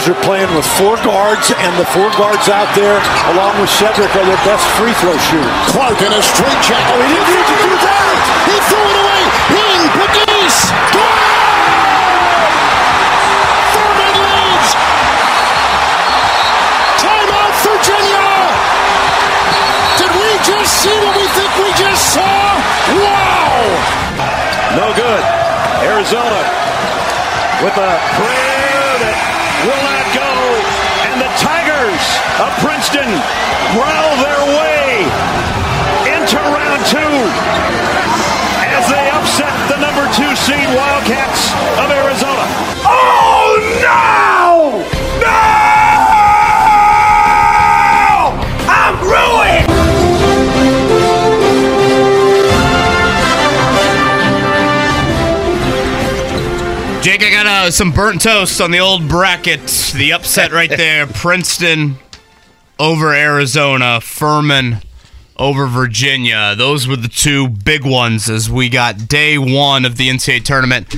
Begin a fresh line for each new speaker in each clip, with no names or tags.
Tigers are playing with four guards, and the four guards out there, along with Cedric, are their best free throw shooters.
Clark in a straight check. Oh, he didn't need to do that. He threw it away. Hien, Pegues. Furman leads. Timeout, Virginia. Did we just see what we think we just saw? Wow.
No good. Arizona with a prayer that will not go. And the Tigers of Princeton. Growl
uh, some burnt toast on the old bracket. The upset right there. Princeton over Arizona. Furman over Virginia. Those were the two big ones as we got day one of the NCAA tournament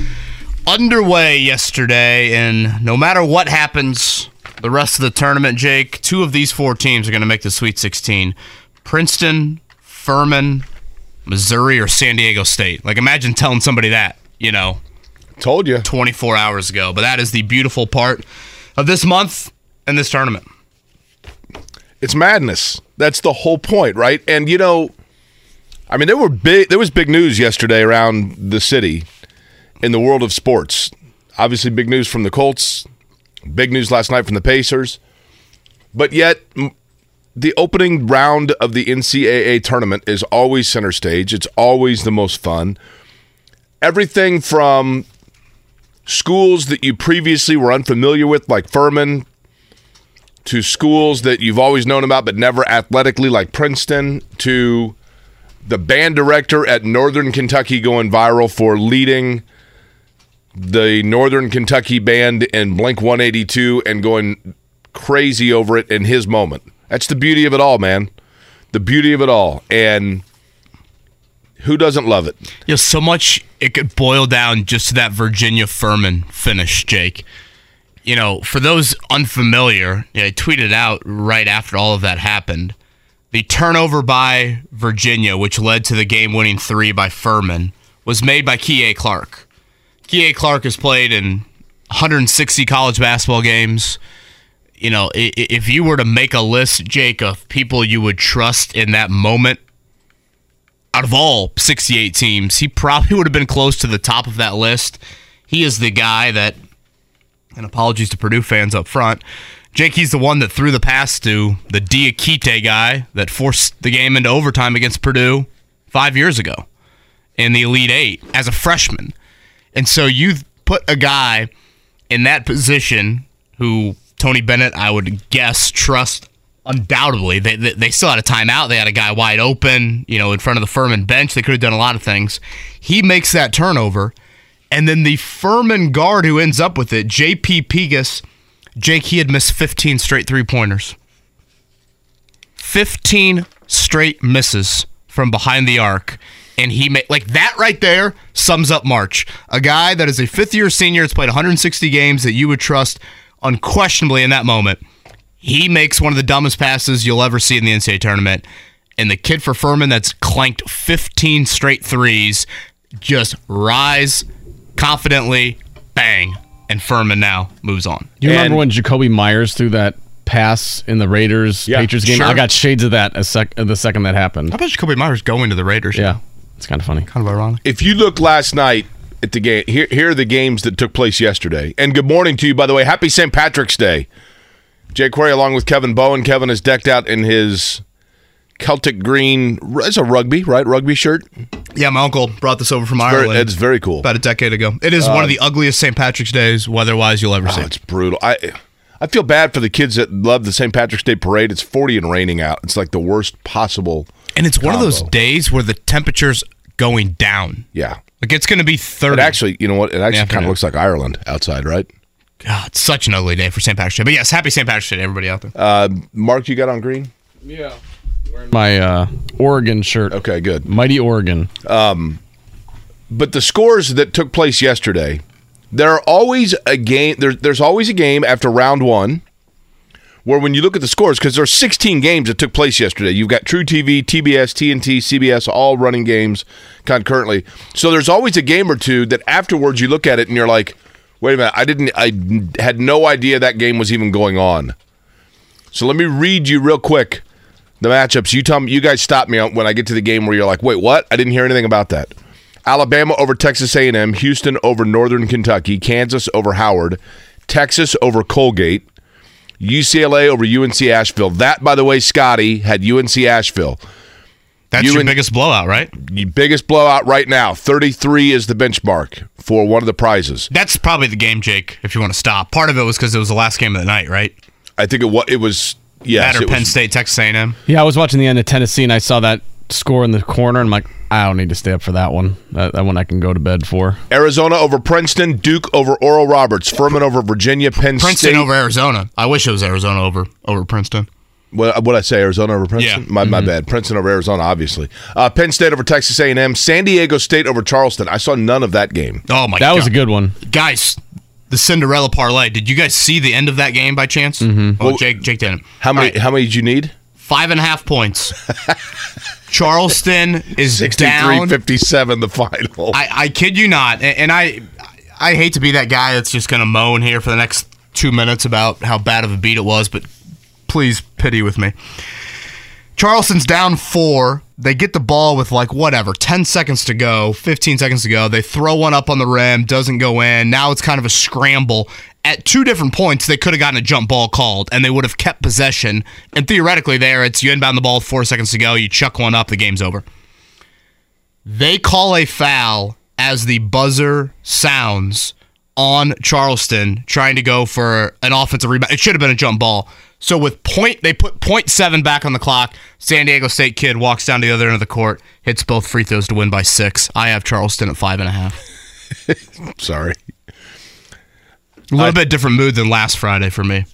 underway yesterday. And no matter what happens the rest of the tournament, Jake, two of these four teams are going to make the Sweet 16. Princeton, Furman, Missouri, or San Diego State. Like, imagine telling somebody that, you know,
Told you.
24 hours ago. But that is the beautiful part of this month and this tournament.
It's madness. That's the whole point, right? And you know, I mean, there were big. There was big news yesterday around the city in the world of sports. Obviously, big news from the Colts. Big news last night from the Pacers. But yet, the opening round of the NCAA tournament is always center stage. It's always the most fun. Everything from schools that you previously were unfamiliar with, like Furman, to schools that you've always known about but never athletically, like Princeton, to the band director at Northern Kentucky going viral for leading the Northern Kentucky band in Blink 182 and going crazy over it in his moment. That's the beauty of it all, man. The beauty of it all. And who doesn't love it?
Yeah, so much it could boil down just to that Virginia Furman finish, Jake. You know, for those unfamiliar, yeah, I tweeted out right after all of that happened. The turnover by Virginia, which led to the game winning three by Furman, was made by Kie Clark. Kie Clark has played in 160 college basketball games. You know, if you were to make a list, Jake, of people you would trust in that moment, out of all 68 teams, he probably would have been close to the top of that list. He is the guy that, and apologies to Purdue fans up front, Jake, he's the one that threw the pass to the Diakite guy that forced the game into overtime against Purdue five years ago in the Elite Eight as a freshman. And so you put a guy in that position who Tony Bennett, I would guess, trust undoubtedly. They, they, they still had a timeout. They had a guy wide open, you know, in front of the Furman bench. They could have done a lot of things. He makes that turnover. And then the Furman guard who ends up with it, JP Pegues, Jake, he had missed 15 straight three pointers. 15 straight misses from behind the arc. And he made like that right there sums up March. A guy that is a fifth year senior has played 160 games that you would trust unquestionably in that moment. He makes one of the dumbest passes you'll ever see in the NCAA tournament. And the kid for Furman that's clanked 15 straight threes just rise confidently, bang, and Furman now moves on.
You
And-
remember when Jakobi Meyers threw that pass in the Raiders
Yeah,
Patriots game?
sure.
I got shades of that a sec- uh, the second that happened.
How about Jakobi Meyers going to the Raiders?
Yeah, it's kind of funny.
Kind of ironic.
If you look last night at the game, here, here are the games that took place yesterday. And good morning to you, by the way. Happy St. Patrick's Day. Jake Query along with Kevin Bowen. Kevin is decked out in his Celtic green. It's a rugby, right? Rugby shirt.
Yeah, my uncle brought this over from
Very-
Ireland
it's very cool.
about a decade ago. It is one of the uh, ugliest St. Patrick's Days weather-wise you'll ever
Oh,
see.
it's brutal. I I feel bad for the kids that love the St. Patrick's Day parade. It's 40 and raining out. It's like the worst possible.
And it's one of those days where the temperature's going down.
Yeah.
Like it's going to be 30.
It actually, you know what? It actually kind of looks like Ireland outside, right?
God, it's such an ugly day for St. Patrick's Day. But yes, happy St. Patrick's Day to everybody out there.
Uh, Mark, you got on green?
Yeah, my uh, Oregon shirt.
Okay, good.
Mighty Oregon.
But the scores that took place yesterday there are always a game. There, there's always a game after round one where when you look at the scores, because there are 16 games that took place yesterday. You've got truTV, TBS, TNT, CBS, all running games concurrently. So there's always a game or two that afterwards you look at it and you're like, wait a minute, I didn't, I had no idea that game was even going on. So let me read you real quick the matchups. You tell me, you guys stop me when I get to the game where you're like, wait, what? I didn't hear anything about that. Alabama over Texas A&M, Houston over Northern Kentucky, Kansas over Howard, Texas over Colgate, UCLA over UNC Asheville. That, by the way, Scotty had UNC Asheville.
That's your biggest blowout, right?
Your biggest blowout right now. 33 is the benchmark for one of the prizes.
That's probably the game, Jake, if you want to stop. Part of it was because it was the last game of the night, right?
I think it, was, it was, yes.
That or
it
Penn
was,
State, Texas A&M.
Yeah, I was watching the end of Tennessee and I saw that score in the corner and I'm like, I don't need to stay up for that one. That, that one I can go to bed for.
Arizona over Princeton, Duke over Oral Roberts, Furman over Virginia, Penn
Princeton
State.
over Arizona. I wish it was Arizona over over Princeton.
What what I say? Arizona over Princeton.
Yeah.
My,
Mm-hmm.
my bad. Princeton over Arizona, obviously. Uh, Penn State over Texas A&M. San Diego State over Charleston. I saw none of that game.
Oh my
That
god.
was a good one.
Guys, the Cinderella parlay. Did you guys see the end of that game by chance? Mm-hmm. Oh, Jake Jake didn't.
How many?
All right,
How many did you need?
five and a half points. Charleston is
63
down.
57 the final.
I, I kid you not, and, and I I hate to be that guy that's just gonna moan here for the next two minutes about how bad of a beat it was, but please pity with me. Charleston's down four. They get the ball with like whatever, 10 seconds to go, 15 seconds to go. They throw one up on the rim, doesn't go in. Now it's kind of a scramble. At two different points, they could have gotten a jump ball called and they would have kept possession. And theoretically, there, it's you inbound the ball with four seconds to go, you chuck one up, the game's over. They call a foul as the buzzer sounds on Charleston trying to go for an offensive rebound. It should have been a jump ball. So with point, they put point seven back on the clock. San Diego State kid walks down to the other end of the court, hits both free throws to win by six. I have Charleston at five and a half.
Sorry.
A little bit different mood than last Friday for me.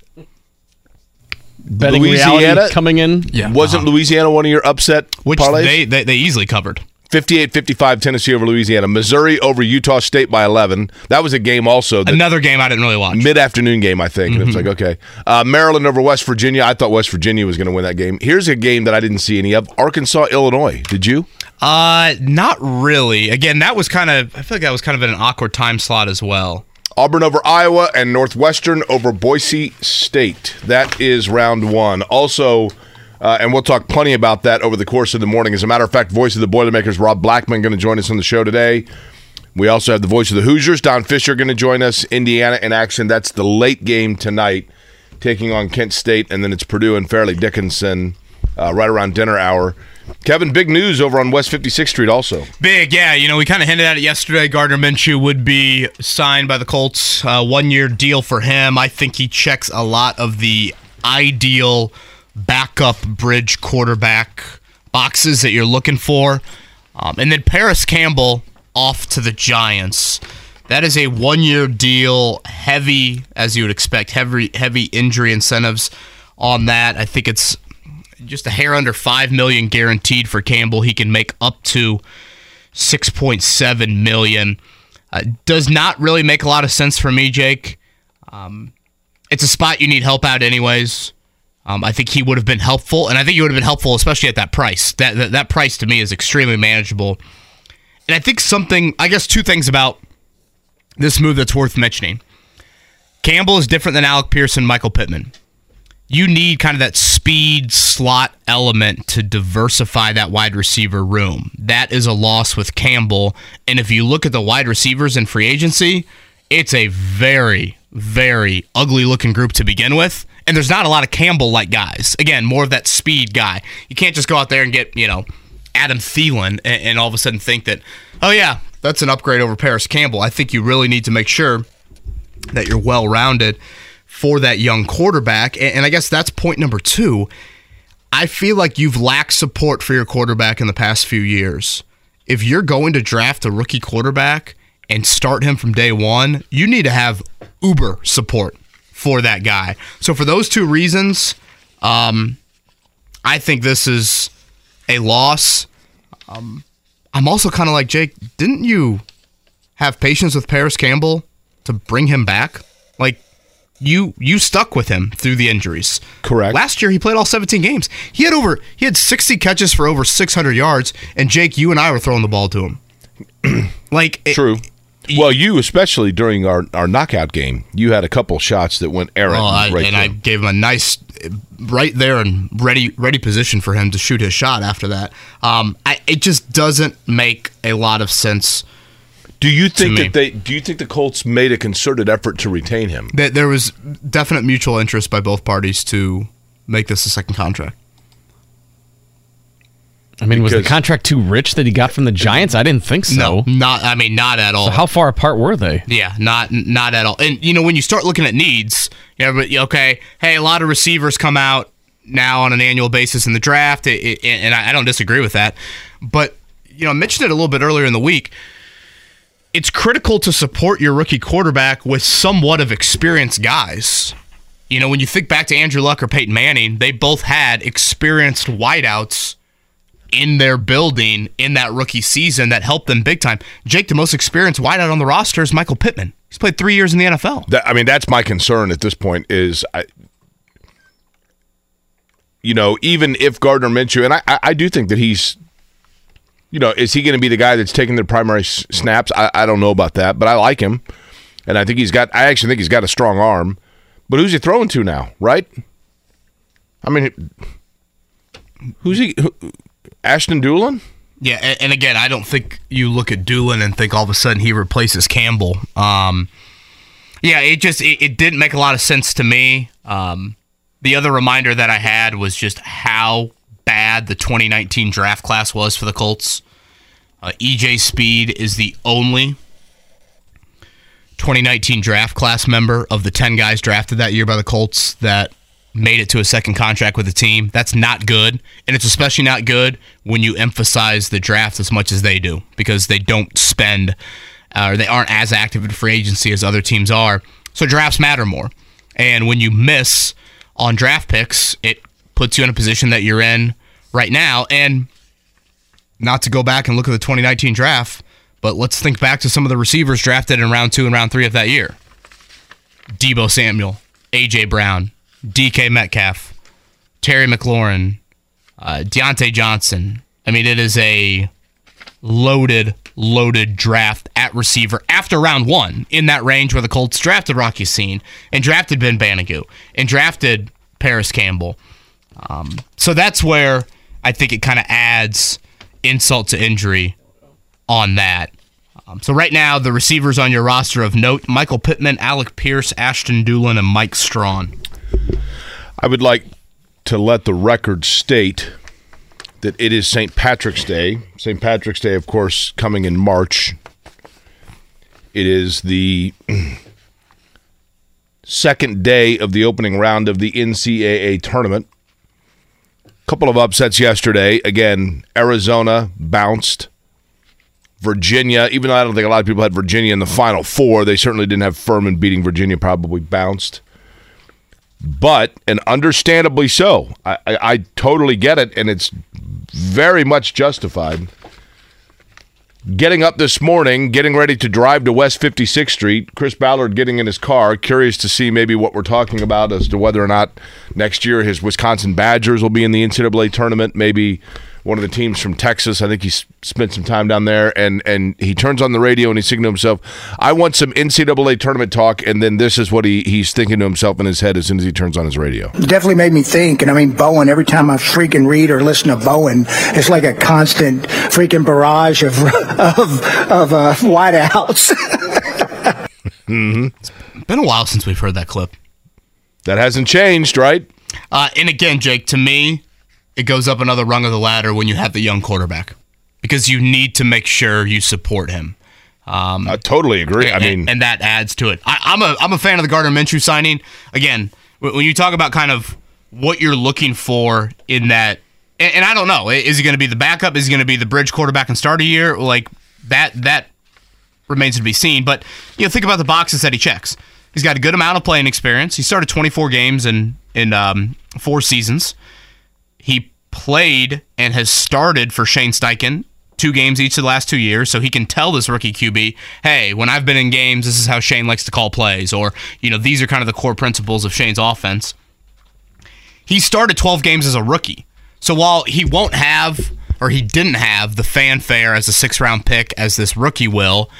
Betting
Louisiana?
coming in.
Yeah,
Wasn't uh-huh. Louisiana one of your upset
which
parlays?
they, they they easily covered.
58-55 Tennessee over Louisiana. Missouri over Utah State by 11. That was a game also.
Another game I didn't really watch.
mid-afternoon game, I think. And it's like, okay. Uh, Maryland over West Virginia. I thought West Virginia was going to win that game. Here's a game that I didn't see any of. Arkansas, Illinois. Did you?
Uh, not really. Again, that was kind of. I feel like that was kind of in an awkward time slot as well.
Auburn over Iowa and Northwestern over Boise State. That is round one. Also, uh, and we'll talk plenty about that over the course of the morning. As a matter of fact, voice of the Boilermakers, Rob Blackman, going to join us on the show today. We also have the voice of the Hoosiers, Don Fischer, going to join us. Indiana in action. That's the late game tonight, taking on Kent State, and then it's Purdue and Fairleigh Dickinson uh, right around dinner hour. Kevin, big news over on West 56th Street also.
Big, yeah. You know, we kind of hinted at it yesterday. Gardner Minshew would be signed by the Colts. Uh, one year deal for him. I think he checks a lot of the ideal backup bridge quarterback boxes that you're looking for. Um, and then Parris Campbell off to the Giants. That is a one year deal, heavy, as you would expect, heavy, heavy injury incentives on that. I think it's just a hair under five million guaranteed for Campbell. He can make up to six point seven million. Uh, does not really make a lot of sense for me, Jake. Um, it's a spot you need help out, anyways. Um, I think he would have been helpful, and I think he would have been helpful, especially at that price. That, that that price to me is extremely manageable. And I think something, I guess, two things about this move that's worth mentioning. Campbell is different than Alec Pearson, Michael Pittman you need kind of that speed slot element to diversify that wide receiver room. That is a loss with Campbell. And if you look at the wide receivers in free agency, it's a very, very ugly looking group to begin with. And there's not a lot of Campbell like guys. Again, more of that speed guy. You can't just go out there and get, you know, Adam Thielen and, and all of a sudden think that, oh, yeah, that's an upgrade over Parris Campbell. I think you really need to make sure that you're well rounded for that young quarterback. And, and I guess that's point number two. I feel like you've lacked support for your quarterback in the past few years. If you're going to draft a rookie quarterback and start him from day one, you need to have uber support for that guy. So for those two reasons, um, I think this is a loss. Um, I'm also kind of like Jake. Didn't you have patience with Parris Campbell to bring him back. Like you you stuck with him through the injuries.
Correct.
Last year he played all 17 games. He had over he had 60 catches for over 600 yards and Jake you and I were throwing the ball to him. like it-
True. Well, you especially during our, our knockout game, you had a couple shots that went errant.
Well, I,
right
and
there.
I gave him a nice, right there and ready ready position for him to shoot his shot after that. Um, I, it just doesn't make a lot of sense.
do you think that they? Do you think the Colts made a concerted effort to retain him?
That there was definite mutual interest by both parties to make this a second contract.
I mean, was the contract too rich that he got from the Giants? I didn't think so.
No, not. I mean, not at all.
So how far apart were they?
Yeah, not not at all. And you know, when you start looking at needs, know, but okay, hey, a lot of receivers come out now on an annual basis in the draft, it, it- and I, I don't disagree with that. But you know, I mentioned it a little bit earlier in the week. It's critical to support your rookie quarterback with somewhat of experienced guys. You know, when you think back to Andrew Luck or Peyton Manning, they both had experienced wideouts in their building in that rookie season that helped them big time. Jake, the most experienced wideout on the roster is Michael Pittman. He's played three years in the NFL.
That, I mean, that's my concern at this point. Is I, you know, even if Gardner Minshew, and I, I, do think that he's, you know, is he going to be the guy that's taking the primary s- snaps? I, I don't know about that, but I like him, and I think he's got. I actually think he's got a strong arm. But who's he throwing to now? Right? I mean, who's he? Who, Ashton Dulin?
Yeah, and, again, I don't think you look at Dulin and think all of a sudden he replaces Campbell. Um, yeah, it just it, it didn't make a lot of sense to me. Um, the other reminder that I had was just how bad the 2019 draft class was for the Colts. Uh, EJ Speed is the only 2019 draft class member of the 10 guys drafted that year by the Colts that made it to a second contract with the team. That's not good. And it's especially not good when you emphasize the draft as much as they do because they don't spend uh, or they aren't as active in free agency as other teams are. So drafts matter more. And when you miss on draft picks, it puts you in a position that you're in right now. And not to go back and look at the 2019 draft, but let's think back to some of the receivers drafted in round two and round three of that year. Debo Samuel, AJ Brown, DK Metcalf, Terry McLaurin, uh, Diontae Johnson. I mean, it is a loaded, loaded draft at receiver after round one in that range where the Colts drafted Rock Ya-Sin and drafted Ben Banogu and drafted Parris Campbell. Um, so that's where I think it kind of adds insult to injury on that. Um, so right now, the receivers on your roster of note: Michael Pittman, Alec Pierce, Ashton Dulin, and Mike Strachan.
I would like to let the record state that it is St. Patrick's Day. St. Patrick's Day, of course, coming in March. It is the second day of the opening round of the NCAA tournament. A Couple of upsets yesterday. Again, Arizona bounced. Virginia, even though I don't think a lot of people had Virginia in the final four, they certainly didn't have Furman beating Virginia, probably bounced but and understandably so. I, I, I totally get it, and it's very much justified. Getting up this morning, getting ready to drive to West 56th Street, Chris Ballard getting in his car, curious to see maybe what we're talking about as to whether or not next year his Wisconsin Badgers will be in the NCAA tournament. Maybe one of the teams from Texas. I think he spent some time down there, and and he turns on the radio and he's thinking to himself, "I want some NCAA tournament talk." And then this is what he he's thinking to himself in his head as soon as he turns on his radio.
definitely made me think. And I mean, Bowen, every time I freaking read or listen to Bowen, it's like a constant freaking barrage of, of, of uh, wideouts.
Been a while since we've heard that clip.
That hasn't changed, right?
Uh, and again, Jake, to me, it goes up another rung of the ladder when you have the young quarterback because you need to make sure you support him.
I totally agree. I
and,
mean,
and that adds to it. I, I'm a I'm a fan of the Gardner Minshew signing. Again, when when you talk about kind of what you're looking for in that, and, and I don't know, is he going to be the backup? Is he going to be the bridge quarterback and start a year? Like that that remains to be seen. But you know, think about the boxes that he checks. He's got a good amount of playing experience. He started 24 games in in um, four seasons. Played and has started for Shane Steichen two games each of the last two years, so he can tell this rookie QB, hey, when I've been in games, this is how Shane likes to call plays, or, you know, these are kind of the core principles of Shane's offense. He started 12 games as a rookie. So while he won't have, or he didn't have, the fanfare as a six round pick as this rookie will,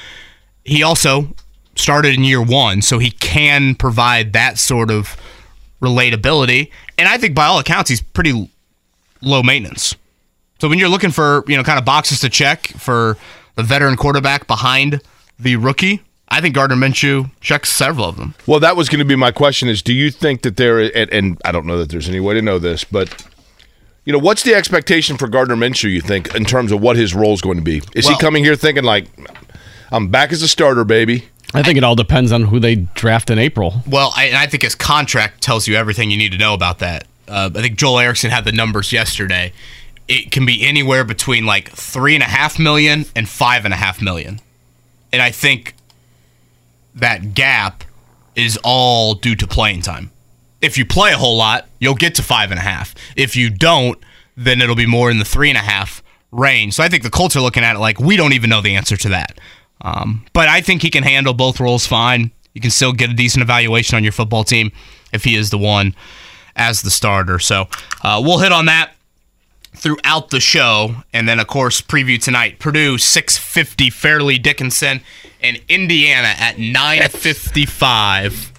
he also started in year one, so he can provide that sort of relatability. And I think by all accounts, he's pretty low maintenance. So when you're looking for, you know, kind of boxes to check for the veteran quarterback behind the rookie, I think Gardner Minshew checks several of them.
Well, that was going to be my question: is do you think that there? And, and I don't know that there's any way to know this, but you know, what's the expectation for Gardner Minshew? You think in terms of what his role is going to be? Is
Well-
he coming here thinking like, "I'm back as a starter, baby"?
I think it all depends on who they draft in April.
Well, I, and I think his contract tells you everything you need to know about that. Uh, I think Joel Erickson had the numbers yesterday. It can be anywhere between like three and a half million and five and a half million, and I think that gap is all due to playing time. If you play a whole lot, you'll get to five and a half. If you don't, then it'll be more in the three and a half range. So I think the Colts are looking at it like we don't even know the answer to that. Um, but I think he can handle both roles fine. You can still get a decent evaluation on your football team if he is the one as the starter. So uh, we'll hit on that throughout the show, and then of course preview tonight. Purdue 650, Fairleigh Dickinson, and Indiana at 955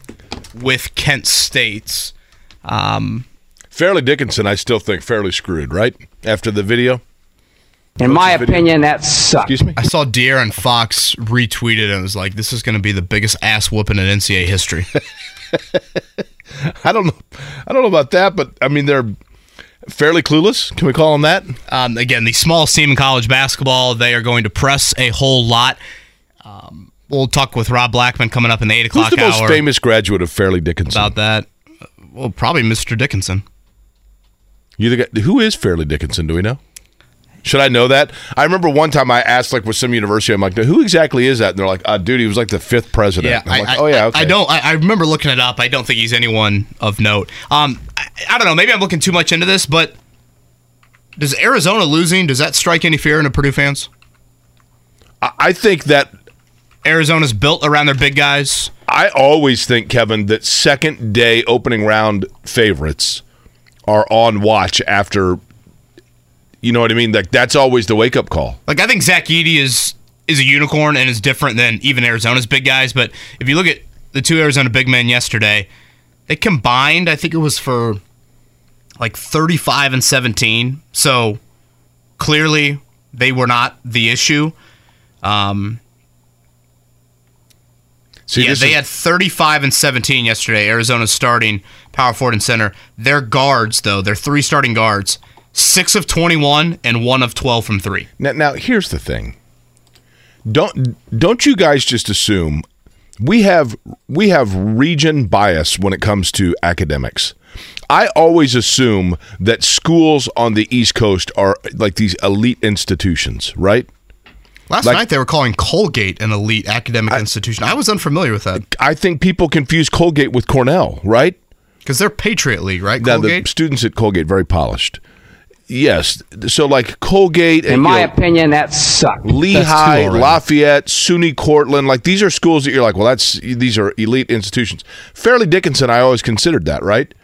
with Kent State's. Um,
Fairleigh Dickinson, I still think fairly screwed, right? After the video,
In my
video.
opinion, that sucks.
excuse me.
I saw De'Aaron Fox retweeted and was like, "This is going to be the biggest ass whooping in NCAA history."
I don't know. I don't know about that, but I mean they're fairly clueless. Can we call them that?
Um, again, the smallest team in college basketball. They are going to press a whole lot. Um, we'll talk with Rob Blackman coming up in the eight o'clock Who's
the most famous graduate of Fairleigh Dickinson?
about that. Well, probably Mr. Dickinson.
You the guy, who is Fairleigh Dickinson? Do we know? Should I know that? I remember one time I asked like with some university, I'm like, who exactly is that? And they're like, uh, dude, he was like the fifth president.
Yeah,
I'm like,
I,
oh yeah,
I-
okay.
I don't. I, I remember looking it up. I don't think he's anyone of note. Um, I, I don't know. Maybe I'm looking too much into this, but does Arizona losing does that strike any fear into Purdue fans?
I, I think that
Arizona's built around their big guys.
I always think Kevin that second day opening round favorites are on watch after. You know what I mean? Like that's always the wake up call.
Like I think Zach Edey is is a unicorn and is different than even Arizona's big guys. But if you look at the two Arizona big men yesterday, they combined. I think it was for like 35 and 17. So clearly they were not the issue. Um,
See,
yeah, they
is-
had 35 and 17 yesterday. Arizona's starting power forward and center. Their guards, though, their three starting guards, six of 21 and one of 12 from three.
Now, now here's the thing. Don't don't you guys just assume we have we have region bias when it comes to academics. I always assume that schools on the East Coast are like these elite institutions, right?
Last
Like-
night they were calling Colgate an elite academic institution. I was unfamiliar with that
I think people confuse Colgate with Cornell, right?
because they're Patriot League, right?
Now the students at Colgate very polished. Yes, so like Colgate
In
and
my
you know,
opinion, that sucks.
Lehigh. Lafayette, SUNY Cortland, like these are schools that you're like, well, that's these are elite institutions. Fairleigh Dickinson, I always considered that, right?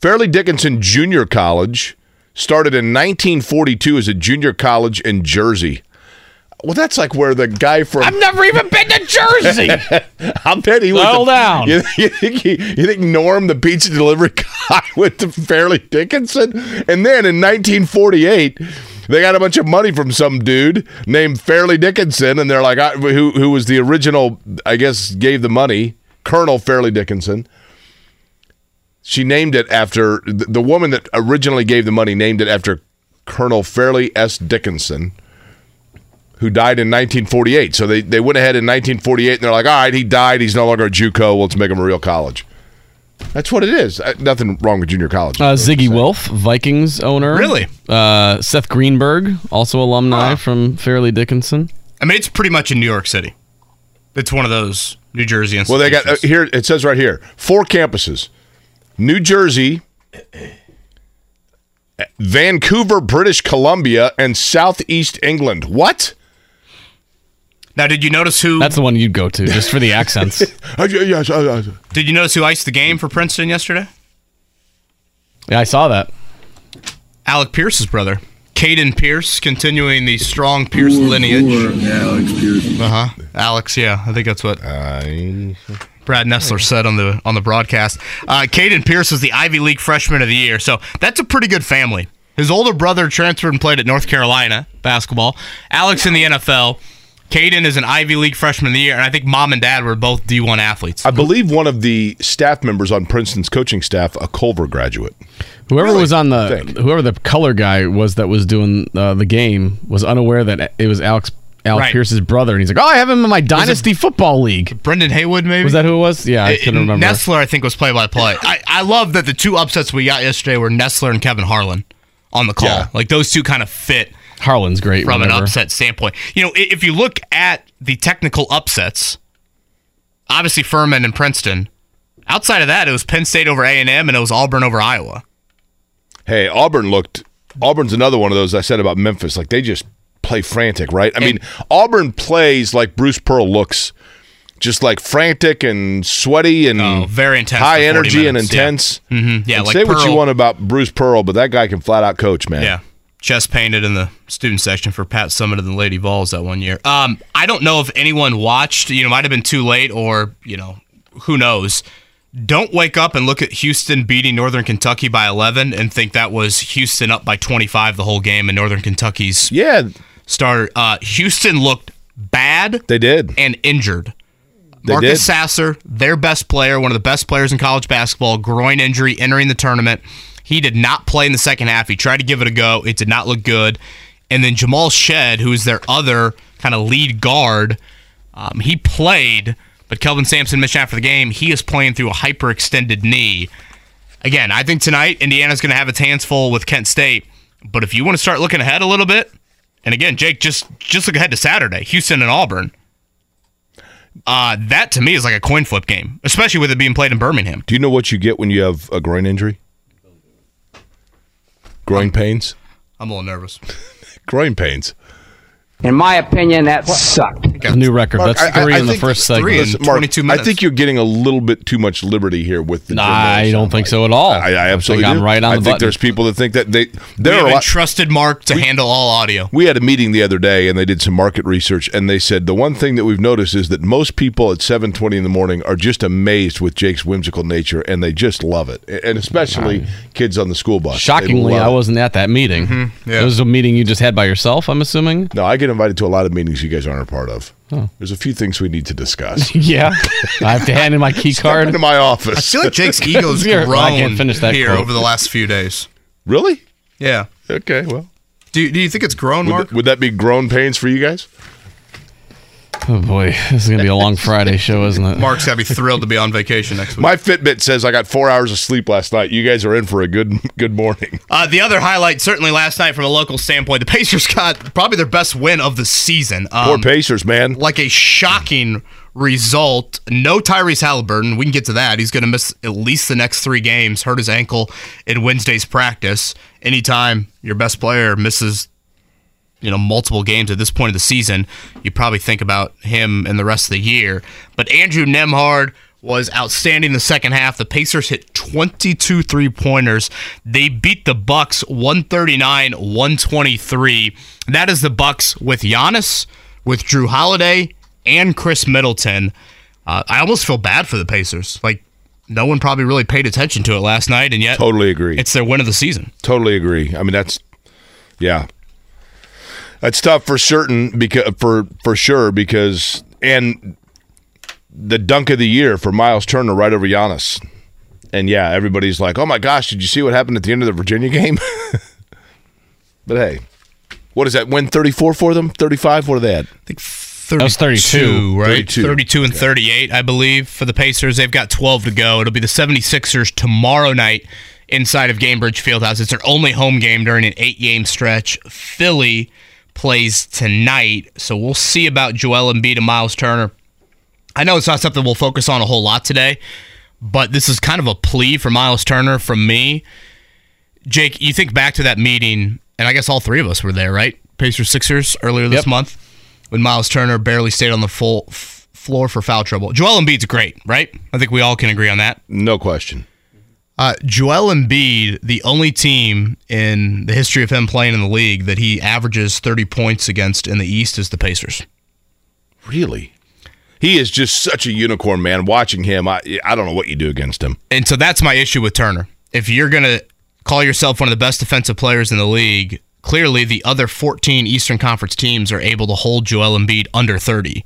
Fairleigh Dickinson Junior College started in 1942 as a junior college in Jersey. Well, that's like where the guy from
I've never even been to Jersey.
I bet he was. The-
down.
You, you think he, you think Norm, the pizza delivery guy, went to Fairleigh Dickinson, and then in 1948, they got a bunch of money from some dude named Fairleigh Dickinson, and they're like, I, who who was the original? I guess gave the money, Colonel Fairleigh Dickinson. She named it after the the woman that originally gave the money. Named it after Colonel Fairleigh S. Dickinson who died in 1948. So they, they went ahead in 1948 and they're like, all right, he died. He's no longer a JUCO. Well, let's make him a real college. That's what it is. Uh, nothing wrong with junior college.
Uh, Zygi Wilf, Vikings owner.
Really?
Uh, Seth Greenberg, also alumni from Fairleigh Dickinson.
I mean, it's pretty much in New York City. It's one of those New Jersey
well, they got uh, here. It says right here four campuses: New Jersey, Vancouver, British Columbia, and Southeast England. What?
Now, did you notice who?
That's the one you'd go to just for the accents.
Yeah, yeah, uh,
Did you notice who iced the game for Princeton yesterday?
yeah, I saw that.
Alec Pierce's brother, Caden Pierce, continuing the strong Pierce lineage.
Alex Pierce.
Uh huh. Alex, yeah, I think that's what
I-
Brad Nessler said on the on the broadcast. Uh, Caden Pierce was the Ivy League Freshman of the Year, so that's a pretty good family. His older brother transferred and played at North Carolina basketball. Alex in the NFL. Caden is an Ivy League Freshman of the Year, and I think mom and dad were both D1 athletes.
I believe one of the staff members on Princeton's coaching staff, a Culver graduate.
Whoever was on the whoever the color guy was that was doing uh, the game was unaware that it was Alex Alex
Right.
Pierce's brother, and he's like, "Oh, I have him in my dynasty football league."
Brendan Haywood, maybe
Was that who it was? Yeah, I couldn't remember.
Nessler, I think, was play by play. I I love that the two upsets we got yesterday were Nessler and Kevin Harlan on the call.
Yeah.
Like those two kind of fit
Harlan's great
from an upset standpoint. You know, if you look at the technical upsets, obviously Furman and Princeton. Outside of that, it was Penn State over A and M, and it was Auburn over Iowa.
Hey, Auburn looked. Auburn's another one of those I said about Memphis. Like they just play frantic, right? I mean, Auburn plays like Bruce Pearl looks, just like frantic and sweaty and
Oh, very intense
high
for 40
energy and
minutes, yeah.
intense.
Mhm, yeah,
And
like
say what you want about Bruce Pearl, but that guy can flat out coach, man.
Yeah. Chest painted in the student section for Pat Summitt and the Lady Vols that one year. Um, I don't know if anyone watched, you know, might have been too late or, you know, who knows. Don't wake up and look at Houston beating Northern Kentucky by 11 and think that was Houston up by 25 the whole game and Northern Kentucky's
Yeah,
starter. Uh, Houston looked bad
they did.
and injured.
They
Marcus
did.
Sasser, their best player, one of the best players in college basketball, groin injury entering the tournament. He did not play in the second half. He tried to give it a go. It did not look good. And then Jamal Shead, who is their other kind of lead guard, um, he played, but Kelvin Sampson mentioned after the game, he is playing through a hyperextended knee. Again, I think tonight Indiana's going to have its hands full with Kent State. But if you want to start looking ahead a little bit, and again, Jake, just just look ahead to Saturday, Houston and Auburn. Uh, that to me is like a coin flip game, especially with it being played in Birmingham.
Do you know what you get when you have a groin injury? Groin pains.
I'm a little nervous.
Groin pains.
In my opinion, that sucked.
A new record.
Mark,
That's
I- I-
three
I
in the first segment.
in-
Listen, Mark,
22
I think you're getting a little bit too much liberty here with the.
Nah, I don't think so at all.
I, I absolutely
think I'm right on
I
the
think
button.
there's people that think that they.
We
There are
have
a
entrusted Mark to handle all audio.
we had a meeting the other day and they did some market research and they said the one thing that we've noticed is that most people at 7:20 in the morning are just amazed with Jake's whimsical nature and they just love it. And especially kids on the school bus.
Shockingly, I wasn't at that meeting.
Mm-hmm. yeah.
It was a meeting you just had by yourself. I'm assuming.
No, I get invited to a lot of meetings you guys aren't a part of. Hmm. There's a few things we need to discuss.
Yeah, I have to hand in my key
Come
card.
into my office.
I feel like Jake's ego's
Here,
grown
I can't finish that
here
quote.
over the last few days.
really?
Yeah.
Okay, well.
Do, do you think it's grown,
Would,
Mark?
th- would that be grown pains for you guys?
Oh boy, this is gonna be a long Friday show, isn't it?
Mark's got to be thrilled to be on vacation next week.
My Fitbit says I got four hours of sleep last night. You guys are in for a good good morning.
Uh, the other highlight, certainly last night from a local standpoint, the Pacers got probably their best win of the season. Um,
Poor Pacers, man.
like a shocking result. No Tyrese Halliburton. We can get to that. He's going to miss at least the next three games. Hurt his ankle in Wednesday's practice. Anytime your best player misses, you know, multiple games at this point of the season, you probably think about him in the rest of the year. But Andrew Nembhard was outstanding in the second half. The Pacers hit 22 three-pointers. They beat the Bucks 139-123. That is the Bucks with Giannis, with Jrue Holiday, and Khris Middleton. Uh, I almost feel bad for the Pacers. Like no one probably really paid attention to it last night, and yet
Totally agree.
it's their win of the season.
Totally agree. I mean, that's yeah, that's tough for certain because for for sure because and the dunk of the year for Miles Turner right over Giannis, and yeah, everybody's like, oh my gosh, did you see what happened at the end of the Virginia game? but hey, what is that? Win thirty four for them? Thirty five? What are they at?
I think 32,
was 32,
right?
32.
32 and 38, I believe, for the Pacers. They've got 12 to go. It'll be the 76ers tomorrow night inside of Gainbridge Fieldhouse. It's their only home game during an eight game stretch. Philly plays tonight, so we'll see about Joel Embiid and Miles Turner. I know it's not something we'll focus on a whole lot today, but this is kind of a plea for Miles Turner from me. Jake, you think back to that meeting, and I guess all three of us were there, right? Pacers Sixers earlier this
Yep.
month when Miles Turner barely stayed on the full f- floor for foul trouble. Joel Embiid's great, right? I think we all can agree on that.
No question.
Uh, Joel Embiid, the only team in the history of him playing in the league that he averages 30 points against in the East is the Pacers.
Really? He is just such a unicorn, man. Watching him, I I don't know what you do against him.
And so that's my issue with Turner. If you're going to call yourself one of the best defensive players in the league, clearly the other 14 Eastern Conference teams are able to hold Joel Embiid under 30.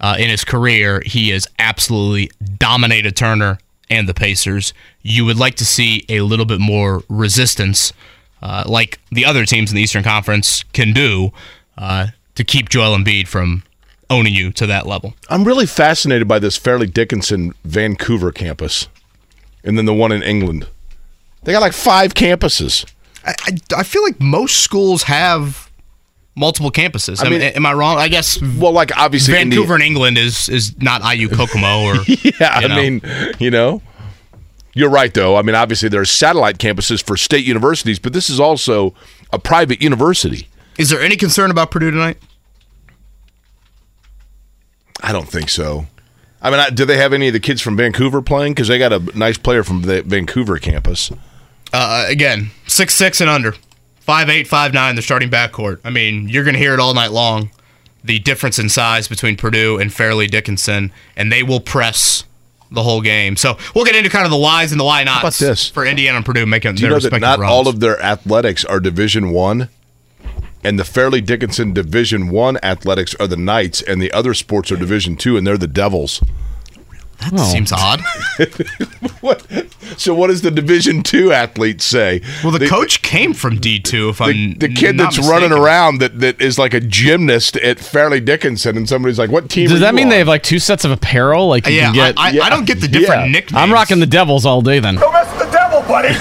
Uh, in his career, he has absolutely dominated Turner and the Pacers. You would like to see a little bit more resistance, uh, like the other teams in the Eastern Conference can do, uh, to keep Joel Embiid from owning you to that level.
I'm really fascinated by this Fairleigh Dickinson Vancouver campus, and then the one in England. They got like five campuses.
I, I, I feel like most schools have multiple campuses. I,
mean-
mean, am I wrong? I guess
Well, like obviously
Vancouver in England is is not IU Kokomo or
yeah,
you know.
I mean, you know, you're right though. I mean, obviously there are satellite campuses for state universities, but this is also a private university.
Is there any concern about Purdue tonight?
I don't think so. I mean, I, do they have any of the kids from Vancouver playing? Because they got a nice player from the Vancouver campus.
Uh, again, six six and under, five eight five nine. The starting backcourt. I mean, you're going to hear it all night long. The difference in size between Purdue and Fairleigh Dickinson, and they will press the whole game. So we'll get into kind of the whys and the why nots
about this?
for Indiana and Purdue making
Do you
their
know that not
runs.
all of their athletics are Division One, and the Fairleigh Dickinson Division One athletics are the Knights, and the other sports are Division Two, and they're the Devils.
That seems odd.
What? So what does the Division Two athletes say?
Well, the, coach came from D two. If
the,
I'm
the kid
not
that's running around that, that is like a gymnast at Fairleigh Dickinson, and somebody's like, "What team?"
Does
are
that
you
mean
on?
they have like two sets of apparel? Like you
Yeah,
can get.
I, I,
yeah,
I don't get the different
yeah.
nicknames.
I'm rocking the Devils all day then.
Don't mess with the devil, buddy.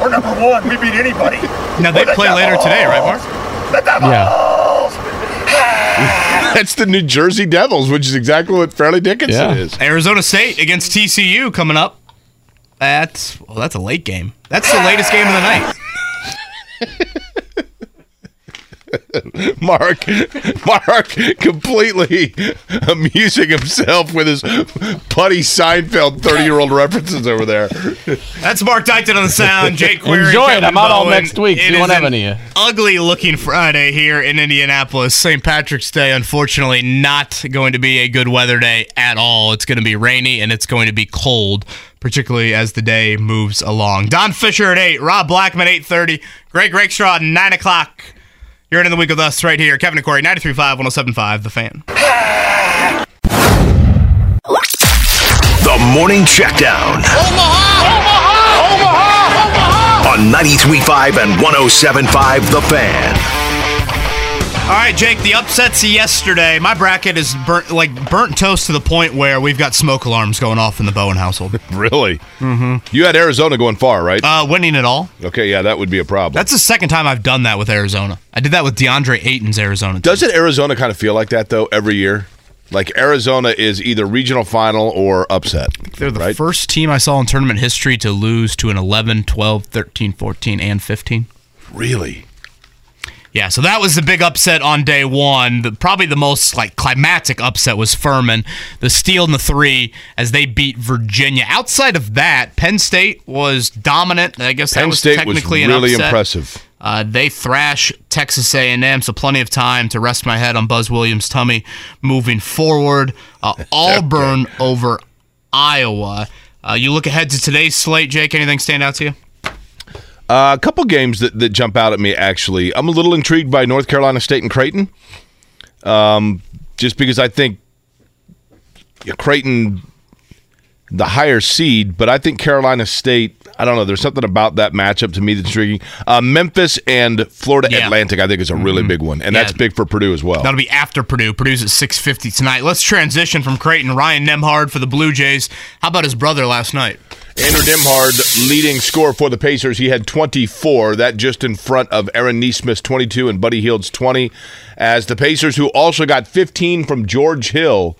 We're number one. We beat anybody.
Now they
the
play later today, right, Mark?
The devils.
Yeah.
That's the New Jersey Devils, which is exactly what Fairleigh Dickinson
Yeah.
is.
Arizona State against TCU coming up. That's well, that's a late game. That's the latest game of the night.
Mark, Mark, completely amusing himself with his Puddy Seinfeld thirty-year-old references over there.
That's Mark Dykton on the sound. Jake Query.
Enjoy it. I'm out all next week.
It
We won't have any.
Ugly looking Friday here in Indianapolis. St. Patrick's Day, unfortunately, not going to be a good weather day at all. It's going to be rainy and it's going to be cold, particularly as the day moves along. Don Fischer at eight. Rob Blackman eight thirty. Greg Rakestraw at nine o'clock. You're in the week with us right here. Kevin and Query, 93.5, 107.5, The Fan.
The Morning Checkdown. On 93.5 and 107.5 The Fan.
All right, Jake. The upsets yesterday. My bracket is burnt like burnt toast to the point where we've got smoke alarms going off in the Bowen household.
Really? Mm-hmm. You had Arizona going far, right?
Uh, winning it all.
okay, yeah, that would be a problem.
That's the second time I've done that with Arizona. I did that with DeAndre Ayton's Arizona. team.
Doesn't Arizona kind of feel like that though every year? Like Arizona is either regional final or upset.
They're the
right?
first team I saw in tournament history to lose to an 11, 12, 13, 14, and 15.
Really?
Yeah, so that was the big upset on day one. The, probably the most like climatic upset was Furman, the steal and the three as they beat Virginia. Outside of that, Penn State was dominant. I guess that
Penn
was
State was
technically an
really
upset.
impressive.
Uh, they thrash Texas A&M, so plenty of time to rest my head on Buzz Williams' tummy moving forward. Uh, Auburn over Iowa. Uh, you look ahead to today's slate, Jake. Anything stand out to you?
Uh, a couple games that, that jump out at me actually. I'm a little intrigued by North Carolina State and Creighton. Um, just because I think Creighton the higher seed, but I think Carolina State. I don't know. There's something about that matchup to me that's intriguing. Uh, Memphis and Florida
Yeah.
Atlantic, I think, is a really big one, and
Yeah.
that's big for Purdue as well.
That'll be after Purdue. Purdue's at 6:50 tonight. Let's transition from Creighton. Ryan Nembhard for the Blue Jays. How about his brother last night?
Andrew Nembhard, leading scorer for the Pacers. He had 24, that just in front of Aaron Nesmith's 22 and Buddy Hield's 20. As the Pacers, who also got 15 from George Hill,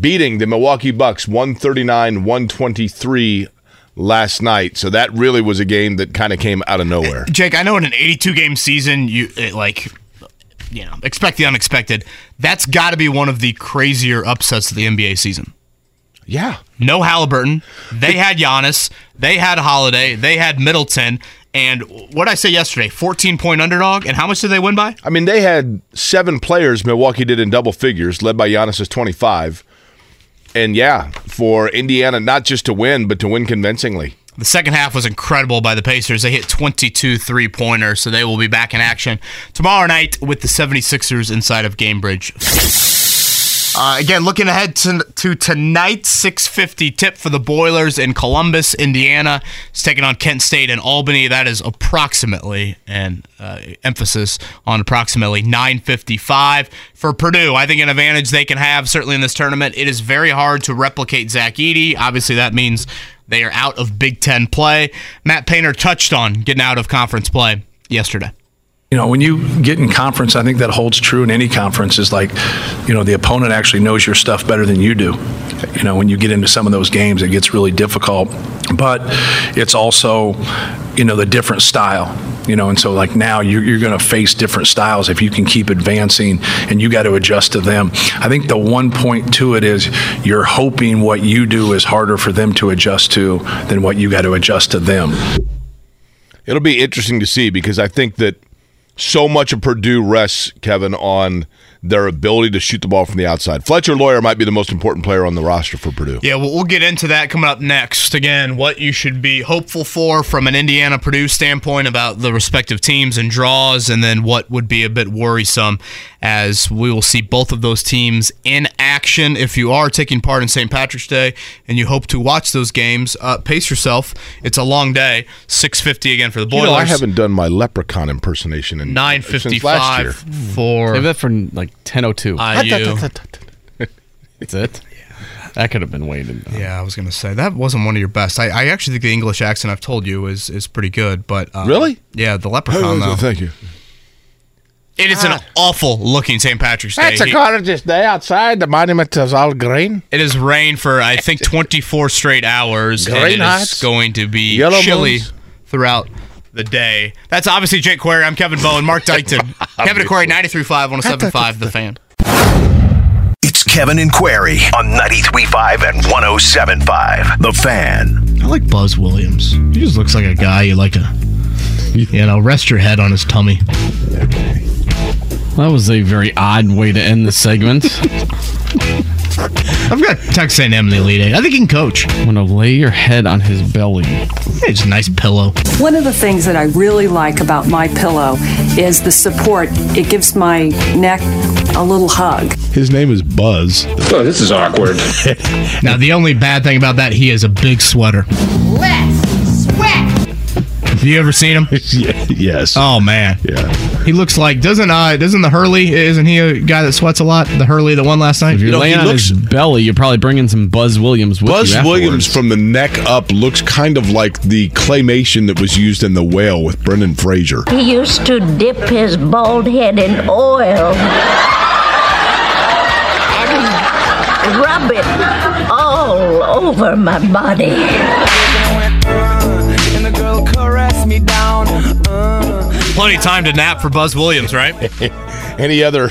beating the Milwaukee Bucks 139 123 last night. So that really was a game that kind of came out of nowhere.
Eh, Jake, I know in an 82 game season, you it, like, you know, expect the unexpected. That's got to be one of the crazier upsets of the NBA season.
Yeah.
No Halliburton. They had Giannis. They had Holiday. They had Middleton. And what I say yesterday, 14 point underdog. And how much did they win by?
I mean, they had seven players Milwaukee did in double figures, led by Giannis's 25. And yeah, for Indiana, not just to win, but to win convincingly.
The second half was incredible by the Pacers. They hit 22 three pointers, so they will be back in action tomorrow night with the 76ers inside of Gainbridge. Uh, again, looking ahead to, to tonight's 650 tip for the Boilers in Columbus, Indiana. It's taking on Kent State and Albany. That is approximately, and uh, emphasis on approximately 955 for Purdue. I think an advantage they can have certainly in this tournament. It is very hard to replicate Zach Edey. Obviously, that means they are out of Big Ten play. Matt Painter touched on getting out of conference play yesterday.
You know, when you get in conference, I think that holds true in any conference is like, you know, the opponent actually knows your stuff better than you do. You know, when you get into some of those games, it gets really difficult. But it's also, you know, the different style. You know, and so like now you're, you're going to face different styles if you can keep advancing and you got to adjust to them. I think the one point to it is you're hoping what you do is harder for them to adjust to than what you got to adjust to them.
It'll be interesting to see because I think that so much of Purdue rests, Kevin, on their ability to shoot the ball from the outside. Fletcher Loyer might be the most important player on the roster for Purdue.
Yeah, well, we'll get into that coming up next. Again, what you should be hopeful for from an Indiana Purdue standpoint about the respective teams and draws, and then what would be a bit worrisome as we will see both of those teams in action. If you are taking part in St. Patrick's Day and you hope to watch those games, uh, pace yourself. It's a long day. 650 again for the Boilers.
You know, I haven't done my leprechaun impersonation in since last year.
955 for
Save that for like 10:02.
IU.
That's it. Yeah. That could have been waited.
Yeah, I was gonna say that wasn't one of your best. I, I actually think the English accent I've told you is is pretty good, but uh,
Really?
yeah, the leprechaun though.
Thank you.
It is an awful looking St. Patrick's Day.
It's a
He-
gorgeous day outside. The monument is all green.
It has rained for I think 24 straight hours, and
Green
it is
heights,
going to be
yellow
chilly
moons.
throughout the day. That's obviously Jake Query. I'm Kevin Bowen, Mark Dykton, Kevin Query, 93.5, 107.5, The Fan.
It's Kevin and Query on 93.5 and 107.5. The Fan.
I like Buzz Williams. He just looks like a guy you like to, you know, rest your head on his tummy.
That was a very odd way to end the segment.
I've got Texas A&M in the Elite Eight. I think he can coach.
I'm gonna lay your head on his belly.
It's a nice pillow.
One of the things that I really like about my pillow is the support. It gives my neck a little hug.
His name is Buzz.
Oh, this is awkward. now, the only bad thing about that, he is a big sweater.
Let's sweat.
Have you ever seen him?
yes.
Oh man.
Yeah.
He looks like doesn't uh doesn't the Hurley isn't he a guy that sweats a lot? The Hurley that won last night.
If you're laying on his belly, you're probably bringing some Buzz Williams with
Buzz
you afterwards.
Williams from the neck up looks kind of like the claymation that was used in The Whale with Brendan Fraser.
He used to dip his bald head in oil and rub it all over my body.
Plenty of time to nap for Buzz Williams, right?
any other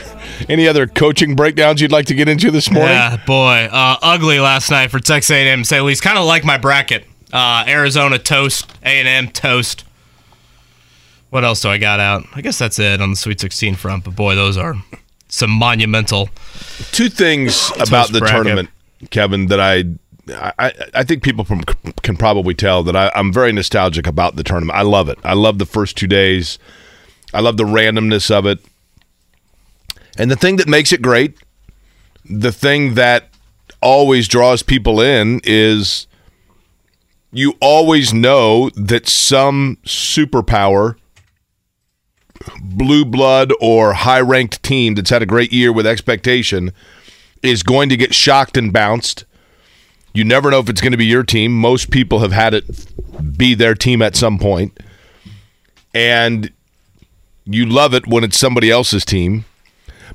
any other coaching breakdowns you'd like to get into this morning?
Yeah, boy, uh, ugly last night for Texas A&M. Say at least, kind of like my bracket. Uh, Arizona toast, A&M toast. What else do I got out? I guess that's it on the Sweet 16 front. But boy, those are some monumental.
Two things about the
bracket.
tournament, Kevin, that I, I I think people from, can probably tell that I, I'm very nostalgic about the tournament. I love it. I love the first two days. I love the randomness of it. And the thing that makes it great, the thing that always draws people in is you always know that some superpower blue blood or high ranked team that's had a great year with expectation is going to get shocked and bounced. You never know if it's going to be your team. Most people have had it be their team at some point. And you love it when it's somebody else's team.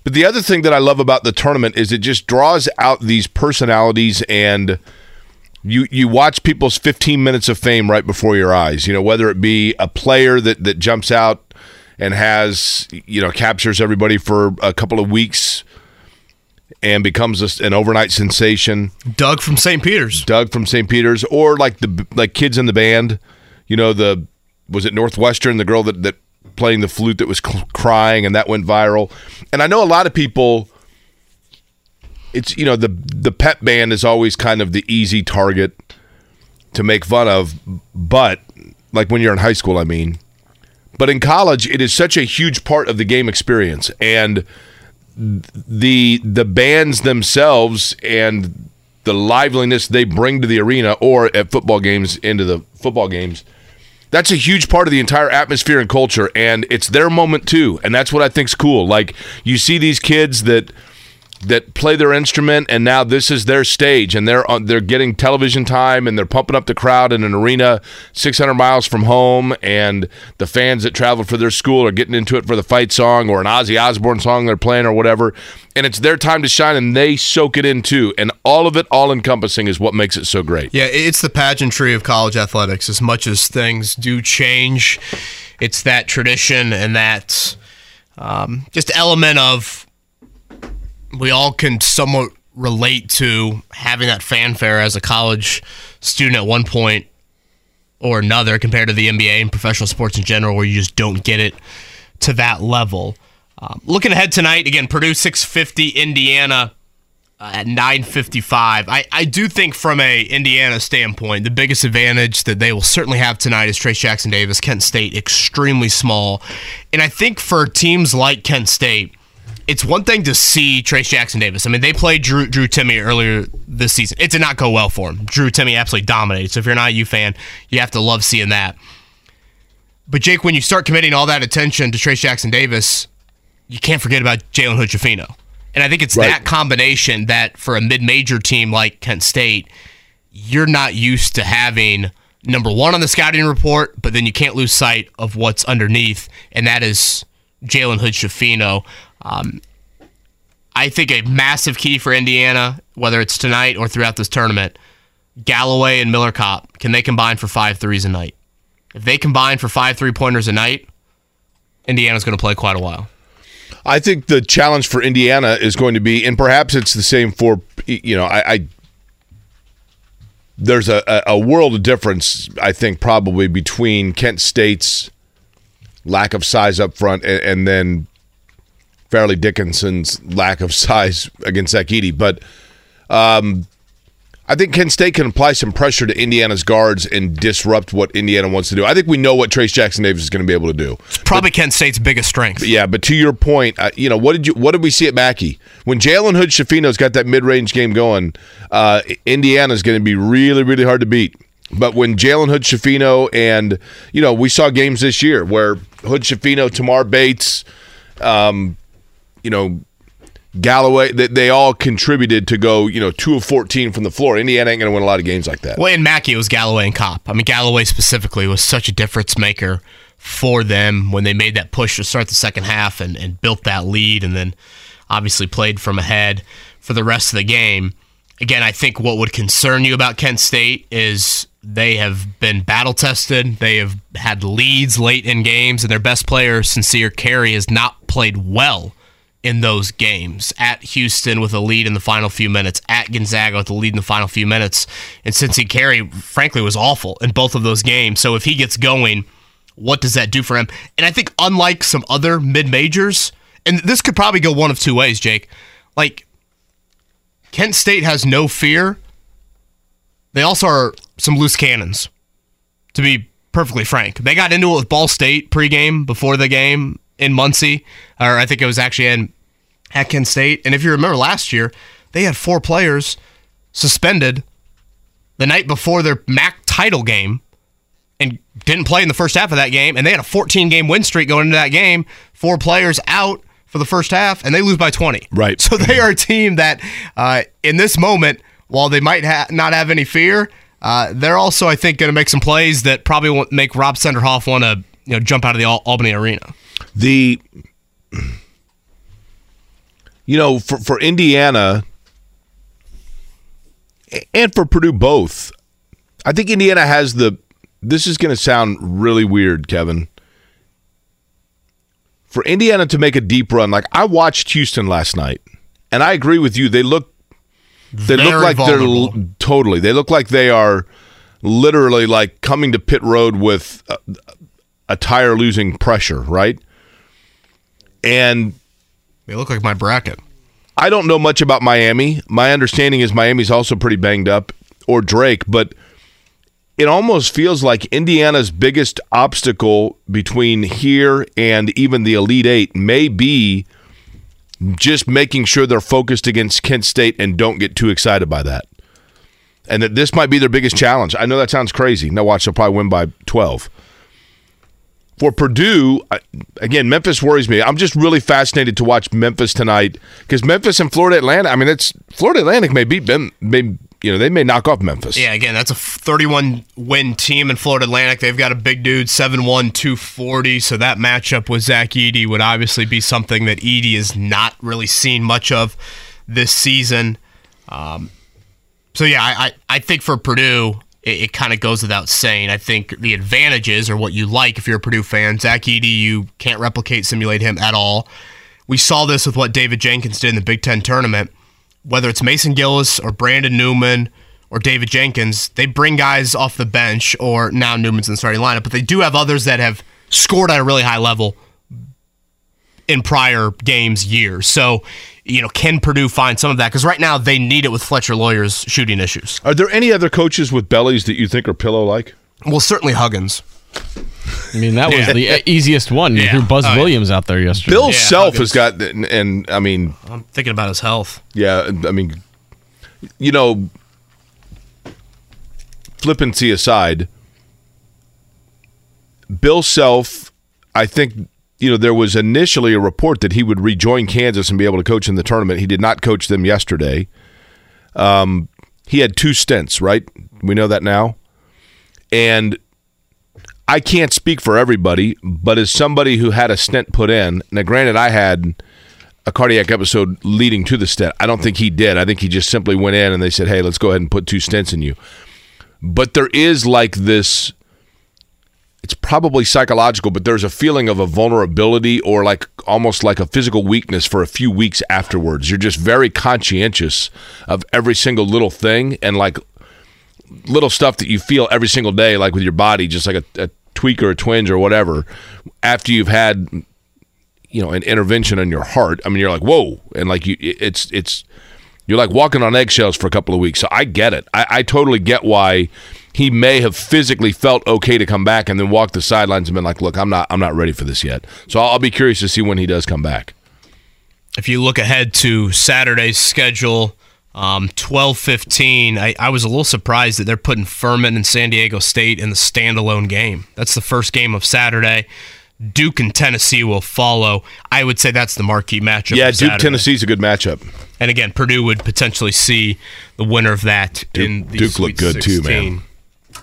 But the other thing that I love about the tournament is it just draws out these personalities and you you watch people's 15 minutes of fame right before your eyes. You know, whether it be a player that that jumps out and has you know captures everybody for a couple of weeks and becomes a, an overnight sensation.
Doug from St. Peter's.
Doug from St. Peter's, or like the like kids in the band. You know, the was it Northwestern, the girl that that playing the flute that was cl- crying and that went viral. And I know a lot of people. It's you know the the pep band is always kind of the easy target to make fun of, but like when you're in high school, I mean. But in college, it is such a huge part of the game experience, and the the bands themselves and the liveliness they bring to the arena or at football games into the football games that's a huge part of the entire atmosphere and culture and it's their moment too and that's what i think's cool. Like you see these kids that that play their instrument and now this is their stage and they're on, they're getting television time and they're pumping up the crowd in an arena 600 miles from home and the fans that travel for their school are getting into it for the fight song or an Ozzy Osbourne song they're playing or whatever and it's their time to shine and they soak it in too and all of it all encompassing is what makes it so great
Yeah, it's the pageantry of college athletics. As much as things do change, it's that tradition and that um, just element of we all can somewhat relate to having that fanfare as a college student at one point or another compared to the NBA and professional sports in general, where you just don't get it to that level. Um, looking ahead tonight, again, Purdue 650, Indiana uh, at 955. I, I do think from a Indiana standpoint, the biggest advantage that they will certainly have tonight is Trayce Jackson Davis, Kent State, extremely small. And I think for teams like Kent State, it's one thing to see Trayce Jackson Davis. I mean, they played Drew Drew Timme earlier this season. It did not go well for him. Drew Timme absolutely dominated. So if you're not a U fan, you have to love seeing that. But Jake, when you start committing all that attention to Trayce Jackson Davis, you can't forget about Jalen Hood. And I think it's
Right.
that combination that for a mid-major team like Kent State, you're not used to having number one on the scouting report, but then you can't lose sight of what's underneath, and that is Jalen Hood Schifino. Um, I think a massive key for Indiana, whether it's tonight or throughout this tournament, Galloway and Miller Kopp, can they combine for five threes a night? If they combine for five three pointers a night, Indiana's going to play quite a while.
I think the challenge for Indiana is going to be, and perhaps it's the same for you know, I, I there's a, a a world of difference, I think, probably between Kent State's lack of size up front and, and then Fairleigh Dickinson's lack of size against Zach But um, I think Kent State can apply some pressure to Indiana's guards and disrupt what Indiana wants to do. I think we know what Trayce Jackson Davis is going to be able to do.
Probably Kent State's biggest strength.
Yeah, but to your point, uh, you know what did you what did we see at Mackey when Jalen Hood Schifino's got that mid range game going? Uh, Indiana's going to be really really hard to beat. But when Jalen Hood Schifino and you know we saw games this year where Hood Schifino, Tamar Bates, um, you know Galloway, they, they all contributed to go you know two of fourteen from the floor. Indiana ain't going to win a lot of games like that.
Well, in Mackey, it was Galloway and Kopp. I mean, Galloway specifically was such a difference maker for them when they made that push to start the second half and, and built that lead and then obviously played from ahead for the rest of the game. Again, I think what would concern you about Kent State is they have been battle tested. They have had leads late in games, and their best player, Sincere Carry, has not played well in those games. At Houston with a lead in the final few minutes, at Gonzaga with a lead in the final few minutes. And Sincere Carry, frankly, was awful in both of those games. So if he gets going, what does that do for him? And I think, unlike some other mid majors, and this could probably go one of two ways, Jake. Like, Kent State has no fear. They also are some loose cannons, to be perfectly frank. They got into it with Ball State pregame before the game in Muncie, or I think it was actually in at Kent State. And if you remember last year, they had four players suspended the night before their MAC title game and didn't play in the first half of that game. And they had a 14 game win streak going into that game. Four players out for the first half, and they lose by 20.
Right.
So they are a team that, uh, in this moment, while they might ha- not have any fear, uh, they're also, I think, going to make some plays that probably won't make Rob Senderoff want to you know jump out of the Al- Albany arena.
The you know for for Indiana and for Purdue both, I think Indiana has the. This is going to sound really weird, Kevin. For Indiana to make a deep run, like I watched Houston last night, and I agree with you. They look, they look like
vulnerable.
they're totally. They look like they are literally like coming to pit road with a, a tire losing pressure, right? And
They look like my bracket.
I don't know much about Miami. My understanding is Miami's also pretty banged up, or Drake, but it almost feels like Indiana's biggest obstacle between here and even the Elite Eight may be just making sure they're focused against Kent State and don't get too excited by that. And that this might be their biggest challenge. I know that sounds crazy. Now, watch, they'll probably win by 12. For Purdue, again, Memphis worries me. I'm just really fascinated to watch Memphis tonight because Memphis and Florida Atlantic. I mean, it's Florida Atlantic may beat. May you know they may knock off Memphis.
Yeah, again, that's a 31 win team in Florida Atlantic. They've got a big dude, 7 1, 240. So that matchup with Zach Edey would obviously be something that Edey has not really seen much of this season. Um, so, yeah, I, I, I think for Purdue, it, it kind of goes without saying. I think the advantages are what you like if you're a Purdue fan. Zach Edey, you can't replicate, simulate him at all. We saw this with what David Jenkins did in the Big Ten tournament whether it's Mason Gillis or Brandon Newman or David Jenkins, they bring guys off the bench or now Newman's in the starting lineup, but they do have others that have scored at a really high level in prior games, years. So, you know, can Purdue find some of that? Because right now they need it with Fletcher Loyer's shooting issues.
Are there any other coaches with bellies that you think are pillow like?
Well, certainly Huggins.
I mean, that was
Yeah.
the easiest one. You
Yeah.
threw Buzz
Oh, yeah.
Williams out there yesterday.
Bill
Yeah,
Self has got, and, and I mean,
I'm thinking about his health.
Yeah, I mean, you know, flippancy aside, Bill Self, I think, you know, there was initially a report that he would rejoin Kansas and be able to coach in the tournament. He did not coach them yesterday. Um, he had two stints, right? We know that now. And I can't speak for everybody, but as somebody who had a stent put in, now granted, I had a cardiac episode leading to the stent. I don't think he did. I think he just simply went in and they said, "Hey, let's go ahead and put two stents in you." But there is like this it's probably psychological, but there's a feeling of a vulnerability or like almost like a physical weakness for a few weeks afterwards. You're just very conscientious of every single little thing and like little stuff that you feel every single day, like with your body, just like a, a tweak or a twinge or whatever, after you've had you know an intervention in your heart i mean you're like whoa. And like you it's it's you're like walking on eggshells for a couple of weeks. So i get it. I, I totally get why he may have physically felt okay to come back and then walk the sidelines and been like look i'm not i'm not ready for this yet. So i'll, I'll be curious to see when he does come back.
If you look ahead to Saturday's schedule, um, twelve fifteen, I, I was a little surprised that they're putting Furman and San Diego State in the standalone game. That's the first game of Saturday. Duke and Tennessee will follow. I would say that's the marquee matchup.
yeah duke
Saturday.
tennessee's a good matchup
And again, Purdue would potentially see the winner of that in the
Duke
Sweet
looked good too, man.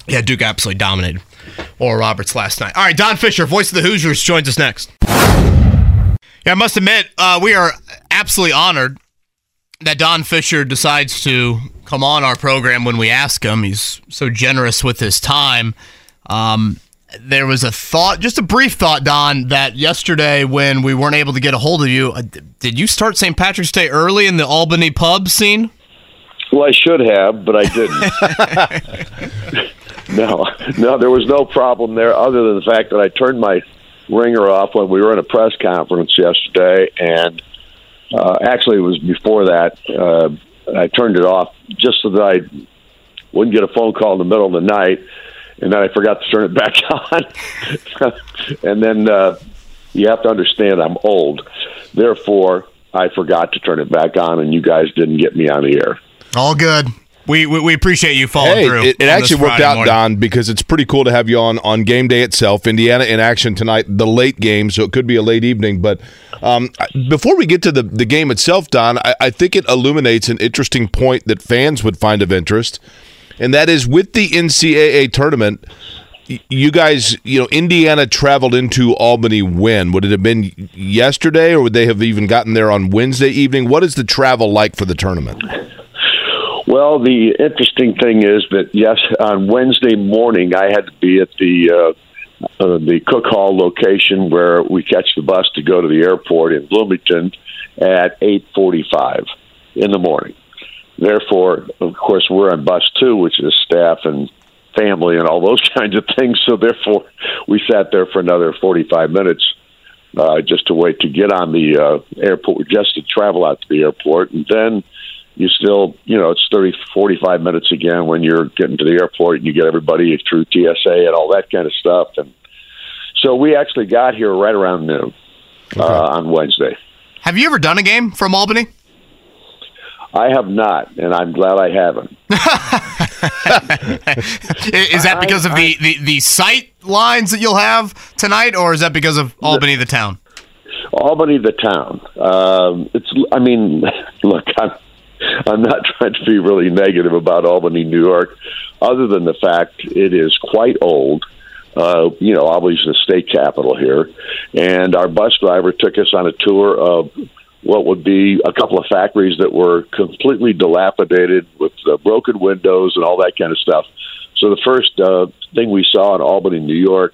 Yeah, Duke absolutely dominated Oral Roberts last night. All right, Don Fischer, voice of the Hoosiers, joins us next. Yeah, I must admit, uh, we are absolutely honored that Don Fischer decides to come on our program when we ask him. He's so generous with his time. Um, there was a thought, just a brief thought, Don, that yesterday when we weren't able to get a hold of you, uh, did you start St. Patrick's Day early in the Albany pub scene?
Well, I should have, but I didn't. no, no, there was no problem there, other than the fact that I turned my ringer off when we were in a press conference yesterday, and uh, actually, it was before that. Uh, I turned it off just so that I wouldn't get a phone call in the middle of the night, and then I forgot to turn it back on. and then uh, you have to understand I'm old, therefore I forgot to turn it back on, and you guys didn't get me on the air.
All good. We, we, we appreciate you following
hey,
through.
it, it actually worked out,
morning.
Don, because it's pretty cool to have you on on game day itself. Indiana in action tonight, the late game, so it could be a late evening. But um, before we get to the, the game itself, Don, I, I think it illuminates an interesting point that fans would find of interest, and that is with the NCAA tournament. You guys, you know, Indiana traveled into Albany when? Would it have been yesterday, or would they have even gotten there on Wednesday evening? What is the travel like for the tournament?
Well, the interesting thing is that yes, on Wednesday morning I had to be at the uh, uh, the Cook Hall location where we catch the bus to go to the airport in Bloomington at eight forty-five in the morning. Therefore, of course, we're on bus two, which is staff and family and all those kinds of things. So therefore, we sat there for another forty-five minutes uh, just to wait to get on the uh, airport, just to travel out to the airport, and then you still, you know, it's 30, 45 minutes again when you're getting to the airport and you get everybody through TSA and all that kind of stuff. And so we actually got here right around noon uh, on Wednesday.
Have you ever done a game from Albany?
I have not, and I'm glad I haven't.
Is that because of the, the, the sight lines that you'll have tonight, or is that because of Albany, the town?
Albany, the town. Um, it's. I mean, look, I'm. I'm not trying to be really negative about Albany, New York, other than the fact it is quite old. Uh, you know, Albany's the state capital here, and our bus driver took us on a tour of what would be a couple of factories that were completely dilapidated with uh, broken windows and all that kind of stuff. So the first uh, thing we saw in Albany, New York,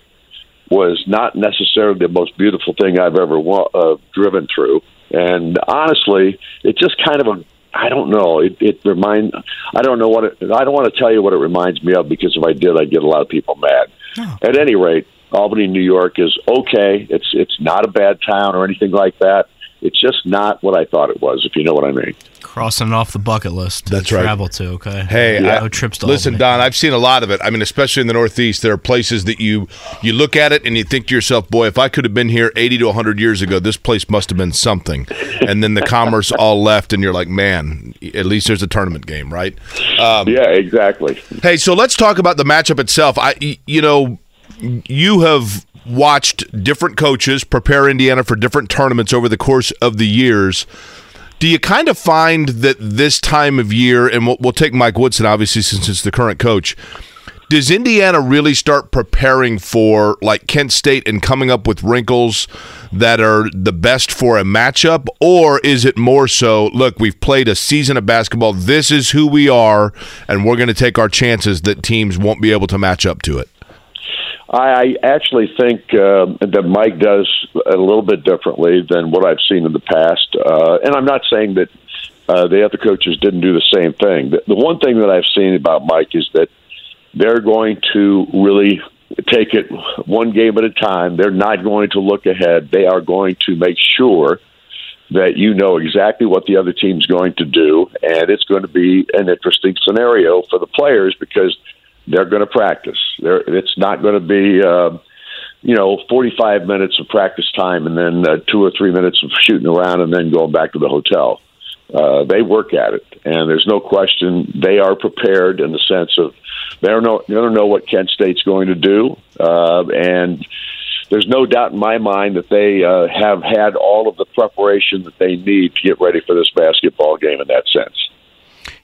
was not necessarily the most beautiful thing I've ever wa- uh, driven through. And honestly, it just kind of a I don't know. It, it remind I don't know what it, I don't want to tell you what it reminds me of because if I did, I'd get a lot of people mad. Oh. At any rate, Albany, New York is okay. It's it's not a bad town or anything like that. It's just not what I thought it was, if you know what I mean.
Crossing it off the bucket list. To
That's right.
Travel to. Okay.
Hey,
no
I-
trips to
listen,
Albany.
Don. I've seen a lot of it. I mean, especially in the Northeast, there are places that you you look at it and you think to yourself, "Boy, if I could have been here 80 to 100 years ago, this place must have been something." And then the commerce all left, and you're like, "Man, at least there's a tournament game, right?" Um,
yeah, exactly.
Hey, so let's talk about the matchup itself. I, y- you know, you have watched different coaches prepare Indiana for different tournaments over the course of the years. Do you kind of find that this time of year, and we'll, we'll take Mike Woodson, obviously, since it's the current coach, does Indiana really start preparing for like Kent State and coming up with wrinkles that are the best for a matchup? Or is it more so, look, we've played a season of basketball, this is who we are, and we're going to take our chances that teams won't be able to match up to it?
I, actually think uh, that Mike does a little bit differently than what I've seen in the past. Uh, and I'm not saying that uh, the other coaches didn't do the same thing. The, the one thing that I've seen about Mike is that they're going to really take it one game at a time. They're not going to look ahead. They are going to make sure that you know exactly what the other team's going to do, and it's going to be an interesting scenario for the players because they're going to practice. They're, it's not going to be, uh, you know, 45 minutes of practice time and then uh, two or three minutes of shooting around and then going back to the hotel. Uh, they work at it, and there's no question they are prepared in the sense of they don't know they don't know what Kent State's going to do, uh, and there's no doubt in my mind that they uh, have had all of the preparation that they need to get ready for this basketball game in that sense.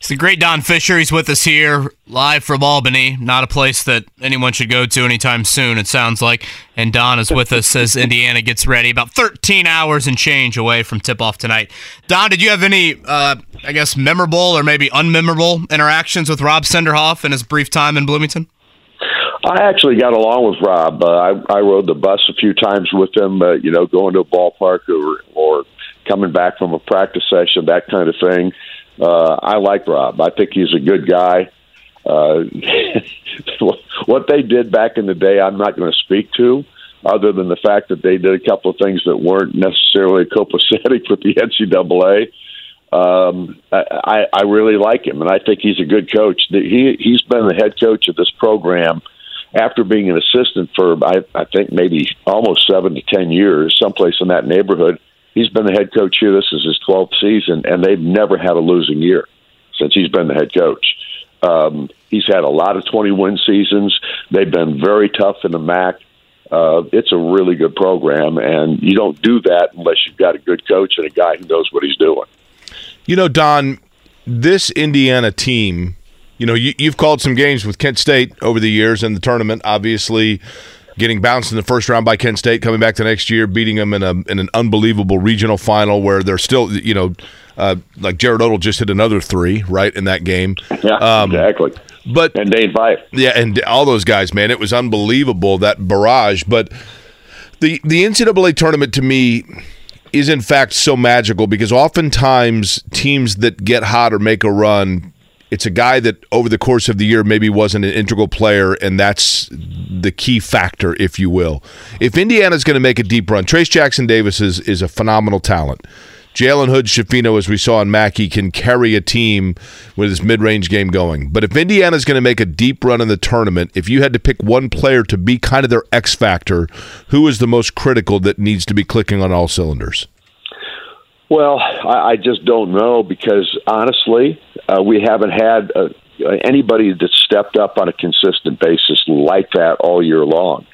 It's the great Don Fischer. He's with us here live from Albany. Not a place that anyone should go to anytime soon, it sounds like. And Don is with us as Indiana gets ready, about 13 hours and change away from tip off tonight. Don, did you have any, uh, I guess, memorable or maybe unmemorable interactions with Rob Senderoff in his brief time in Bloomington?
I actually got along with Rob. Uh, I, I rode the bus a few times with him, uh, you know, going to a ballpark or, or coming back from a practice session, that kind of thing. Uh, I like Rob. I think he's a good guy. Uh, what they did back in the day, I'm not going to speak to, other than the fact that they did a couple of things that weren't necessarily copacetic with the NCAA. Um, I, I really like him, and I think he's a good coach. He he's been the head coach of this program after being an assistant for I, I think maybe almost seven to ten years, someplace in that neighborhood. He's been the head coach here. This is his twelfth season, and they've never had a losing year since he's been the head coach. Um, he's had a lot of twenty win seasons. They've been very tough in the MAC. Uh, it's a really good program, and you don't do that unless you've got a good coach and a guy who knows what he's doing.
You know, Don, this Indiana team, you know, you, you've called some games with Kent State over the years in the tournament, obviously getting bounced in the first round by Kent State, coming back the next year, beating them in a in an unbelievable regional final where they're still, you know, Uh, like Jarrad Odle just hit another three right in that game.
Yeah, um, exactly.
But
and Dane Fife.
Yeah, and all those guys, man, it was unbelievable that barrage. But the the NCAA tournament to me is in fact so magical because oftentimes teams that get hot or make a run it's a guy that over the course of the year maybe wasn't an integral player, and that's the key factor, if you will. If Indiana's going to make a deep run, Trayce Jackson Davis is, is a phenomenal talent. Jalen Hood Schifino, as we saw in Mackey, can carry a team with his mid range game going. But if Indiana's going to make a deep run in the tournament, if you had to pick one player to be kind of their X factor, who is the most critical that needs to be clicking on all cylinders?
Well, I, I just don't know because honestly, uh, we haven't had uh, anybody that stepped up on a consistent basis like that all year long.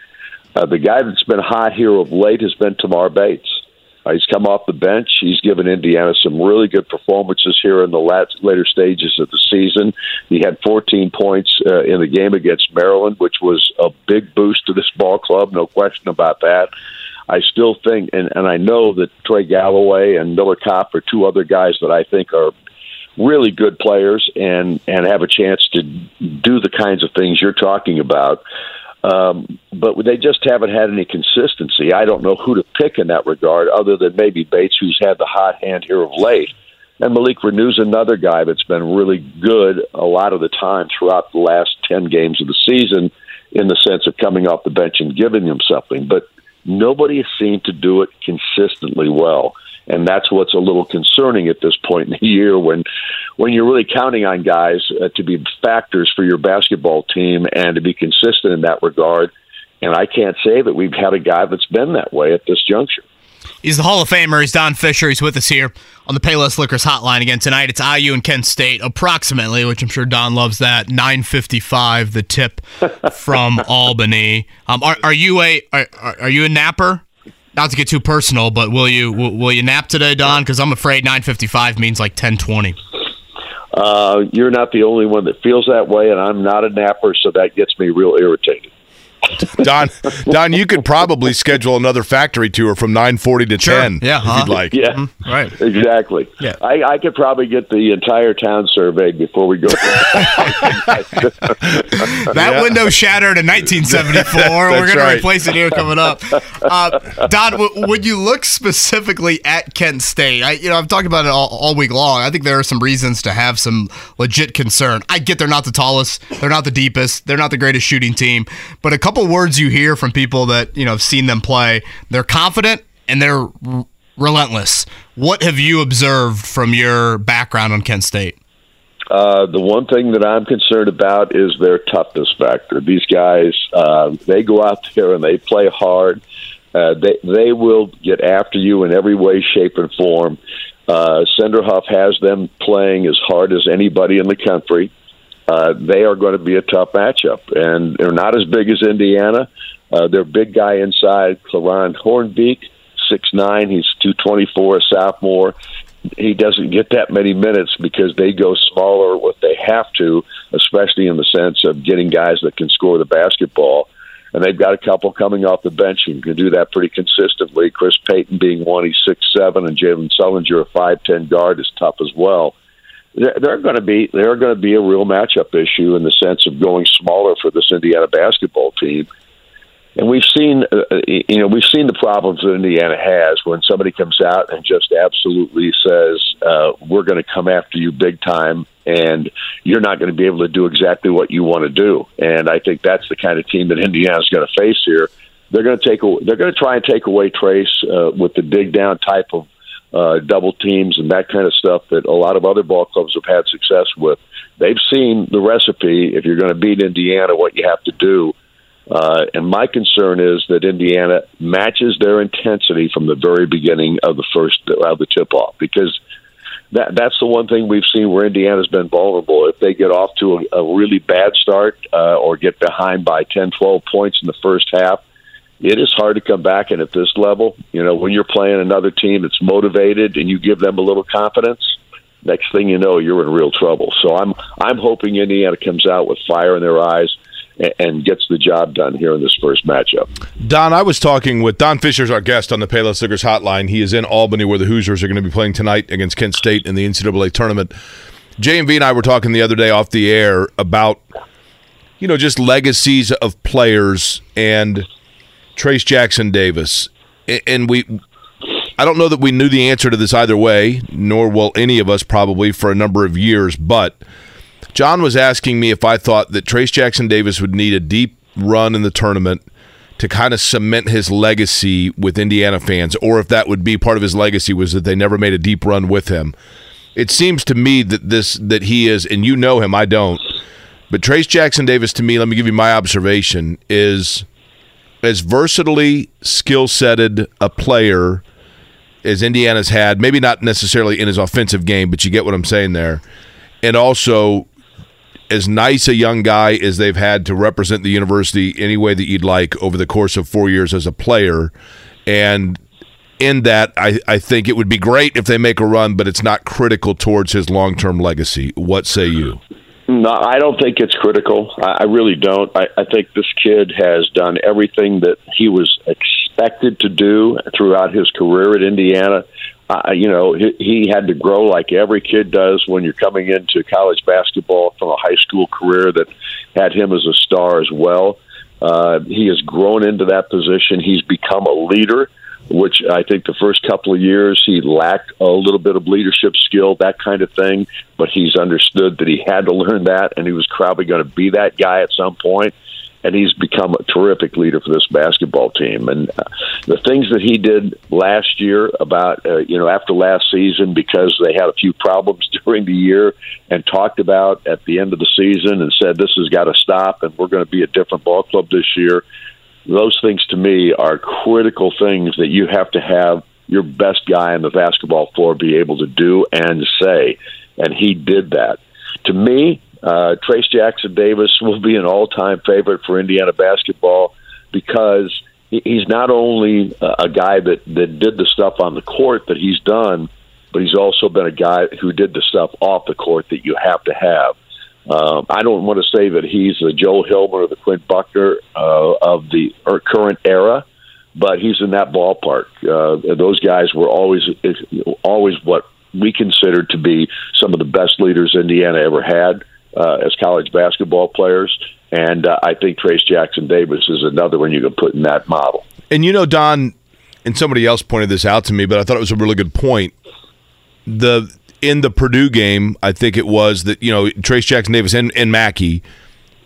Uh, the guy that's been hot here of late has been Tamar Bates. Uh, he's come off the bench. He's given Indiana some really good performances here in the last, later stages of the season. He had 14 points uh, in the game against Maryland, which was a big boost to this ball club, no question about that. I still think, and, and I know that Trey Galloway and Miller Kopp are two other guys that I think are really good players and and have a chance to do the kinds of things you're talking about. Um, but they just haven't had any consistency. I don't know who to pick in that regard, other than maybe Bates, who's had the hot hand here of late. And Malik Reneau's another guy that's been really good a lot of the time throughout the last 10 games of the season in the sense of coming off the bench and giving them something. But Nobody has seemed to do it consistently well. And that's what's a little concerning at this point in the year when, when you're really counting on guys uh, to be factors for your basketball team and to be consistent in that regard. And I can't say that we've had a guy that's been that way at this juncture.
He's the Hall of Famer. He's Don Fischer. He's with us here on the Payless Liquors Hotline again tonight. It's IU and Kent State, approximately, which I'm sure Don loves that. 9:55, the tip from Albany. Um, are, are you a are, are you a napper? Not to get too personal, but will you will, will you nap today, Don? Because I'm afraid 9:55 means like 10:20.
Uh, you're not the only one that feels that way, and I'm not a napper, so that gets me real irritated.
Don, Don, you could probably schedule another factory tour from nine forty to
sure.
ten.
Yeah,
if
huh?
you'd like.
Yeah,
mm-hmm. right.
Exactly.
Yeah,
I, I, could probably get the entire town surveyed before we go.
that yeah. window shattered in 1974. We're going right. to replace it here coming up. Uh, Don, w- would you look specifically at Kent State? I, you know, I've talked about it all, all week long. I think there are some reasons to have some legit concern. I get they're not the tallest, they're not the deepest, they're not the greatest shooting team, but a couple words you hear from people that you know have seen them play, they're confident and they're r- relentless. What have you observed from your background on Kent State?
Uh, the one thing that I'm concerned about is their toughness factor. These guys, uh, they go out there and they play hard. Uh, they they will get after you in every way, shape, and form. Uh, Senderoff has them playing as hard as anybody in the country. Uh, they are going to be a tough matchup, and they're not as big as Indiana. Uh, their big guy inside, Cli'Ron Hornbeak, six nine. He's two twenty four, a sophomore. He doesn't get that many minutes because they go smaller what they have to, especially in the sense of getting guys that can score the basketball. And they've got a couple coming off the bench who can do that pretty consistently. Chris Payton being one, he's six seven, and Jalen Sullinger, a five ten guard, is tough as well they're, going to be they're going to be a real matchup issue in the sense of going smaller for this Indiana basketball team. And we've seen, uh, uh, you know, we've seen the problems that Indiana has when somebody comes out and just absolutely says, uh, "We're going to come after you big time," and you're not going to be able to do exactly what you want to do. And I think that's the kind of team that Indiana's going to face here. They're going to take, they're going to try and take away Trayce uh, with the dig down type of uh, double teams and that kind of stuff that a lot of other ball clubs have had success with. They've seen the recipe. If you're going to beat Indiana, what you have to do. Uh, and my concern is that Indiana matches their intensity from the very beginning of the first of the tip off because that that's the one thing we've seen where Indiana's been vulnerable. If they get off to a, a really bad start uh, or get behind by 10, 12 points in the first half, it is hard to come back and at this level. You know, when you're playing another team that's motivated and you give them a little confidence, next thing you know, you're in real trouble. So I'm I'm hoping Indiana comes out with fire in their eyes and gets the job done here in this first matchup.
Don, I was talking with Don Fischer's our guest on the Payless Liquors Hotline. He is in Albany, where the Hoosiers are going to be playing tonight against Kent State in the NCAA tournament. JMV and I were talking the other day off the air about, you know, just legacies of players and Trayce Jackson Davis, and we. I don't know that we knew the answer to this either way, nor will any of us probably for a number of years, but John was asking me if I thought that Trayce Jackson Davis would need a deep run in the tournament to kind of cement his legacy with Indiana fans, or if that would be part of his legacy was that they never made a deep run with him. It seems to me that this that he is, and you know him, I don't. But Trayce Jackson Davis, to me, let me give you my observation, is as versatilely skill setted a player as Indiana's had, maybe not necessarily in his offensive game, but you get what I'm saying there. And also as nice a young guy as they've had to represent the university any way that you'd like over the course of four years as a player. And in that, I, I think it would be great if they make a run, but it's not critical towards his long term legacy. What say you?
No, I don't think it's critical. I, I really don't. I, I think this kid has done everything that he was expected to do throughout his career at Indiana uh, you know, he, he had to grow like every kid does when you're coming into college basketball from a high school career that had him as a star as well. Uh, he has grown into that position. He's become a leader, which I think the first couple of years he lacked a little bit of leadership skill, that kind of thing. But he's understood that he had to learn that, and he was probably going to be that guy at some point. and he's become a terrific leader for this basketball team. And uh, the things that he did last year about, uh, you know, after last season, because they had a few problems during the year and talked about at the end of the season and said, this has got to stop and we're going to be a different ball club this year. Those things to me are critical things that you have to have your best guy on the basketball floor be able to do and say. And he did that. To me, uh, Trayce Jackson Davis will be an all-time favorite for Indiana basketball because he's not only a guy that that did the stuff on the court that he's done, but he's also been a guy who did the stuff off the court that you have to have. Um, I don't want to say that he's the Joe Hilmer or the Quinn Buckner uh, of the current era, but he's in that ballpark. Uh, those guys were always always what we considered to be some of the best leaders Indiana ever had uh, as college basketball players. And uh, I think Trayce Jackson Davis is another one you can put in that model.
And you know, Don, and somebody else pointed this out to me, but I thought it was a really good point. The in the Purdue game, I think it was that you know Trayce Jackson Davis and, and Mackey.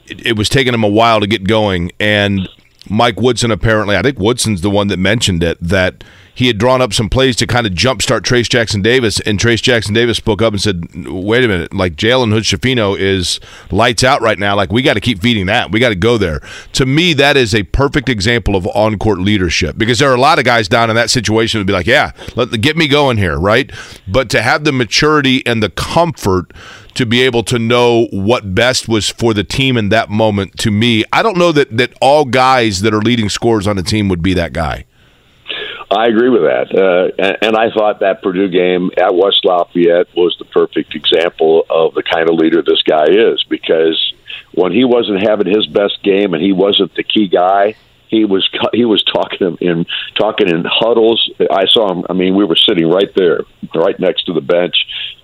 It, it was taking him a while to get going, and Mike Woodson apparently, I think Woodson's the one that mentioned it that he had drawn up some plays to kind of jumpstart Trayce Jackson Davis, and Trayce Jackson Davis spoke up and said, "Wait a minute, like Jalen Hood Schifino is lights out right now. Like we got to keep feeding that. We got to go there." To me, that is a perfect example of on court leadership because there are a lot of guys down in that situation would be like, "Yeah, let get me going here," right? But to have the maturity and the comfort to be able to know what best was for the team in that moment to me i don't know that that all guys that are leading scores on a team would be that guy
I agree with that, uh, and, I thought that Purdue game at West Lafayette was the perfect example of the kind of leader this guy is. Because when he wasn't having his best game and he wasn't the key guy, he was he was talking in talking in huddles. I saw him. I mean, we were sitting right there, right next to the bench,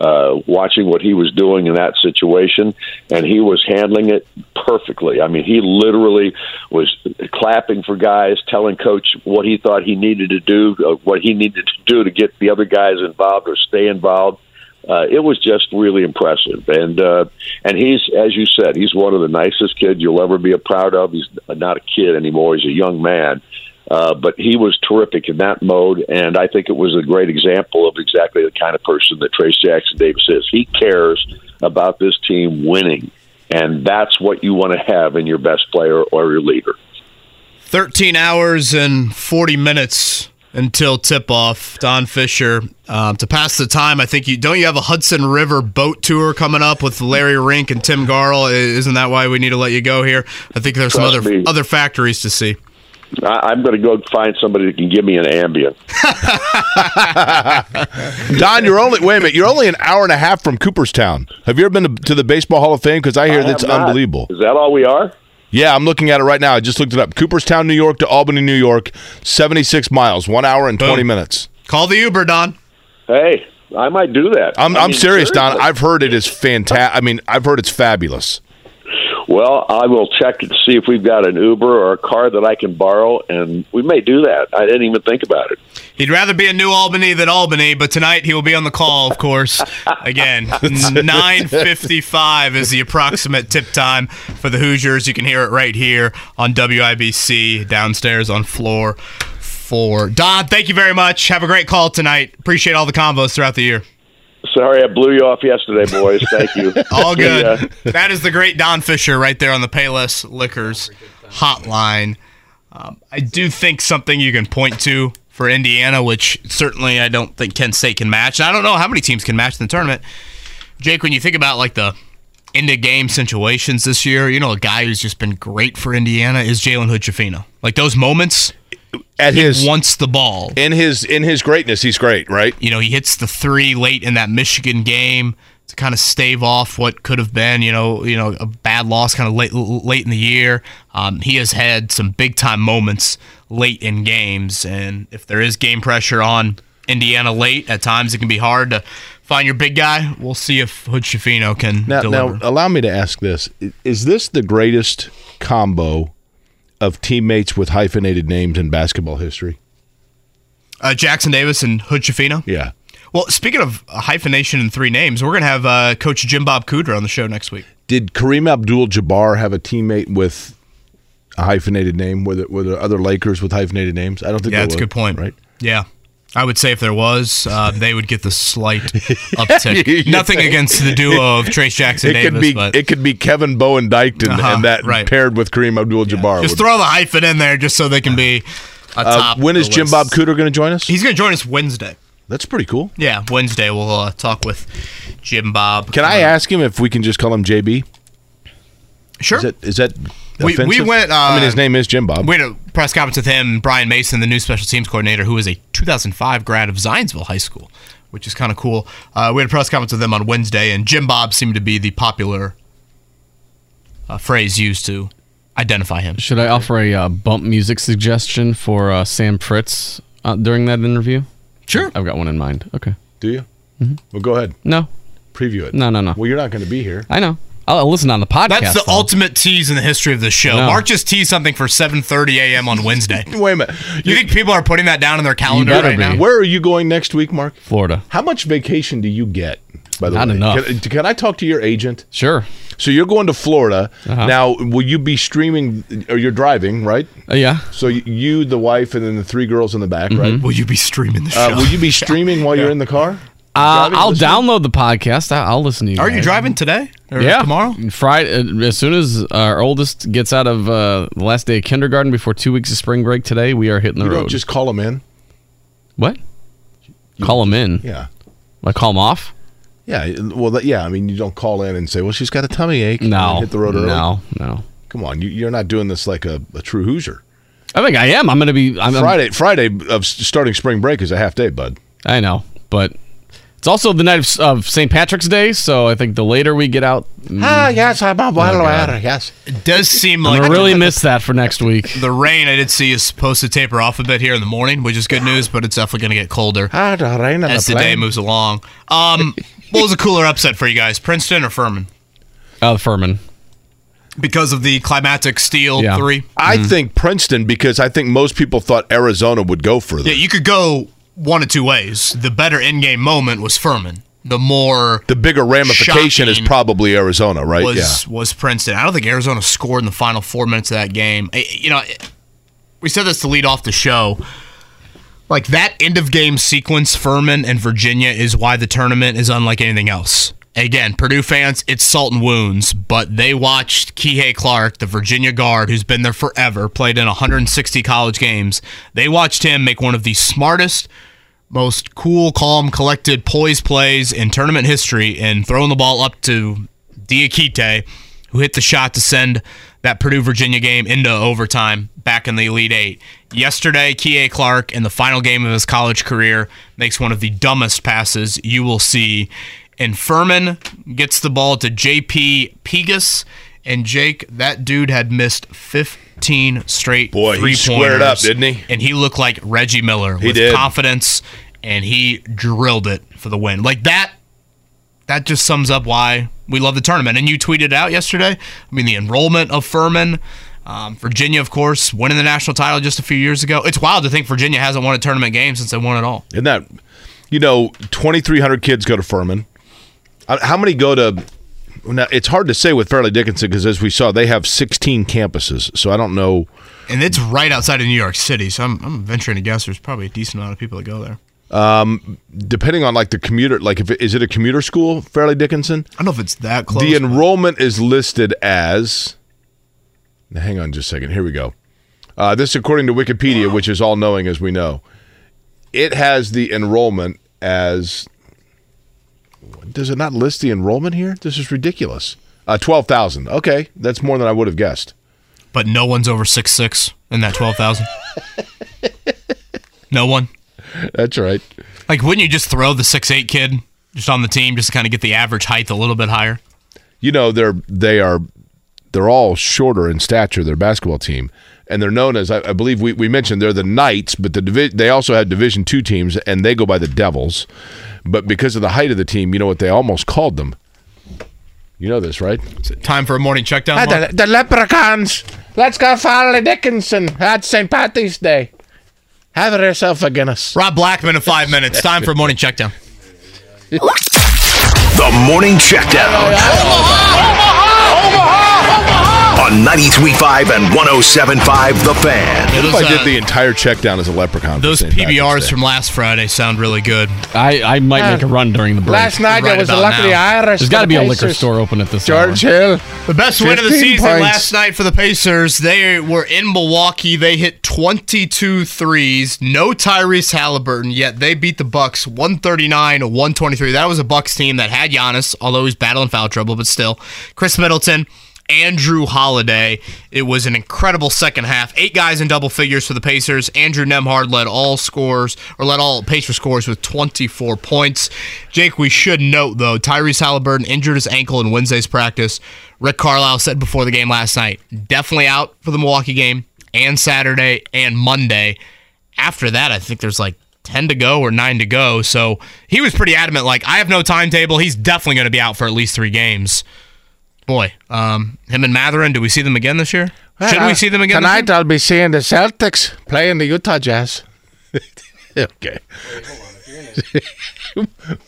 uh, watching what he was doing in that situation, and he was handling it perfectly. I mean, he literally was clapping for guys, telling coach what he thought he needed to do, uh, what he needed to do to get the other guys involved or stay involved uh, it was just really impressive. And uh, and he's, as you said, he's one of the nicest kids you'll ever be proud of. He's not a kid anymore; he's a young man. Uh, but he was terrific in that mode, and I think it was a great example of exactly the kind of person that Trayce Jackson Davis is. He cares about this team winning, and that's what you want to have in your best player or your leader.
13 hours and 40 minutes until tip off. Don Fischer um, to pass the time. I think you don't you have a Hudson River boat tour coming up with Larry Rink and Tim Garl. Isn't that why we need to let you go here? I think there's Trust some other me. other factories to see.
I, am going to go find somebody that can give me an Ambien.
Don, you're only wait a minute. You're only an hour and a half from Cooperstown. Have you ever been to, to the Baseball Hall of Fame? Because I hear I that's unbelievable.
Is that all we are?
Yeah, I'm looking at it right now. I just looked it up. Cooperstown, New York to Albany, New York, 76 miles, one hour and 20 minutes.
Call the Uber, Don.
Hey, I might do that.
I'm,
I
I'm
mean,
serious, Don. I've heard it is fantastic. I mean, I've heard it's fabulous.
Well, I will check to see if we've got an Uber or a car that I can borrow, and we may do that. I didn't even think about it.
He'd rather be in New Albany than Albany, but tonight he will be on the call, of course. Again, 9.55 is the approximate tip time for the Hoosiers. You can hear it right here on WIBC downstairs on floor four. Don, thank you very much. Have a great call tonight. Appreciate all the combos throughout the year.
Sorry, I blew you off yesterday, boys. Thank you.
All good.
ya.
that is the great Don Fischer right there on the Payless Liquors hotline. Um, I do think something you can point to for Indiana, which certainly I don't think Kent State can match. And I don't know how many teams can match in the tournament. Jake, when you think about like the into game situations this year, you know, a guy who's just been great for Indiana is Jalen Hood Like those moments
At
he
his
wants the ball.
in his in his greatness, he's great, right?
You know, he hits the three late in that Michigan game to kind of stave off what could have been, you know, you know, a bad loss kind of late late in the year. Um, he has had some big time moments late in games, and if there is game pressure on Indiana late, at times it can be hard to find your big guy. We'll see if Hood Schifino can
Now,
deliver.
now, allow me to ask this: Is this the greatest combo of teammates with hyphenated names in basketball history?
uh, Jackson Davis and Hood Schifino.
Yeah.
Well, speaking of hyphenation and three names, we're gonna have uh, Coach Jim Bob Cooter on the show next week.
Did Kareem Abdul-Jabbar have a teammate with a hyphenated name? Were there, were there other Lakers with hyphenated names? I don't think.
Yeah, that's a good point.
Right.
Yeah. I would say if there was, uh, they would get the slight uptick. Nothing
think?
against the duo of Trayce Jackson
It
Davis,
could be
but
it could be Kevin Bowen Dyked and,
Uh-huh,
and that
right.
paired with Kareem Abdul-Jabbar.
just throw the hyphen in there just so they can be a
Uh,
top.
when is Jim
list.
Bob Cooter going to join us?
He's going to join us Wednesday.
That's pretty cool.
Yeah, Wednesday we'll uh, talk with Jim Bob.
Can I ask him if we can just call him JB?
Sure.
Is that, is that
We- we
offensive?
went,
I mean,
uh,
his name is Jim Bob.
We had a press conference with him, Brian Mason, the new special teams coordinator, who is a 2005 grad of Zionsville High School, which is kind of cool. Uh, we had a press conference with them on Wednesday, and Jim Bob seemed to be the popular uh, phrase used to identify him.
Should I offer a uh, bump music suggestion for uh, Sam Fritz uh, during that interview?
Sure.
I've got one in mind. Okay.
Do you? Well, go ahead.
No.
Preview it.
No, no, no.
Well, you're not going to be here.
I know. I'll, I'll listen on the podcast.
That's the
though.
ultimate tease in the history of the show.
No.
Mark just teased something for 7:30 a.m. on Wednesday.
Wait a minute.
You think people are putting that down in their calendar right
be.
now?
Where are you going next week, Mark?
Florida.
How much vacation do you get? By the way?
Not
way,
enough.
Can, can I talk to your agent?
Sure.
So you're going to Florida
Uh-huh.
now. Will you be streaming? Or you're driving, right?
Uh, yeah.
So you, the wife, and then the three girls in the back, right?
Will you be streaming the show?
Uh, will you be streaming while you're in the car?
Uh, I'll download the podcast. I- I'll listen to you.
Are you driving today or
yeah.
tomorrow?
Friday. uh, As soon as our oldest gets out of uh, the last day of kindergarten before two weeks of spring break today, we are hitting the
You
road.
don't just call them in.
what? Call them in.
Yeah.
Like call them off?
Yeah. Well, that, yeah. I mean, you don't call in and say, "Well, she's got a tummy ache." and
No.
hit the road early.
No. No.
Come on, you, you're not doing this like a, a true Hoosier.
I think I am. I'm going to be. I'm, I'm-
Friday, Friday of starting spring break is a half day, bud.
I know, but it's also the night of, of St. Patrick's Day, so I think the later we get out, mm,
Ah, yes, I'm a well
God.
aware. Yes.
It does seem
I'm
like
gonna really miss that for next week.
the rain I did see is supposed to taper off a bit here in the morning, which is good news, but it's definitely going to get colder
Ah, the rain
as
the
the day moves along. Um, what was a cooler upset for you guys, Princeton or Furman?
Uh, Furman.
Because of the climatic steel
Yeah.
three?
I think Princeton because I think most people thought Arizona would go for further.
Yeah, you could go one of two ways. The better in-game moment was Furman. The more
the bigger ramification is probably Arizona, right?
was
yeah.
was Princeton. I don't think Arizona scored in the final four minutes of that game. You know, we said this to lead off the show. Like that end of game sequence, Furman and Virginia is why the tournament is unlike anything else. Again, Purdue fans, it's salt and wounds, but they watched Kihei Clark, the Virginia guard who's been there forever, played in 160 college games. They watched him make one of the smartest, most cool, calm, collected, poised plays in tournament history and throwing the ball up to Diakite, who hit the shot to send that Purdue Virginia game into overtime back in the Elite Eight. Yesterday, Kihei Clark, in the final game of his college career, makes one of the dumbest passes you will see. And Furman gets the ball to JP Pegues And Jake, that dude had missed 15 straight
Boy, he
three
squared up, didn't he?
And he looked like Reggie Miller
He
with
did.
confidence, and he drilled it for the win. Like that. That just sums up why we love the tournament. And you tweeted out yesterday. I mean, the enrollment of Furman. Um, Virginia, of course, winning the national title just a few years ago. It's wild to think Virginia hasn't won a tournament game since they won it all.
Isn't that, you know, 2,300 kids go to Furman. Uh, How many go to, now, it's hard to say with Fairleigh Dickinson because as we saw, they have 16 campuses. So I don't know.
And it's right outside of New York City, so I'm, I'm venturing to guess there's probably a decent amount of people that go there.
Um, depending on like the commuter, like if it, is it a commuter school, Fairleigh Dickinson?
I don't know if it's that close.
The enrollment is listed as. Now, hang on just a second. Here we go. Uh, this, according to Wikipedia, which is all knowing as we know, it has the enrollment as. Does it not list the enrollment here? This is ridiculous. Uh, Twelve thousand. Okay, that's more than I would have guessed.
but no one's over six six in that 12,000. no one.
That's right.
Like, wouldn't you just throw the six eight kid just on the team just to kind of get the average height a little bit higher?
You know they're they are they're all shorter in stature. Their basketball team, and they're known as I, I believe we, we mentioned they're the Knights, but the divi- they also had Division two teams, and they go by the Devils. But because of the height of the team, you know what they almost called them. You know this, right?
Time for a morning check down.
Ah, the, the Leprechauns. Let's go Fairleigh Dickinson. That's St. Patty's Day. Have yourself a Guinness.
Rob Blackman in five minutes. Time for a morning check down.
The Morning Checkdown. On 93.5 and 107.5 The Fan.
Yeah,
What if
those,
I did
uh,
the entire check down as a leprechaun?
Those PBRs from last Friday sound really good.
I, I might make a run during the break.
Last night
Right
I was
about
lucky
now.
Irish.
There's got to
the
be a liquor store open at this
George
hour.
Hill.
The best win of the season
points.
last night for the Pacers. They were in Milwaukee. They hit 22 threes. No Tyrese Haliburton, yet they beat the Bucks 139-123. That was a Bucks team that had Giannis, although he's battling foul trouble, but still. Khris Middleton, Andrew Holiday. It was an incredible second half. Eight guys in double figures for the Pacers. Andrew Nembhard led all scores, or led all Pacer scores with 24 points. Jake, we should note, though, Tyrese Haliburton injured his ankle in Wednesday's practice. Rick Carlisle said before the game last night, definitely out for the Milwaukee game and Saturday and Monday. After that, I think there's like 10 to go or 9 to go. So he was pretty adamant, like, I have no timetable. He's definitely going to be out for at least three games. Boy, um, him and Mathurin, do we see them again this year? Should we see them again? this
Tonight I'll be seeing the Celtics playing the Utah Jazz. okay.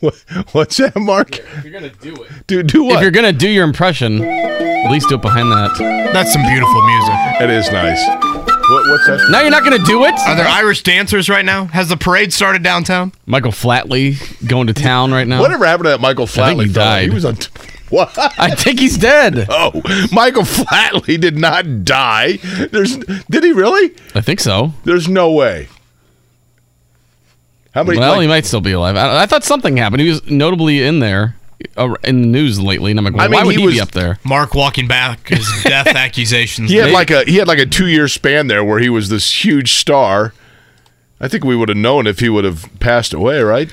What- What's that, Mark?
If you're gonna do it,
Do do
if you're gonna do your impression, at least do it behind that.
That's some beautiful music.
It is nice. What, what's that?
Now you're not gonna do it.
Are there Irish dancers right now? Has the parade started downtown?
Michael Flatley going to town right now.
Whatever happened to that Michael
think
Flatley?
he died.
He was on. T- what?
I think he's dead.
Oh, Michael Flatley did not die. There's. Did he really?
I think so.
There's no way. How many?
Well,
like-
he might still be alive. I, I thought something happened. He was notably in there, uh, in the news lately, and I'm like, well,
I mean,
why would
he
he,
was-
be up there?
Mark walking back his death accusations.
He had like a he had like a two year span there where he was this huge star. I think we would have known if he would have passed away, right?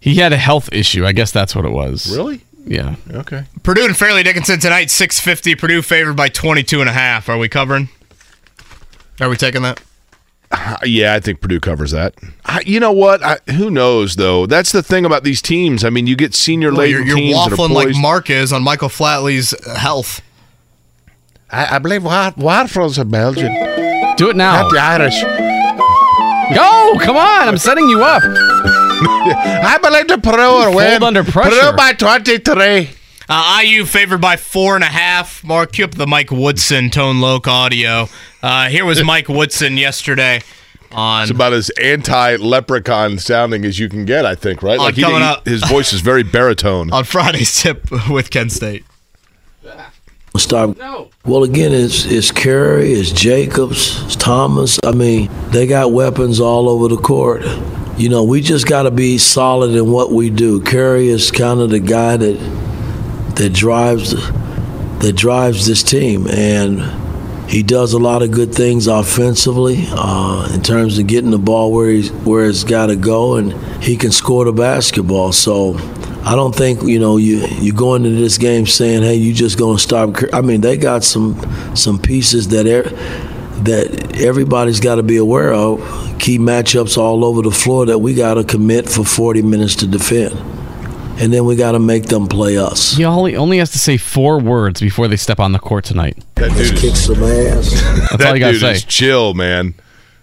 He had a health issue. I guess that's what it was.
Really?
Yeah.
Okay.
Purdue and Fairleigh Dickinson tonight, 650. Purdue favored by 22 and a half. Are we covering? Are we taking that?
Uh, Yeah, I think Purdue covers that. I, you know what? I, who knows though? That's the thing about these teams. I mean, you get senior
Well,
laden
you're, you're
teams that are
waffling like
poised-
Mark is on Michael Flatley's uh, health.
I, I believe Wa- Waterfall's a Belgian.
Do it now.
Not the Irish.
Go! Come on! I'm setting you up.
I believe the Peru will
Fold
win.
under pressure.
Peru by 23.
Uh, IU favored by four and a half. Mark, cue up the Mike Woodson Tone Loc audio. Uh, here was Mike Woodson yesterday on.
It's about as anti-leprechaun sounding as you can get, I think, right?
Oh,
Like he,
coming
he-
up.
his voice is very baritone.
on Friday's tip with Kent State.
Start. Well, again, it's it's Curry, it's Jacobs, it's Thomas. I mean, they got weapons all over the court. You know, we just got to be solid in what we do. Curry is kind of the guy that that drives that drives this team, and he does a lot of good things offensively uh, in terms of getting the ball where he's where it's got to go, and he can score the basketball. So. I don't think you know you you go into this game saying, "Hey, you just gonna stop." I mean, they got some some pieces that er, that everybody's got to be aware of. Key matchups all over the floor that we got to commit for 40 minutes to defend, and then we got to make them play us.
He only only has to say four words before they step on the court tonight.
That dude
kick
is,
some ass.
That's
that
all you gotta say.
is chill, man.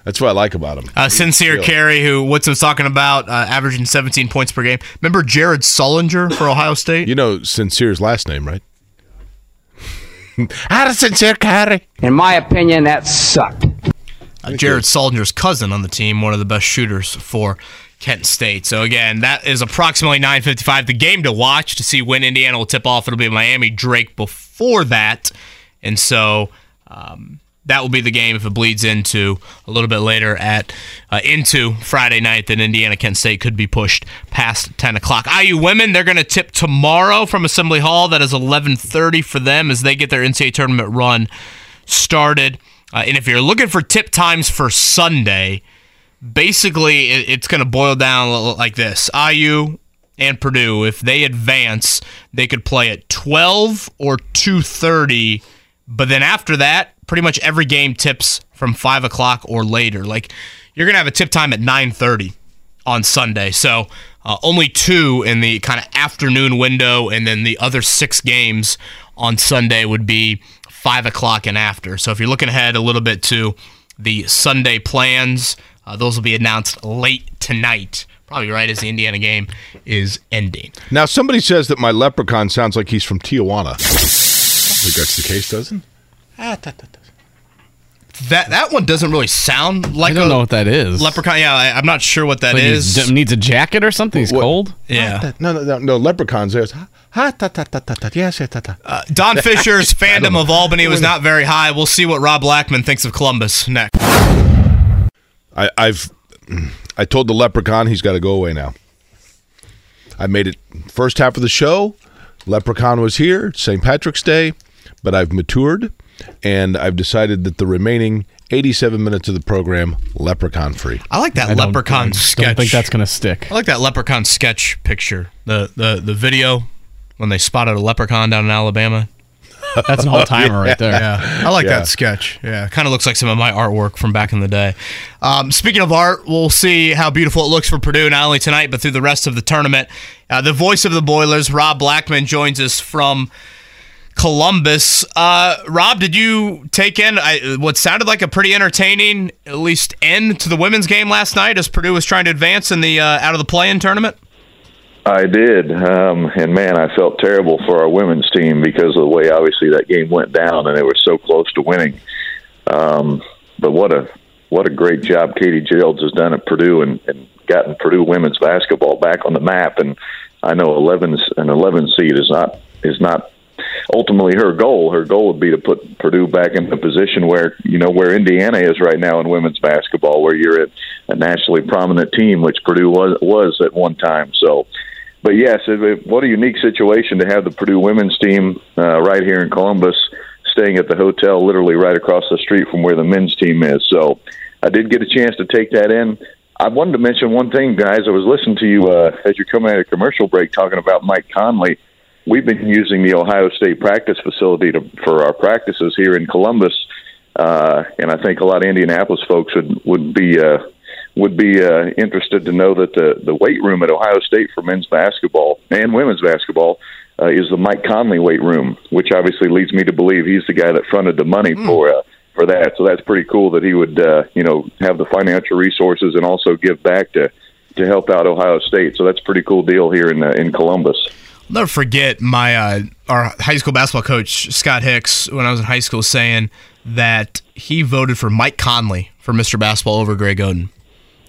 That's what I like about him.
Uh, Sincere
Chill.
Carry, who Woods was talking about, uh, averaging 17 points per game. Remember Jared Sullinger for Ohio State?
You know Sincere's last name, right? How does Sincere Carry?
In my opinion, that sucked.
Uh, Jared Sullinger's cousin on the team, one of the best shooters for Kent State. So again, that is approximately 9:55. The game to watch to see when Indiana will tip off. It'll be Miami Drake before that, and so um, that will be the game if it bleeds into a little bit later at uh, into Friday night. that Indiana Kent State could be pushed past 10 o'clock. IU women they're going to tip tomorrow from Assembly Hall. That is 11:30 for them as they get their NCAA tournament run started. Uh, and if you're looking for tip times for Sunday, basically it, it's going to boil down li- like this: IU and Purdue, if they advance, they could play at 12 or 2:30. But then after that, pretty much every game tips from five o'clock or later. Like you're to have a tip time at 9:30 on Sunday. So uh, only two in the kind of afternoon window, and then the other six games on Sunday would be five o'clock and after. So if you're looking ahead a little bit to the Sunday plans, uh, those will be announced late tonight. Probably right as the Indiana game is ending.
Now somebody says that my leprechaun sounds like he's from Tijuana. I think that's the case, doesn't?
Ah, that that one doesn't really sound like
I don't
a
know what that is.
leprechaun. Yeah, I, I'm not sure what that
Like
is.
he needs a jacket or something. He's
What-
cold.
yeah.
Ah, no, no, no, no. Leprechauns. There's ha ah, ta ta ta ta ta. Yes, yes, ta ta.
Uh, Don Fischer's fandom of Albany was not very high. We'll see what Rob Blackman thinks of Columbus next.
I, I've mm, I told the leprechaun he's got to go away now. I made it first half of the show. Leprechaun was here, St. Patrick's Day, but I've matured and I've decided that the remaining 87 minutes of the program leprechaun free.
I like that
I don't-
leprechaun
I
sketch.
Don't think that's gonna stick.
I like that leprechaun sketch picture. The the the video when they spotted a leprechaun down in Alabama.
That's an all timer right there.
Yeah, I like
Yeah.
that sketch. Yeah, kind of looks like some of my artwork from back in the day. Um, speaking of art, we'll see how beautiful it looks for Purdue not only tonight but through the rest of the tournament. Uh, the voice of the Boilers, Rob Blackman, joins us from Columbus. Uh, Rob, did you take in I, what sounded like a pretty entertaining, at least end to the women's game last night as Purdue was trying to advance in the uh, out of the play-in tournament?
I did, um, and man, I felt terrible for our women's team because of the way obviously that game went down, and they were so close to winning. Um, but what a what a great job Katie Gearlds has done at Purdue and, and gotten Purdue women's basketball back on the map. And I know 11 an 11 seed is not is not ultimately her goal. Her goal would be to put Purdue back in the position where you know where Indiana is right now in women's basketball, where you're at a nationally prominent team, which Purdue was was at one time. So, but yes, it, it- what a unique situation to have the Purdue women's team uh, right here in Columbus, staying at the hotel literally right across the street from where the men's team is. So, I did get a chance to take that in. I wanted to mention one thing, guys. I was listening to you uh, as you're coming out of commercial break talking about Mike Conley we've been using the Ohio State practice facility to, for our practices here in Columbus, uh, and I think a lot of Indianapolis folks would would be uh, would be uh, interested to know that the the weight room at Ohio State for men's basketball and women's basketball uh, is the Mike Conley weight room, which obviously leads me to believe he's the guy that fronted the money for. Uh, for that, so that's pretty cool that he would, uh, you know, have the financial resources and also give back to to help out Ohio State. So that's a pretty cool deal here in uh, in Columbus.
I'll never forget my uh, our high school basketball coach Scott Hicks when I was in high school saying that he voted for Mike Conley for Mr. Basketball over Greg Oden.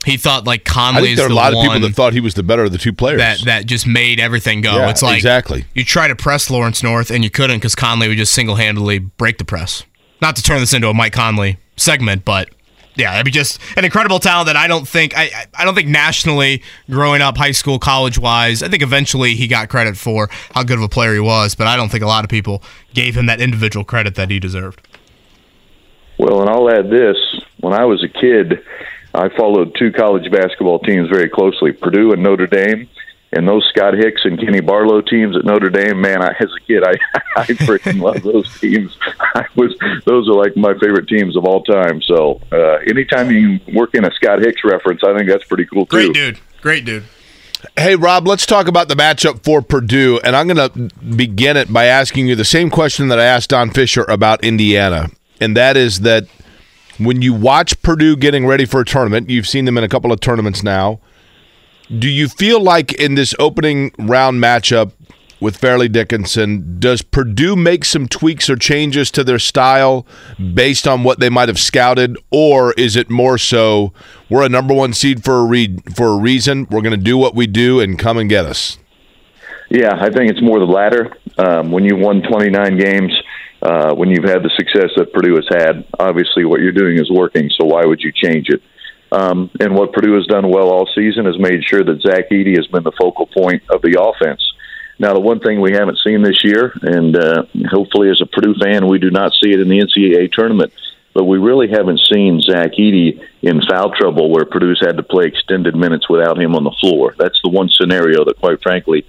He thought like
I
Conley
think
is
there are a lot of people that thought he was the better of the two players.
that that just made everything go.
Yeah,
it's like
exactly.
you try to press Lawrence North and you couldn't because Conley would just single handedly break the press. Not to turn this into a Mike Conley segment, but yeah, I mean, just an incredible talent that I don't think I I- don't think nationally growing up, high school, college wise. I think eventually he got credit for how good of a player he was, but I don't think a lot of people gave him that individual credit that he deserved.
Well, and I'll add this: when I was a kid, I followed two college basketball teams very closely, Purdue and Notre Dame. And those Scott Hicks and Kenny Barlow teams at Notre Dame, man, I, as a kid, I I freaking love those teams. I was those are like my favorite teams of all time. So uh, anytime you work in a Scott Hicks reference, I think that's pretty cool too.
Great dude, great dude.
Hey, Rob, let's talk about the matchup for Purdue. And I'm going to begin it by asking you the same question that I asked Don Fischer about Indiana. And that is that when you watch Purdue getting ready for a tournament, you've seen them in a couple of tournaments now. Do you feel like in this opening round matchup with Fairleigh Dickinson, does Purdue make some tweaks or changes to their style based on what they might have scouted, or is it more so we're a number one seed for a re- for a reason? We're going to do what we do and come and get us.
Yeah, I think it's more the latter. Um, when you won 29 games, uh, when you've had the success that Purdue has had, obviously what you're doing is working. So why would you change it? Um, and what Purdue has done well all season is made sure that Zach Edey has been the focal point of the offense. Now, the one thing we haven't seen this year, and uh, hopefully as a Purdue fan, we do not see it in the NCAA tournament, but we really haven't seen Zach Edey in foul trouble where Purdue's had to play extended minutes without him on the floor. That's the one scenario that, quite frankly,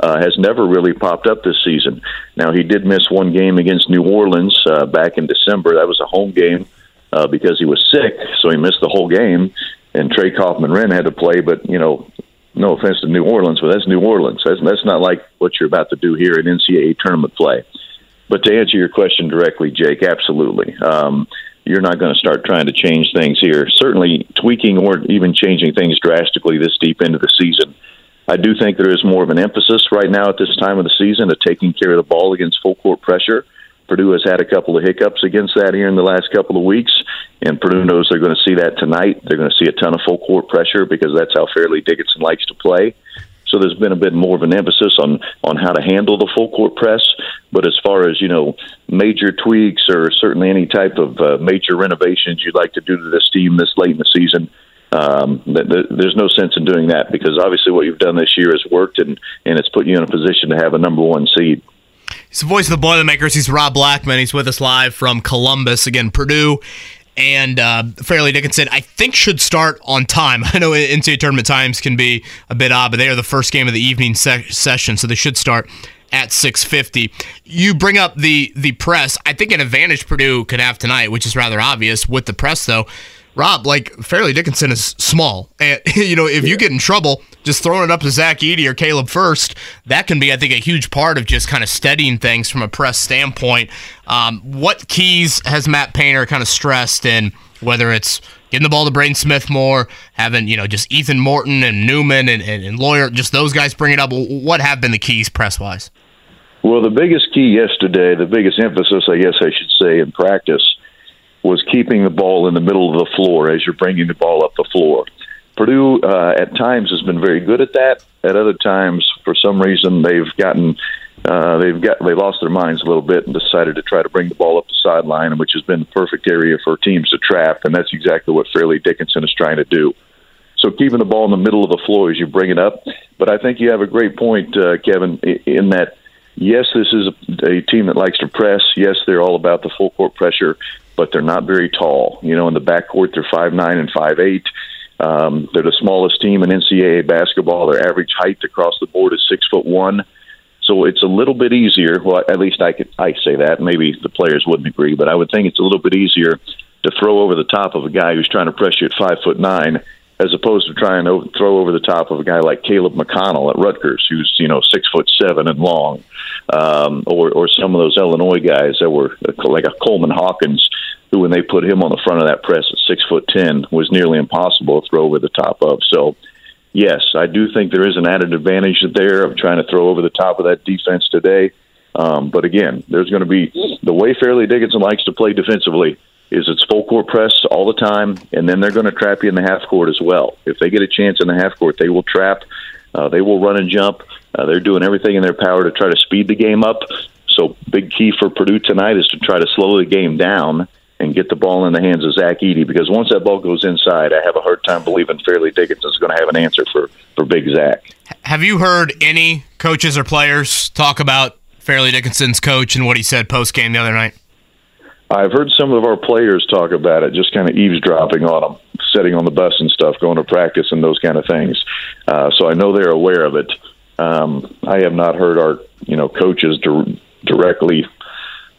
uh, has never really popped up this season. Now, he did miss one game against New Orleans uh, back in December. That was a home game uh, because he was sick, so he missed the whole game. And Trey Kaufman Renn had to play, but you know, no offense to New Orleans, but that's New Orleans. That's that's not like what you're about to do here in NCAA tournament play. But to answer your question directly, Jake, absolutely. Um, you're not going to start trying to change things here. Certainly, tweaking or even changing things drastically this deep into the season. I do think there is more of an emphasis right now at this time of the season of taking care of the ball against full court pressure. Purdue has had a couple of hiccups against that here in the last couple of weeks, and Purdue knows they're going to see that tonight. They're going to see a ton of full court pressure because that's how Fairleigh Dickinson likes to play. So there's been a bit more of an emphasis on on how to handle the full court press. But as far as you know, major tweaks or certainly any type of uh, major renovations you'd like to do to this team this late in the season, um, th- th- there's no sense in doing that because obviously what you've done this year has worked and and it's put you in a position to have a number one seed.
He's the voice of the Boilermakers. He's Rob Blackman. He's with us live from Columbus. Again, Purdue and uh, Fairleigh Dickinson, I think, should start on time. I know NCAA tournament times can be a bit odd, but they are the first game of the evening se- session, so they should start at 6:50. You bring up the the press. I think an advantage Purdue could have tonight, which is rather obvious with the press, though. Rob, like Fairleigh Dickinson is small, and you know if yeah. you get in trouble, just throwing it up to Zach Edey or Caleb Furst, that can be, I think, a huge part of just kind of steadying things from a press standpoint. Um, what keys has Matt Painter kind of stressed in whether it's getting the ball to Braden Smith more, having you know just Ethan Morton and Newman and, and, and Loyer, just those guys bring it up. What have been the keys press wise?
Well, the biggest key yesterday, the biggest emphasis, I guess I should say, in practice was keeping the ball in the middle of the floor as you're bringing the ball up the floor. Purdue uh, at times has been very good at that. At other times, for some reason, they've gotten uh, they've got they lost their minds a little bit and decided to try to bring the ball up the sideline, which has been the perfect area for teams to trap, and that's exactly what Fairleigh Dickinson is trying to do. So keeping the ball in the middle of the floor as you bring it up. But I think you have a great point, uh, Kevin, in that yes, this is a team that likes to press. Yes, they're all about the full court pressure, but they're not very tall. You know, in the backcourt, they're five nine and five eight. Um, they're the smallest team in NCAA basketball. Their average height across the board is six foot one. So it's a little bit easier. Well, at least I could I say that. Maybe the players wouldn't agree, but I would think it's a little bit easier to throw over the top of a guy who's trying to press you at five foot nine, as opposed to trying to throw over the top of a guy like Caleb McConnell at Rutgers, who's you know six foot seven and long, um, or or some of those Illinois guys that were like a Coleman Hawkins who, when they put him on the front of that press at six foot ten, was nearly impossible to throw over the top of. So, yes, I do think there is an added advantage there of trying to throw over the top of that defense today. Um, but again, there's going to be the way Fairleigh Dickinson likes to play defensively is it's full court press all the time, and then they're going to trap you in the half court as well. If they get a chance in the half court, they will trap. Uh, they will run and jump. Uh, they're doing everything in their power to try to speed the game up. So, big key for Purdue tonight is to try to slow the game down and get the ball in the hands of Zach Edey because once that ball goes inside, I have a hard time believing Fairleigh Dickinson is going to have an answer for, for Big Zach.
Have you heard any coaches or players talk about Fairleigh Dickinson's coach and what he said post game the other night?
I've heard some of our players talk about it, just kind of eavesdropping on them. sitting on the bus and stuff, going to practice and those kind of things. Uh, so I know they're aware of it. Um, I have not heard our you know coaches di- directly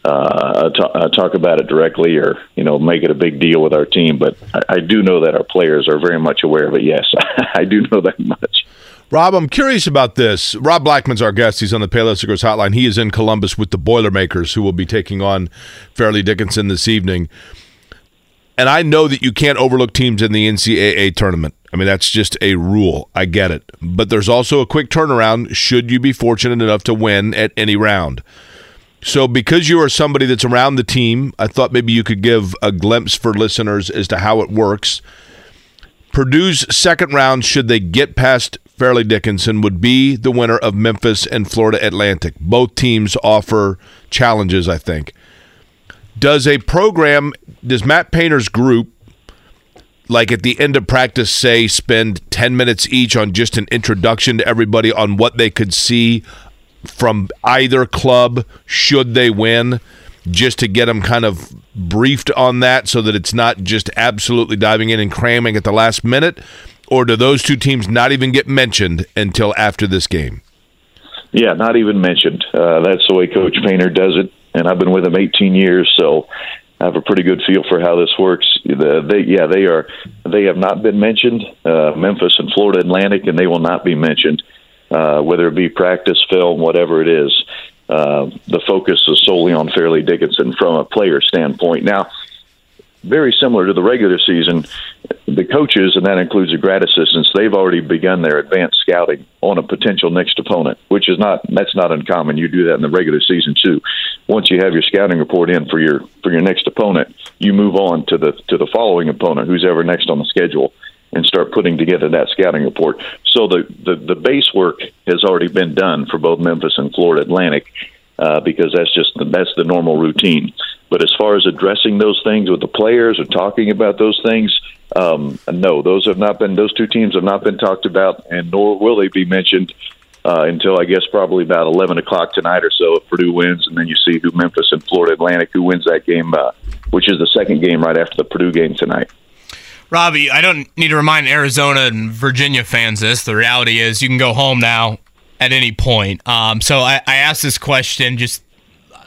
uh, t- uh, talk about it directly or you know make it a big deal with our team, but I, I do know that our players are very much aware of it. Yes, I do know that much.
Rob, I'm curious about this. Rob Blackman's our guest. He's on the Payless Liquors Hotline. He is in Columbus with the Boilermakers, who will be taking on Fairleigh Dickinson this evening. And I know that you can't overlook teams in the NCAA tournament. I mean, that's just a rule. I get it. But there's also a quick turnaround should you be fortunate enough to win at any round. So, because you are somebody that's around the team, I thought maybe you could give a glimpse for listeners as to how it works. Purdue's second round, should they get past Fairleigh Dickinson, would be the winner of Memphis and Florida Atlantic. Both teams offer challenges, I think. Does a program, does Matt Painter's group, like at the end of practice, say spend 10 minutes each on just an introduction to everybody on what they could see from either club should they win? just to get them kind of briefed on that so that it's not just absolutely diving in and cramming at the last minute? Or do those two teams not even get mentioned until after this game?
Yeah, not even mentioned. Uh, that's the way Coach Painter does it, and I've been with him 18 years, so I have a pretty good feel for how this works. The, they, yeah, they are. They have not been mentioned. Uh, Memphis and Florida Atlantic, and they will not be mentioned, uh, whether it be practice, film, whatever it is uh, the focus is solely on Fairleigh Dickinson from a player standpoint. Now, very similar to the regular season, the coaches, and that includes the grad assistants, they've already begun their advanced scouting on a potential next opponent, which is not that's not uncommon. You do that in the regular season too. Once you have your scouting report in for your for your next opponent, you move on to the to the following opponent, who's ever next on the schedule and start putting together that scouting report. So the, the, the base work has already been done for both Memphis and Florida Atlantic uh, because that's just the, that's the normal routine. But as far as addressing those things with the players or talking about those things, um, no, those have not been those two teams have not been talked about, and nor will they be mentioned uh, until I guess probably about eleven o'clock tonight or so if Purdue wins, and then you see who Memphis and Florida Atlantic who wins that game, uh, which is the second game right after the Purdue game tonight.
Robbie, I don't need to remind Arizona and Virginia fans this. The reality is you can go home now at any point. Um, so I, I asked this question just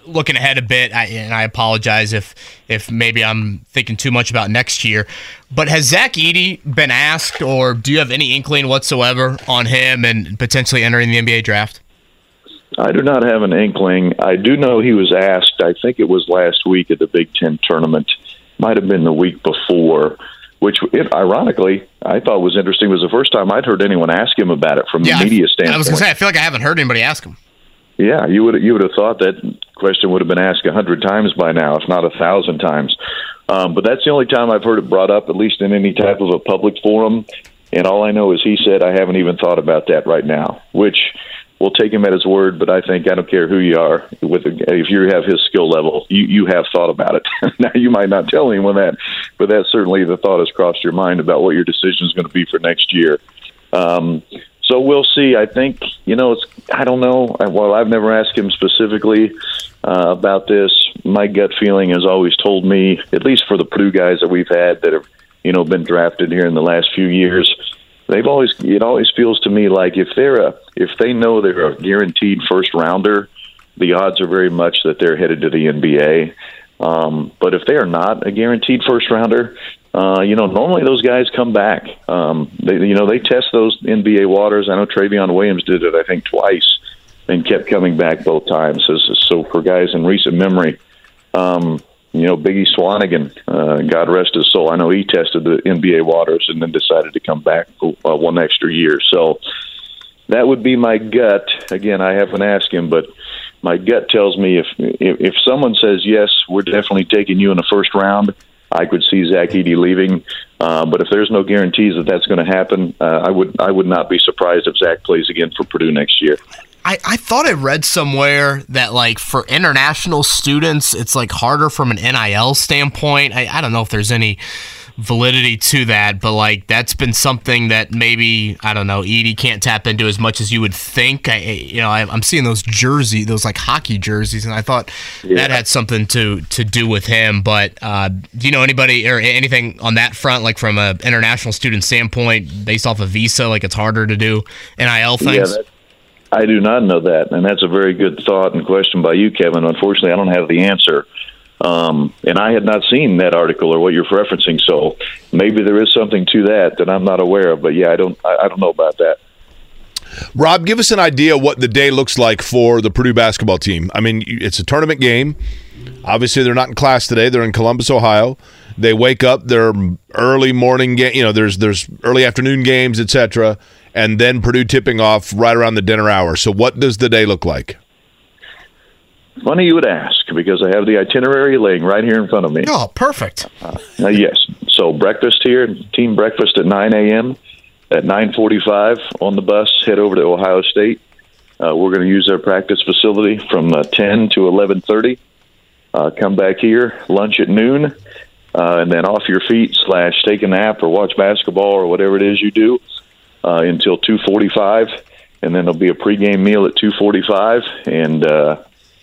looking ahead a bit, I, and I apologize if if maybe I'm thinking too much about next year. But has Zach Edey been asked, or do you have any inkling whatsoever on him and potentially entering the NBA draft?
I do not have an inkling. I do know he was asked. I think it was last week at the Big Ten tournament. Might have been the week before which it, ironically I thought was interesting. It was the first time I'd heard anyone ask him about it from
yeah,
the media standpoint.
I was going to say I feel like I haven't heard anybody ask him.
Yeah, you would you would have thought that question would have been asked a hundred times by now, if not a thousand times. Um, but that's the only time I've heard it brought up, at least in any type of a public forum. And all I know is he said, "I haven't even thought about that right now," which we'll take him at his word. But I think I don't care who you are, with if you have his skill level, you you have thought about it. now you might not tell anyone that, but that certainly the thought has crossed your mind about what your decision is going to be for next year. Um, so we'll see. I think you know it's. I don't know. Well, I've never asked him specifically uh, about this. My gut feeling has always told me, at least for the Purdue guys that we've had that have you know been drafted here in the last few years they've always it always feels to me like if they're a if they know they're a guaranteed first rounder, the odds are very much that they're headed to the NBA. Um, but if they are not a guaranteed first rounder, uh, you know, normally those guys come back. Um, they, you know, they test those NBA waters. I know Trevion Williams did it, I think, twice, and kept coming back both times. So, so for guys in recent memory, um, you know, Biggie Swanigan, uh, God rest his soul. I know he tested the NBA waters and then decided to come back for uh, one extra year. So that would be my gut. Again, I haven't asked him, but my gut tells me if if, if someone says yes, we're definitely taking you in the first round. I could see Zach Edey leaving, uh, but if there's no guarantees that that's going to happen, uh, I would I would not be surprised if Zach plays again for Purdue next year.
I, I thought I read somewhere that like for international students, it's like harder from an NIL standpoint. I, I don't know if there's any validity to that, but like that's been something that maybe I don't know Edey can't tap into as much as you would think. I you know I, am seeing those jersey, those like hockey jerseys, and I thought yeah. that had something to to do with him. But uh, do you know anybody or anything on that front, like from an international student standpoint, based off a visa, like it's harder to do nil things?
Yeah, I do not know that, and that's a very good thought and question by you, Kevin. Unfortunately, I don't have the answer. Um, and I had not seen that article or what you're referencing, so maybe there is something to that that I'm not aware of. But yeah, I don't, I, I don't know about that.
Rob, give us an idea what the day looks like for the Purdue basketball team. I mean, it's a tournament game. Obviously, they're not in class today. They're in Columbus, Ohio. They wake up. They're early morning game. You know, there's there's early afternoon games, etc. And then Purdue tipping off right around the dinner hour. So, what does the day look like?
Funny you would ask because I have the itinerary laying right here in front of me.
Oh, perfect.
Uh, yes. So breakfast here, team breakfast at 9 a.m. At 9:45 on the bus, head over to Ohio State. Uh, we're going to use their practice facility from uh, 10 to 11:30. Uh, come back here, lunch at noon, uh, and then off your feet slash take a nap or watch basketball or whatever it is you do uh, until 2:45, and then there'll be a pregame meal at 2:45, and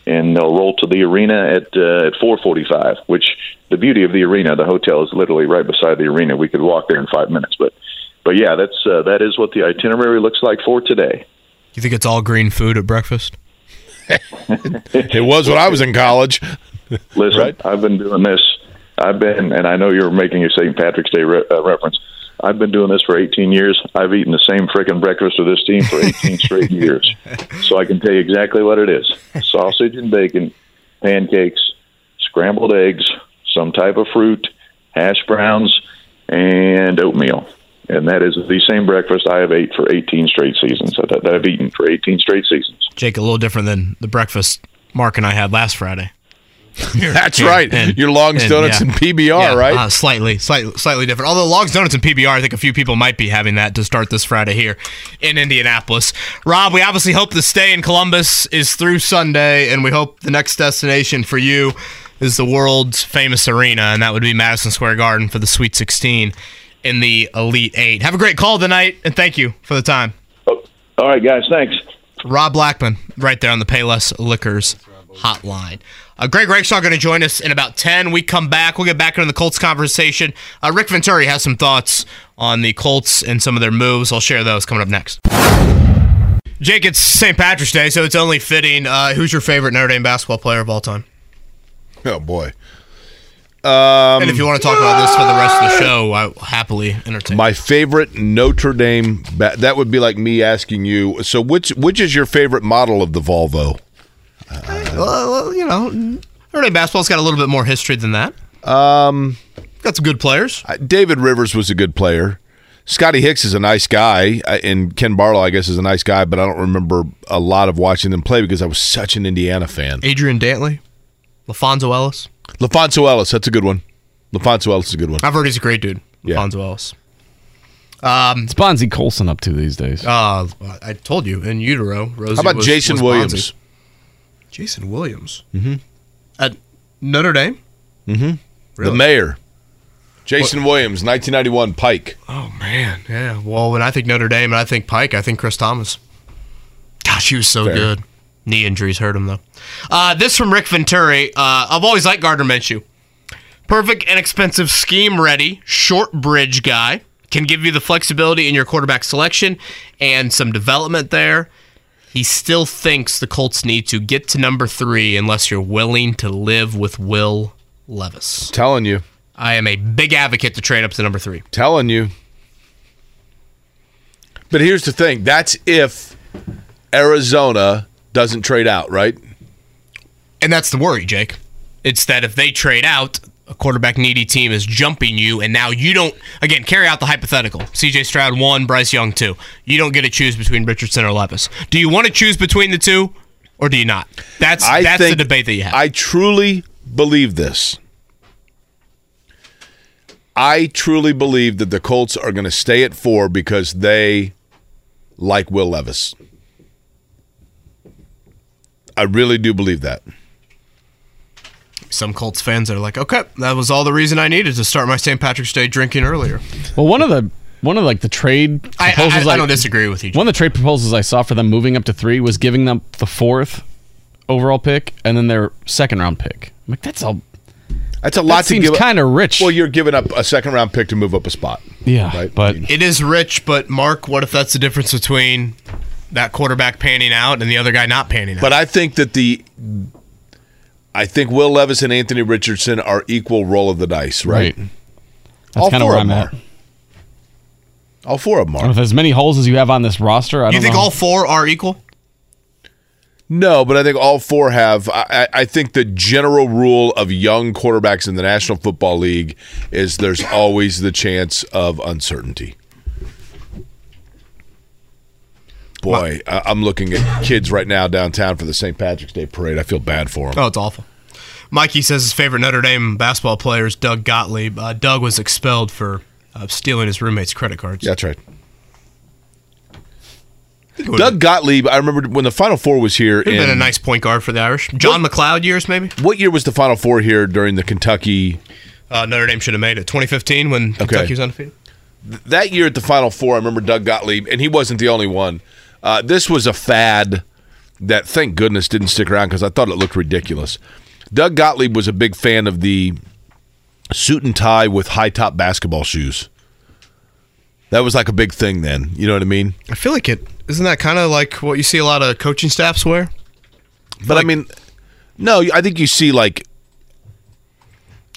and they'll roll to the arena at uh, at 4:45. Which the beauty of the arena, the hotel is literally right beside the arena. We could walk there in five minutes. But but yeah, that's uh, that is what the itinerary looks like for today.
You think it's all green food at breakfast?
it was when I was in college.
Listen, right? I've been doing this. I've been, and I know you're making a St. Patrick's Day re- uh, reference. I've been doing this for 18 years. I've eaten the same freaking breakfast with this team for 18 straight years. So I can tell you exactly what it is sausage and bacon, pancakes, scrambled eggs, some type of fruit, hash browns, and oatmeal. And that is the same breakfast I have ate for 18 straight seasons, that, that I've eaten for 18 straight seasons.
Jake, a little different than the breakfast Mark and I had last Friday.
That's right. And, Your Longs and, Donuts yeah. and PBR, yeah, right?
Uh, slightly, slightly, slightly different. Although Longs Donuts and PBR, I think a few people might be having that to start this Friday here in Indianapolis. Rob, we obviously hope the stay in Columbus is through Sunday, and we hope the next destination for you is the world's famous arena, and that would be Madison Square Garden for the Sweet 16 in the Elite Eight. Have a great call tonight, and thank you for the time.
Oh, all right, guys. Thanks.
Rob Blackman, right there on the Payless Liquors hotline. Uh, Greg Rakestraw going to join us in about 10. We come back. We'll get back into the Colts conversation. Uh, Rick Venturi has some thoughts on the Colts and some of their moves. I'll share those coming up next. Jake, it's St. Patrick's Day, so it's only fitting. Uh, who's your favorite Notre Dame basketball player of all time?
Oh, boy. Um,
and if you want to talk about this for the rest of the show, I will happily entertain.
My favorite Notre Dame, ba- that would be like me asking you. So, which which is your favorite model of the Volvo?
Uh, well, you know, Notre Dame basketball's got a little bit more history than that.
Um,
got some good players.
David Rivers was a good player. Scotty Hicks is a nice guy, and Ken Barlow, I guess, is a nice guy, but I don't remember a lot of watching them play because I was such an Indiana fan.
Adrian Dantley, LaPhonso Ellis.
LaPhonso Ellis, that's a good one. LaPhonso Ellis is a good one.
I've heard he's a great dude. Yeah. LaPhonso Ellis.
Um, What's Bonzie Colson up to these days?
Uh, I told you in utero. Rosie
How about
was,
Jason
was
Williams?
Bonzie. Jason Williams
mm-hmm.
at Notre Dame.
Mm-hmm.
Really?
The mayor, Jason what? Williams, 1991 Pike.
Oh man, yeah. Well, when I think Notre Dame and I think Pike, I think Chris Thomas. Gosh, he was so Fair. good. Knee injuries hurt him though. Uh, this from Rick Venturi. Uh, I've always liked Gardner Minshew. Perfect and expensive scheme ready, short bridge guy. Can give you the flexibility in your quarterback selection and some development there. He still thinks the Colts need to get to number three unless you're willing to live with Will Levis.
Telling you.
I am a big advocate to trade up to number three.
Telling you. But here's the thing that's if Arizona doesn't trade out, right?
And that's the worry, Jake. It's that if they trade out, a quarterback needy team is jumping you, and now you don't again carry out the hypothetical. CJ Stroud one, Bryce Young two. You don't get to choose between Richardson or Levis. Do you want to choose between the two, or do you not? That's I that's the debate that you have.
I truly believe this. I truly believe that the Colts are going to stay at four because they like Will Levis. I really do believe that.
Some Colts fans are like, okay, that was all the reason I needed to start my St. Patrick's Day drinking earlier.
Well, one of the one of like the trade
I- I-
proposals
I don't disagree with you,
One of the trade proposals I saw for them moving up to three was giving them the fourth overall pick and then their second round pick. I'm like, that's all.
That's a lot to
seems
give.
kind of rich.
Well, you're giving up a second round pick to move up a spot.
Yeah,
right.
but
It is rich, but Mark, what if that's the difference between that quarterback panning out and the other guy not panning out?
But I think that the, I think Will Levis and Anthony Richardson are equal roll of the dice. Right.
Right.
All
That's kind of
four
where I'm at.
are. All four of them are.
With as many holes as you have on this roster, I
you
don't
think
know.
all four are equal?
No, but I think all four have. I, I I think the general rule of young quarterbacks in the National Football League is there's always the chance of uncertainty. Boy, I, I'm looking at kids right now downtown for the St. Patrick's Day parade. I feel bad for them.
Oh, it's awful. Mikey says his favorite Notre Dame basketball player is Doug Gottlieb. Uh, Doug was expelled for uh, stealing his roommate's credit cards.
Yeah, That's right. Doug Gottlieb, I remember when the Final Four was here.
He'd been a nice point guard for the Irish. John MacLeod years, maybe?
What year was the Final Four here during the Kentucky?
Uh, Notre Dame should have made it. 2015 when Kentucky was undefeated.
Th- That year at the Final Four, I remember Doug Gottlieb, and he wasn't the only one. Uh, this was a fad that, thank goodness, didn't stick around because I thought it looked ridiculous. Doug Gottlieb was a big fan of the suit and tie with high top basketball shoes. That was like a big thing then. You know what I mean?
I feel like it. Isn't that kind of like what you see a lot of coaching staffs wear?
But I mean, no, I think you see like.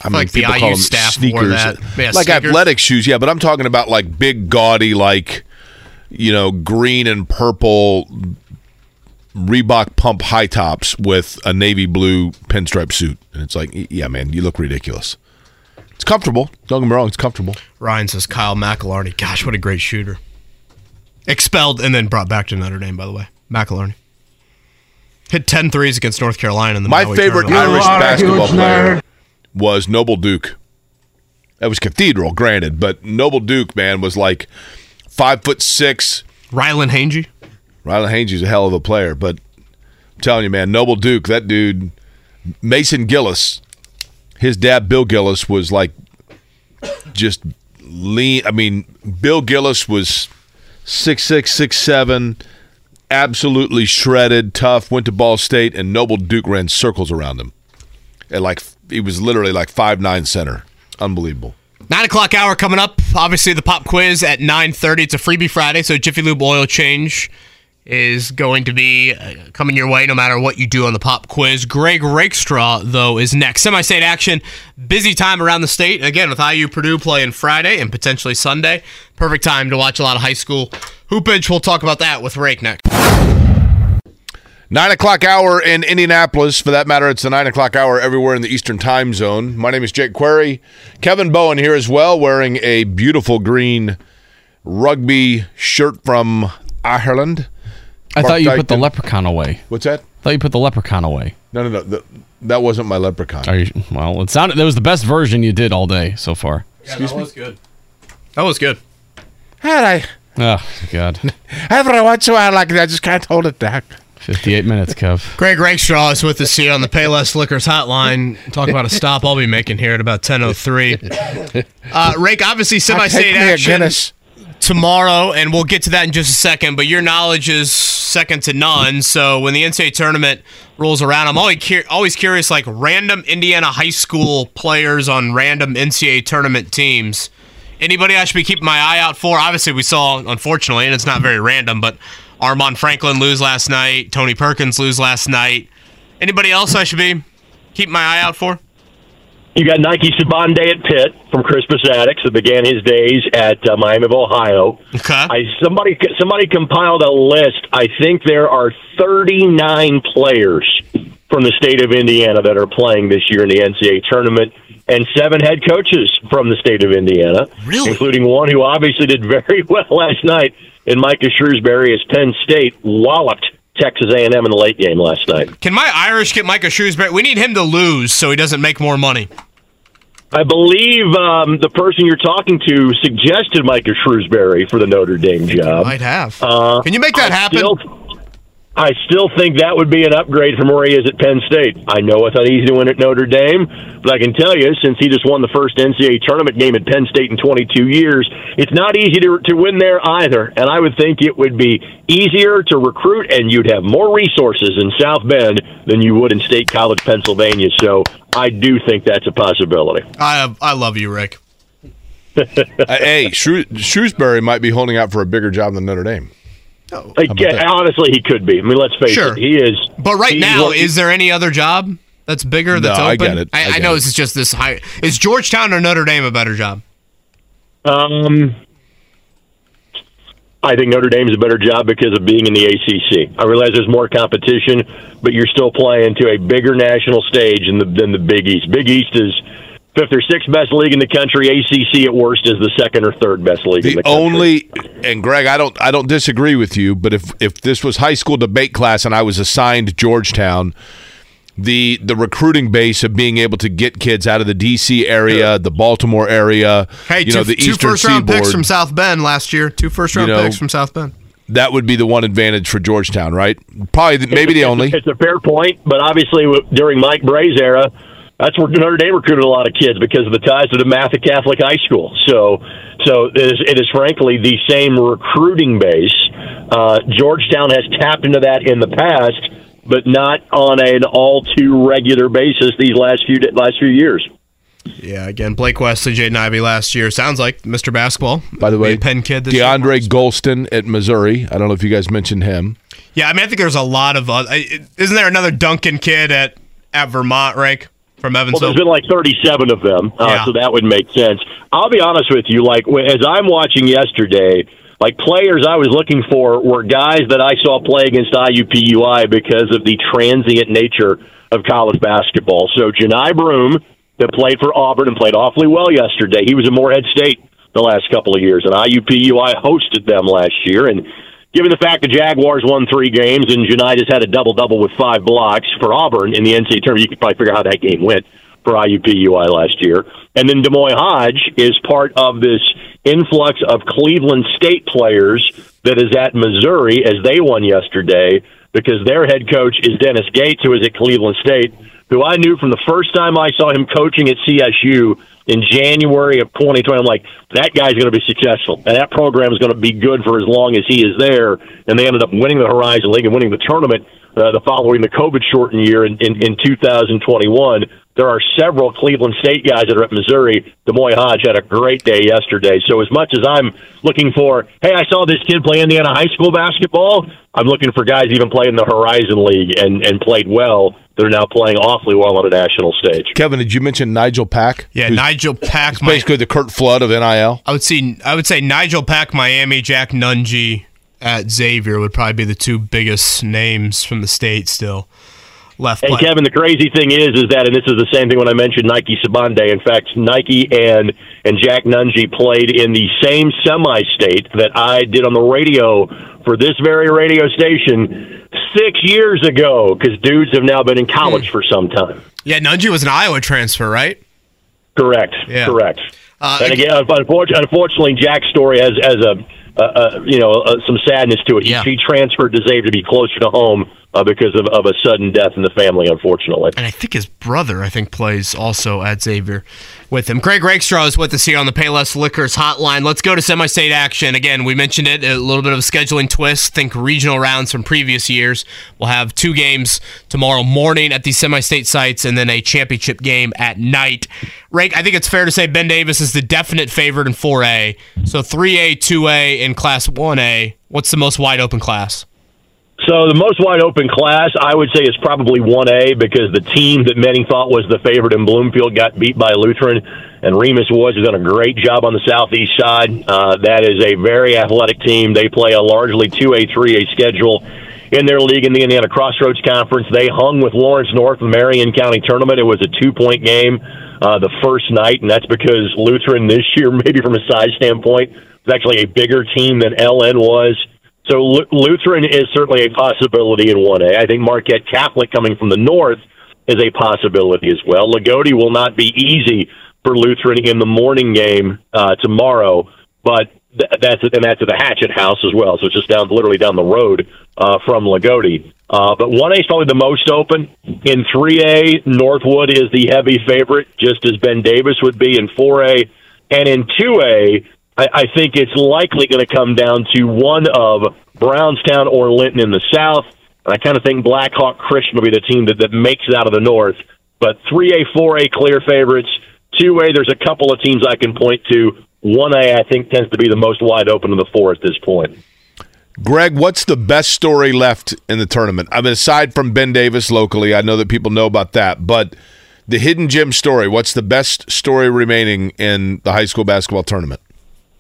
I mean,
like the
people
IU
call them
staff
sneakers,
that. Yeah,
like
sneakers.
athletic shoes. Yeah, but I'm talking about like big, gaudy, like you know, green and purple Reebok pump high tops with a navy blue pinstripe suit, and it's like, yeah, man, you look ridiculous. It's comfortable. Don't get me wrong, it's comfortable.
Ryan says Kyle McAlarney. Gosh, what a great shooter. Expelled and then brought back to Notre Dame, by the way. McAlarney. Hit 10 threes against North Carolina in the
My
Maui
favorite
tournament.
Irish basketball player was Noble Duke. That was Cathedral, granted, but Noble Duke, man, was like five foot six.
Rylan Hangey.
Rylan Hangey's a hell of a player, but I'm telling you, man, Noble Duke, that dude, Mason Gillis, his dad, Bill Gillis, was like just lean. I mean, Bill Gillis was six six, six seven, absolutely shredded, tough, went to Ball State, and Noble Duke ran circles around him. And like he was literally like five nine center. Unbelievable.
Nine o'clock hour coming up. Obviously, the pop quiz at nine thirty. It's a freebie Friday, so Jiffy Lube oil change is going to be uh, coming your way no matter what you do on the pop quiz. Greg Rakestraw though is next. Semi-state action, busy time around the state. Again, with IU Purdue playing Friday and potentially Sunday, perfect time to watch a lot of high school hoopage. We'll talk about that with Rake next.
Nine o'clock hour in Indianapolis. For that matter, it's the nine o'clock hour everywhere in the Eastern time zone. My name is Jake Query. Kevin Bowen here as well, wearing a beautiful green rugby shirt from Ireland.
I
Mark
thought you put the
Dykton.
leprechaun away.
What's that?
I thought you put the leprechaun away.
No, no, no. The, that wasn't my leprechaun.
Are you, well, it sounded that was the best version you did all day so far.
Excuse me?
good. That was good.
Had I
Oh God,
every once in a while like that, I just can't hold it back.
Fifty-eight minutes, Kev.
Greg Rakestraw is with us here on the Payless Liquors hotline. Talk about a stop I'll be making here at about 10.03. Uh, Rake, obviously semi-state
Take me a
action tomorrow, and we'll get to that in just a second, but your knowledge is second to none. So when the NCAA tournament rolls around, I'm always, cur- always curious, like random Indiana high school players on random NCAA tournament teams. Anybody I should be keeping my eye out for? Obviously, we saw, unfortunately, and it's not very random, but Armaan Franklin lose last night, Tony Perkins lose last night. Anybody else I should be keeping my eye out for?
You got Nike Sibande at Pitt from Crispus Attucks that began his days at uh, Miami of Ohio.
Okay.
I somebody somebody compiled a list. I think there are 39 players from the state of Indiana that are playing this year in the NCAA tournament, and seven head coaches from the state of Indiana,
really?
including one who obviously did very well last night in Micah Shrewsberry as Penn State walloped Texas A&M in the late game last night.
Can my Irish get Micah Shrewsberry? We need him to lose so he doesn't make more money.
I believe um, the person you're talking to suggested Micah Shrewsberry for the Notre Dame job.
Might have.
Uh,
Can you make that
I
happen?
still- I still think that would be an upgrade from where he is at Penn State. I know it's not easy to win at Notre Dame, but I can tell you, since he just won the first NCAA tournament game at Penn State in 22 years, it's not easy to, to win there either. And I would think it would be easier to recruit, and you'd have more resources in South Bend than you would in State College, Pennsylvania. So I do think that's a possibility.
I I love you, Rick.
Uh, hey, Shrew- Shrewsberry might be holding out for a bigger job than Notre Dame.
Like, yeah, honestly, he could be. I mean, let's face
Sure.
it, he is.
But right now,
one-
is there any other job that's bigger that's open?
I get it. I
I,
get
know
it.
this is just this high. Is Georgetown or Notre Dame a better job?
Um, I think Notre Dame's a better job because of being in the ACC. I realize there's more competition, but you're still playing to a bigger national stage than the, than the Big East. Big East is fifth or sixth best league in the country. ACC at worst is the second or third best league in
The
the country.
only and Greg, I don't I don't disagree with you, but if if this was high school debate class and I was assigned Georgetown, the the recruiting base of being able to get kids out of the DC area, the Baltimore area,
Hey,
you
two,
know, the
two
Eastern
first round
Seaboard,
picks from South Bend last year. Two first round
You know,
picks from South Bend.
that would be the one advantage for Georgetown, right? Probably maybe the
It's a-
only.
It's a fair point, but obviously during Mike Brey's era, that's where Notre Dame recruited a lot of kids because of the ties to DeMatha Catholic High School. So, so it is, it is frankly the same recruiting base. Uh, Georgetown has tapped into that in the past, but not on an all too regular basis these last few last few years.
Yeah, again, Blake Wesley, Jaden Ivey last year. Sounds like Mr. Basketball.
By the way,
Penn kid. This year.
DeAndre Gholston at Missouri. I don't know if you guys mentioned him.
Yeah, I mean, I think there's a lot of. Uh, isn't there another Duncan kid at at Vermont, Rank from
Well, there's been like 37 of them, uh,
Yeah.
so that would make sense. I'll be honest with you. Like as I'm watching yesterday, like players I was looking for were guys that I saw play against IUPUI because of the transient nature of college basketball. So Johni Broome, that played for Auburn and played awfully well yesterday. He was at Morehead State the last couple of years, and IUPUI hosted them last year. And given the fact the Jaguars won three games and just had a double double with five blocks for Auburn in the NCAA tournament, you could probably figure out how that game went for IUPUI last year. And then Demoy Hodge is part of this influx of Cleveland State players that is at Missouri as they won yesterday because their head coach is Dennis Gates, who is at Cleveland State, who I knew from the first time I saw him coaching at CSU in January of 2020. I'm like, that guy's going to be successful, and that program is going to be good for as long as he is there. And they ended up winning the Horizon League and winning the tournament uh, the following the COVID shortened year in, in, in 2021. There are several Cleveland State guys that are at Missouri. Demoy Hodge had a great day yesterday. So as much as I'm looking for, hey, I saw this kid play Indiana high school basketball, I'm looking for guys even playing the Horizon League and, and played well. They're now playing awfully well on a national stage.
Kevin, did you mention Nigel Pack?
yeah, Nigel Pack.
basically the Curt Flood of NIL.
I would see. I would say Nigel Pack, Miami, Jack Nunge at Xavier would probably be the two biggest names from the state still left.
And
play-
Kevin, the crazy thing is, is that, and this is the same thing when I mentioned Nike Sibande. In fact, Nike and and Jack Nunge played in the same semi-state that I did on the radio for this very radio station six years ago. Because dudes have now been in college for some time.
yeah, Nunge was an Iowa transfer, right?
Correct.
Yeah.
Correct.
Uh,
and again, unfortunately, unfortunately, Jack's story has has a, a, a you know uh some sadness to it. He,
Yeah.
he transferred to Xavier to be closer to home uh, because of, of a sudden death in the family. Unfortunately.
and I think his brother, I think, plays also at Xavier with him. Greg Rakestraw is with us here on the Payless Liquors hotline. Let's go to semi-state action. Again, we mentioned it, a little bit of a scheduling twist. Think regional rounds from previous years. We'll have two games tomorrow morning at the semi-state sites and then a championship game at night. Rake, I think it's fair to say Ben Davis is the definite favorite in 4A. So 3A, 2A, and Class 1A. What's the most wide open class?
So the most wide open class, I would say, is probably 1A because the team that many thought was the favorite in Bloomfield got beat by Lutheran, and Remus Woods has done a great job on the southeast side. Uh, that is a very athletic team. They play a largely 2A, 3A schedule in their league in the Indiana Crossroads Conference. They hung with Lawrence North in the Marion County tournament. It was a two-point game uh, the first night, and that's because Lutheran this year, maybe from a size standpoint, was actually a bigger team than LN was. So Lu- Lutheran is certainly a possibility in 1A. I think Marquette Catholic coming from the north is a possibility as well. Loogootee will not be easy for Lutheran in the morning game uh, tomorrow, but th- that's and that's at the Hatchet House as well. So it's just down, literally down the road uh, from Loogootee. Uh, but one A is probably the most open. In three A, Northwood is the heavy favorite, just as Ben Davis would be in four A, and in two A, I, I think it's likely going to come down to one of Brownstown or Linton in the south. And I kind of think Blackhawk Christian will be the team that, that makes it out of the north. But 3A, 4A clear favorites. 2A, there's a couple of teams I can point to. 1A, I think, tends to be the most wide open of the four at this point.
Greg, what's the best story left in the tournament? I mean, aside from Ben Davis locally, I know that people know about that, but the hidden gem story, what's the best story remaining in the high school basketball tournament?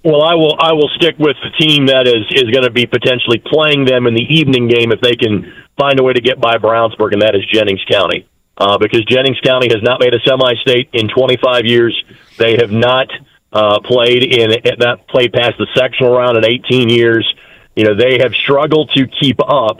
Well, I will. I will stick with the team that is is going to be potentially playing them in the evening game if they can find a way to get by Brownsburg, and that is Jennings County. Uh, because Jennings County has not made a semi-state in 25 years. They have not uh, played in not played past the sectional round in 18 years. You know they have struggled to keep up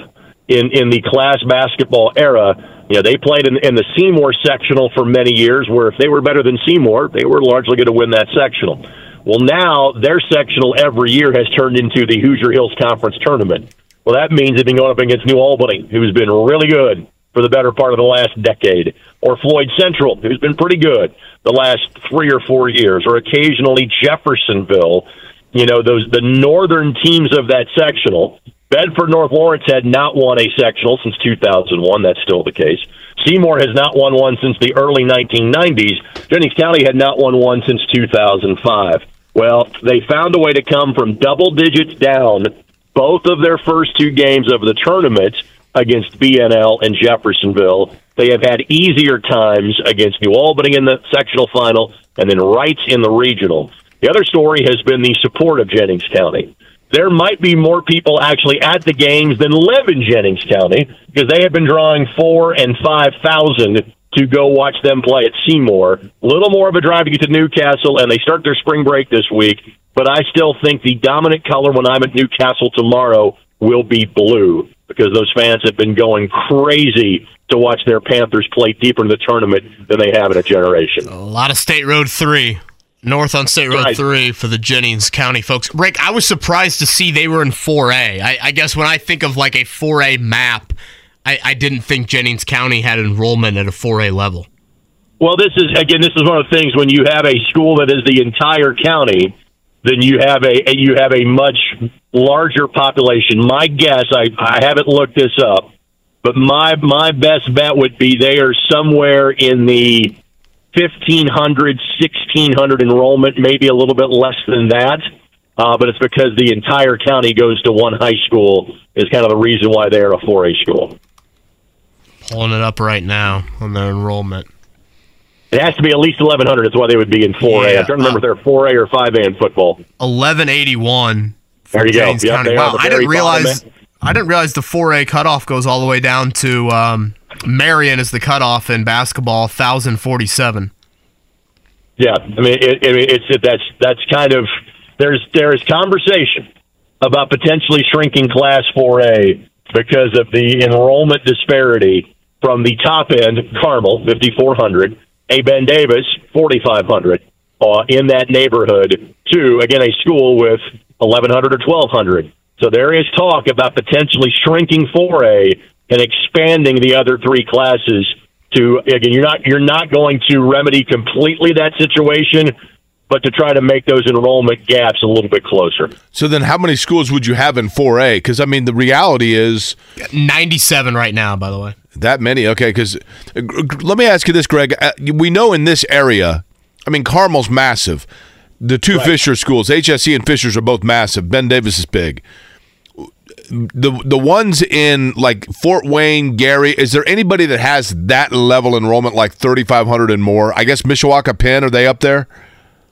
in in the class basketball era. You know they played in, in the Seymour sectional for many years, where if they were better than Seymour, they were largely going to win that sectional. Well, now their sectional every year has turned into the Hoosier Hills Conference tournament. Well, that means they've been going up against New Albany, who's been really good for the better part of the last decade, or Floyd Central, who's been pretty good the last three or four years, or occasionally Jeffersonville. You know, those the northern teams of that sectional. Bedford North Lawrence had not won a sectional since 2001. That's still the case. Seymour has not won one since the early 1990s. Jennings County had not won one since 2005. Well, they found a way to come from double digits down both of their first two games of the tournament against BNL and Jeffersonville. They have had easier times against New Albany in the sectional final and then Reitz in the regional. The other story has been the support of Jennings County. There might be more people actually at the games than live in Jennings County because they have been drawing four and five thousand to go watch them play at Seymour. A little more of a drive to get to Newcastle, and they start their spring break this week. But I still think the dominant color when I'm at Newcastle tomorrow will be blue because those fans have been going crazy to watch their Panthers play deeper in the tournament than they have in a generation.
A lot of State Road 3. North on State Road right. 3 for the Jennings County folks. Rick, I was surprised to see they were in 4A. I, I guess when I think of like a 4A map, I, I didn't think Jennings County had enrollment at a 4A level.
Well, this is again, this is one of the things when you have a school that is the entire county, then you have a you have a much larger population. My guess, I I haven't looked this up, but my my best bet would be they are somewhere in the 1500 1600 enrollment, maybe a little bit less than that. Uh, but it's because the entire county goes to one high school is kind of the reason why they are a 4A school.
Pulling it up right now on their enrollment.
It has to be at least 1,100. That's why they would be in 4A. Yeah. I'm trying to remember if they're 4A or 5A in football.
1181.
There you James go.
Yep, wow, I didn't realize. I didn't realize the 4A cutoff goes all the way down to um, Marion is the cutoff in basketball, 1,047.
Yeah, I mean, it, it, it's it, that's that's kind of there's there is conversation about potentially shrinking Class 4A because of the enrollment disparity from the top end, Carmel, 5,400, A. Ben Davis, 4,500, uh, in that neighborhood, to, again, a school with 1,100 or 1,200. So there is talk about potentially shrinking 4A and expanding the other three classes to again you're not you're not going to remedy completely that situation but to try to make those enrollment gaps a little bit closer.
So then, how many schools would you have in 4A? Because I mean, the reality is
97 right now. By the way,
that many? Okay, because uh, let me ask you this, Greg. Uh, we know in this area, I mean, Carmel's massive. The two right. Fisher schools, HSE and Fishers, are both massive. Ben Davis is big. The the ones in like Fort Wayne, Gary, is there anybody that has that level enrollment, like 3,500 and more? I guess Mishawaka Penn, are they up there?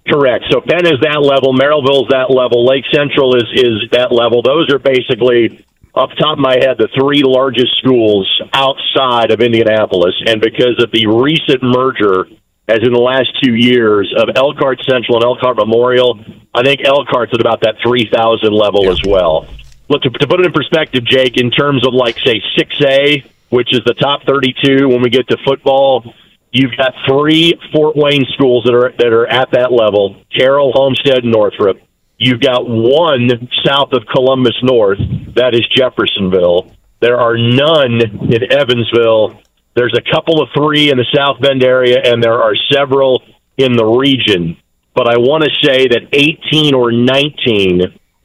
Correct. So Penn is that level, Merrillville's that level, Lake Central is is that level. Those are basically off the top of my head the three largest schools outside of Indianapolis, and because of the recent merger, as in the last two years of Elkhart Central and Elkhart Memorial, I think Elkhart's at about that three thousand level yeah. as well. Look to, to put it in perspective, Jake, in terms of like say six A, which is the top thirty-two when we get to football You've got three Fort Wayne schools that are that are at that level: Carroll, Homestead, and Northrop. You've got one south of Columbus North, that is Jeffersonville. There are none in Evansville. There's a couple of three in the South Bend area, and there are several in the region. But I want to say that 18 or 19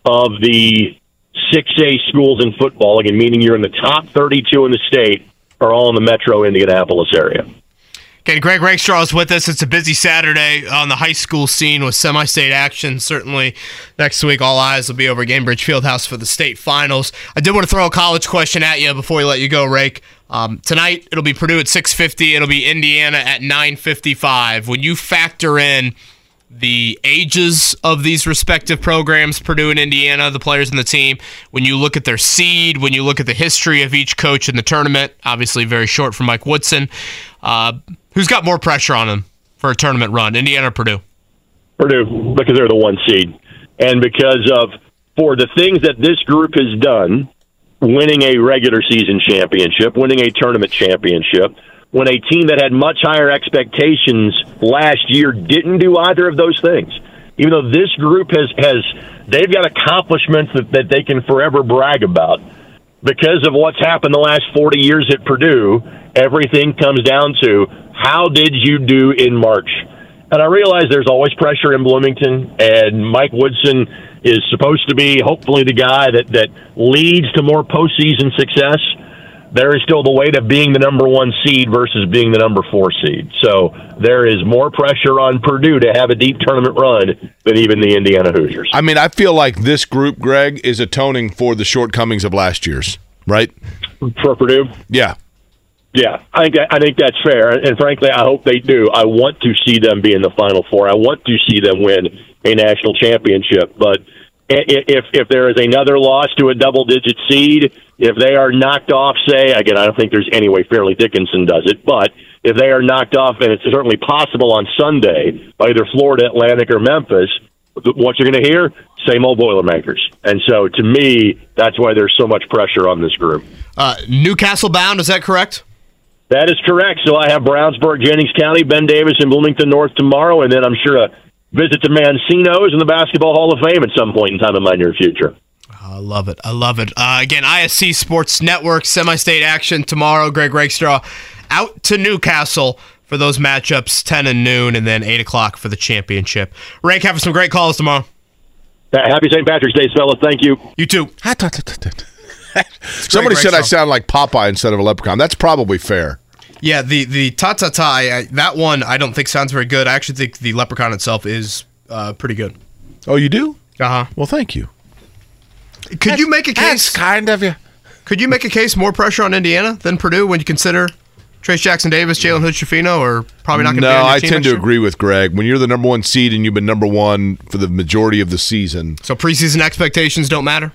of the 6A schools in football, again, meaning you're in the top 32 in the state, are all in the metro Indianapolis area.
Okay, Greg Rakestraw is with us. It's a busy Saturday on the high school scene with semi-state action. Certainly, next week all eyes will be over Gainbridge Fieldhouse for the state finals. I did want to throw a college question at you before we let you go, Rake. Um, tonight it'll be Purdue at 6:50. It'll be Indiana at 9:55. When you factor in the ages of these respective programs, Purdue and Indiana, the players in the team, when you look at their seed, when you look at the history of each coach in the tournament, obviously very short for Mike Woodson. Uh, who's got more pressure on him for a tournament run, Indiana or Purdue?
Purdue, because they're the one seed, and because of for the things that this group has done, winning a regular season championship, winning a tournament championship, when a team that had much higher expectations last year didn't do either of those things. Even though this group has has they've got accomplishments that, that they can forever brag about because of what's happened the last 40 years at Purdue, everything comes down to how did you do in March? And I realize there's always pressure in Bloomington, and Mike Woodson is supposed to be hopefully the guy that, that leads to more postseason success. There is still the weight of being the number one seed versus being the number four seed. So there is more pressure on Purdue to have a deep tournament run than even the Indiana Hoosiers.
I mean, I feel like this group, Greg, is atoning for the shortcomings of last year's, right?
For Purdue?
Yeah.
Yeah, I think I think that's fair, and frankly, I hope they do. I want to see them be in the Final Four. I want to see them win a national championship. But if if there is another loss to a double digit seed, if they are knocked off, say again, I don't think there's any way Fairleigh Dickinson does it, but if they are knocked off, and it's certainly possible on Sunday by either Florida Atlantic or Memphis, what you're going to hear, same old Boilermakers. And so, to me, that's why there's so much pressure on this group.
Uh, Newcastle bound, is that correct?
That is correct. So I have Brownsburg, Jennings County, Ben Davis, and Bloomington North tomorrow, and then I'm sure a visit the Mancino's and the Basketball Hall of Fame at some point in time in my near future.
I love it. I love it. Uh, again, ISC Sports Network, semi state action tomorrow. Greg Rakestraw out to Newcastle for those matchups, 10 and noon, and then 8 o'clock for the championship. Rank, have some great calls tomorrow.
Happy St. Patrick's Day, fellas. Thank you.
You too.
Somebody said I sound like Popeye instead of a leprechaun. That's probably fair.
Yeah, the the ta ta ta that one I don't think sounds very good. I actually think the leprechaun itself is uh, pretty good.
Oh, you do?
Uh huh.
Well, thank you.
Could
That's-
you make a case?
that's kind of you.
Could you make a case more pressure on Indiana than Purdue when you consider Trayce Jackson Davis, Jalen Hood Schifino, or probably not going to
No,
be on your
I
team
tend to
year?
agree with Greg. When you're the number one seed and you've been number one for the majority of the season,
So preseason expectations don't matter.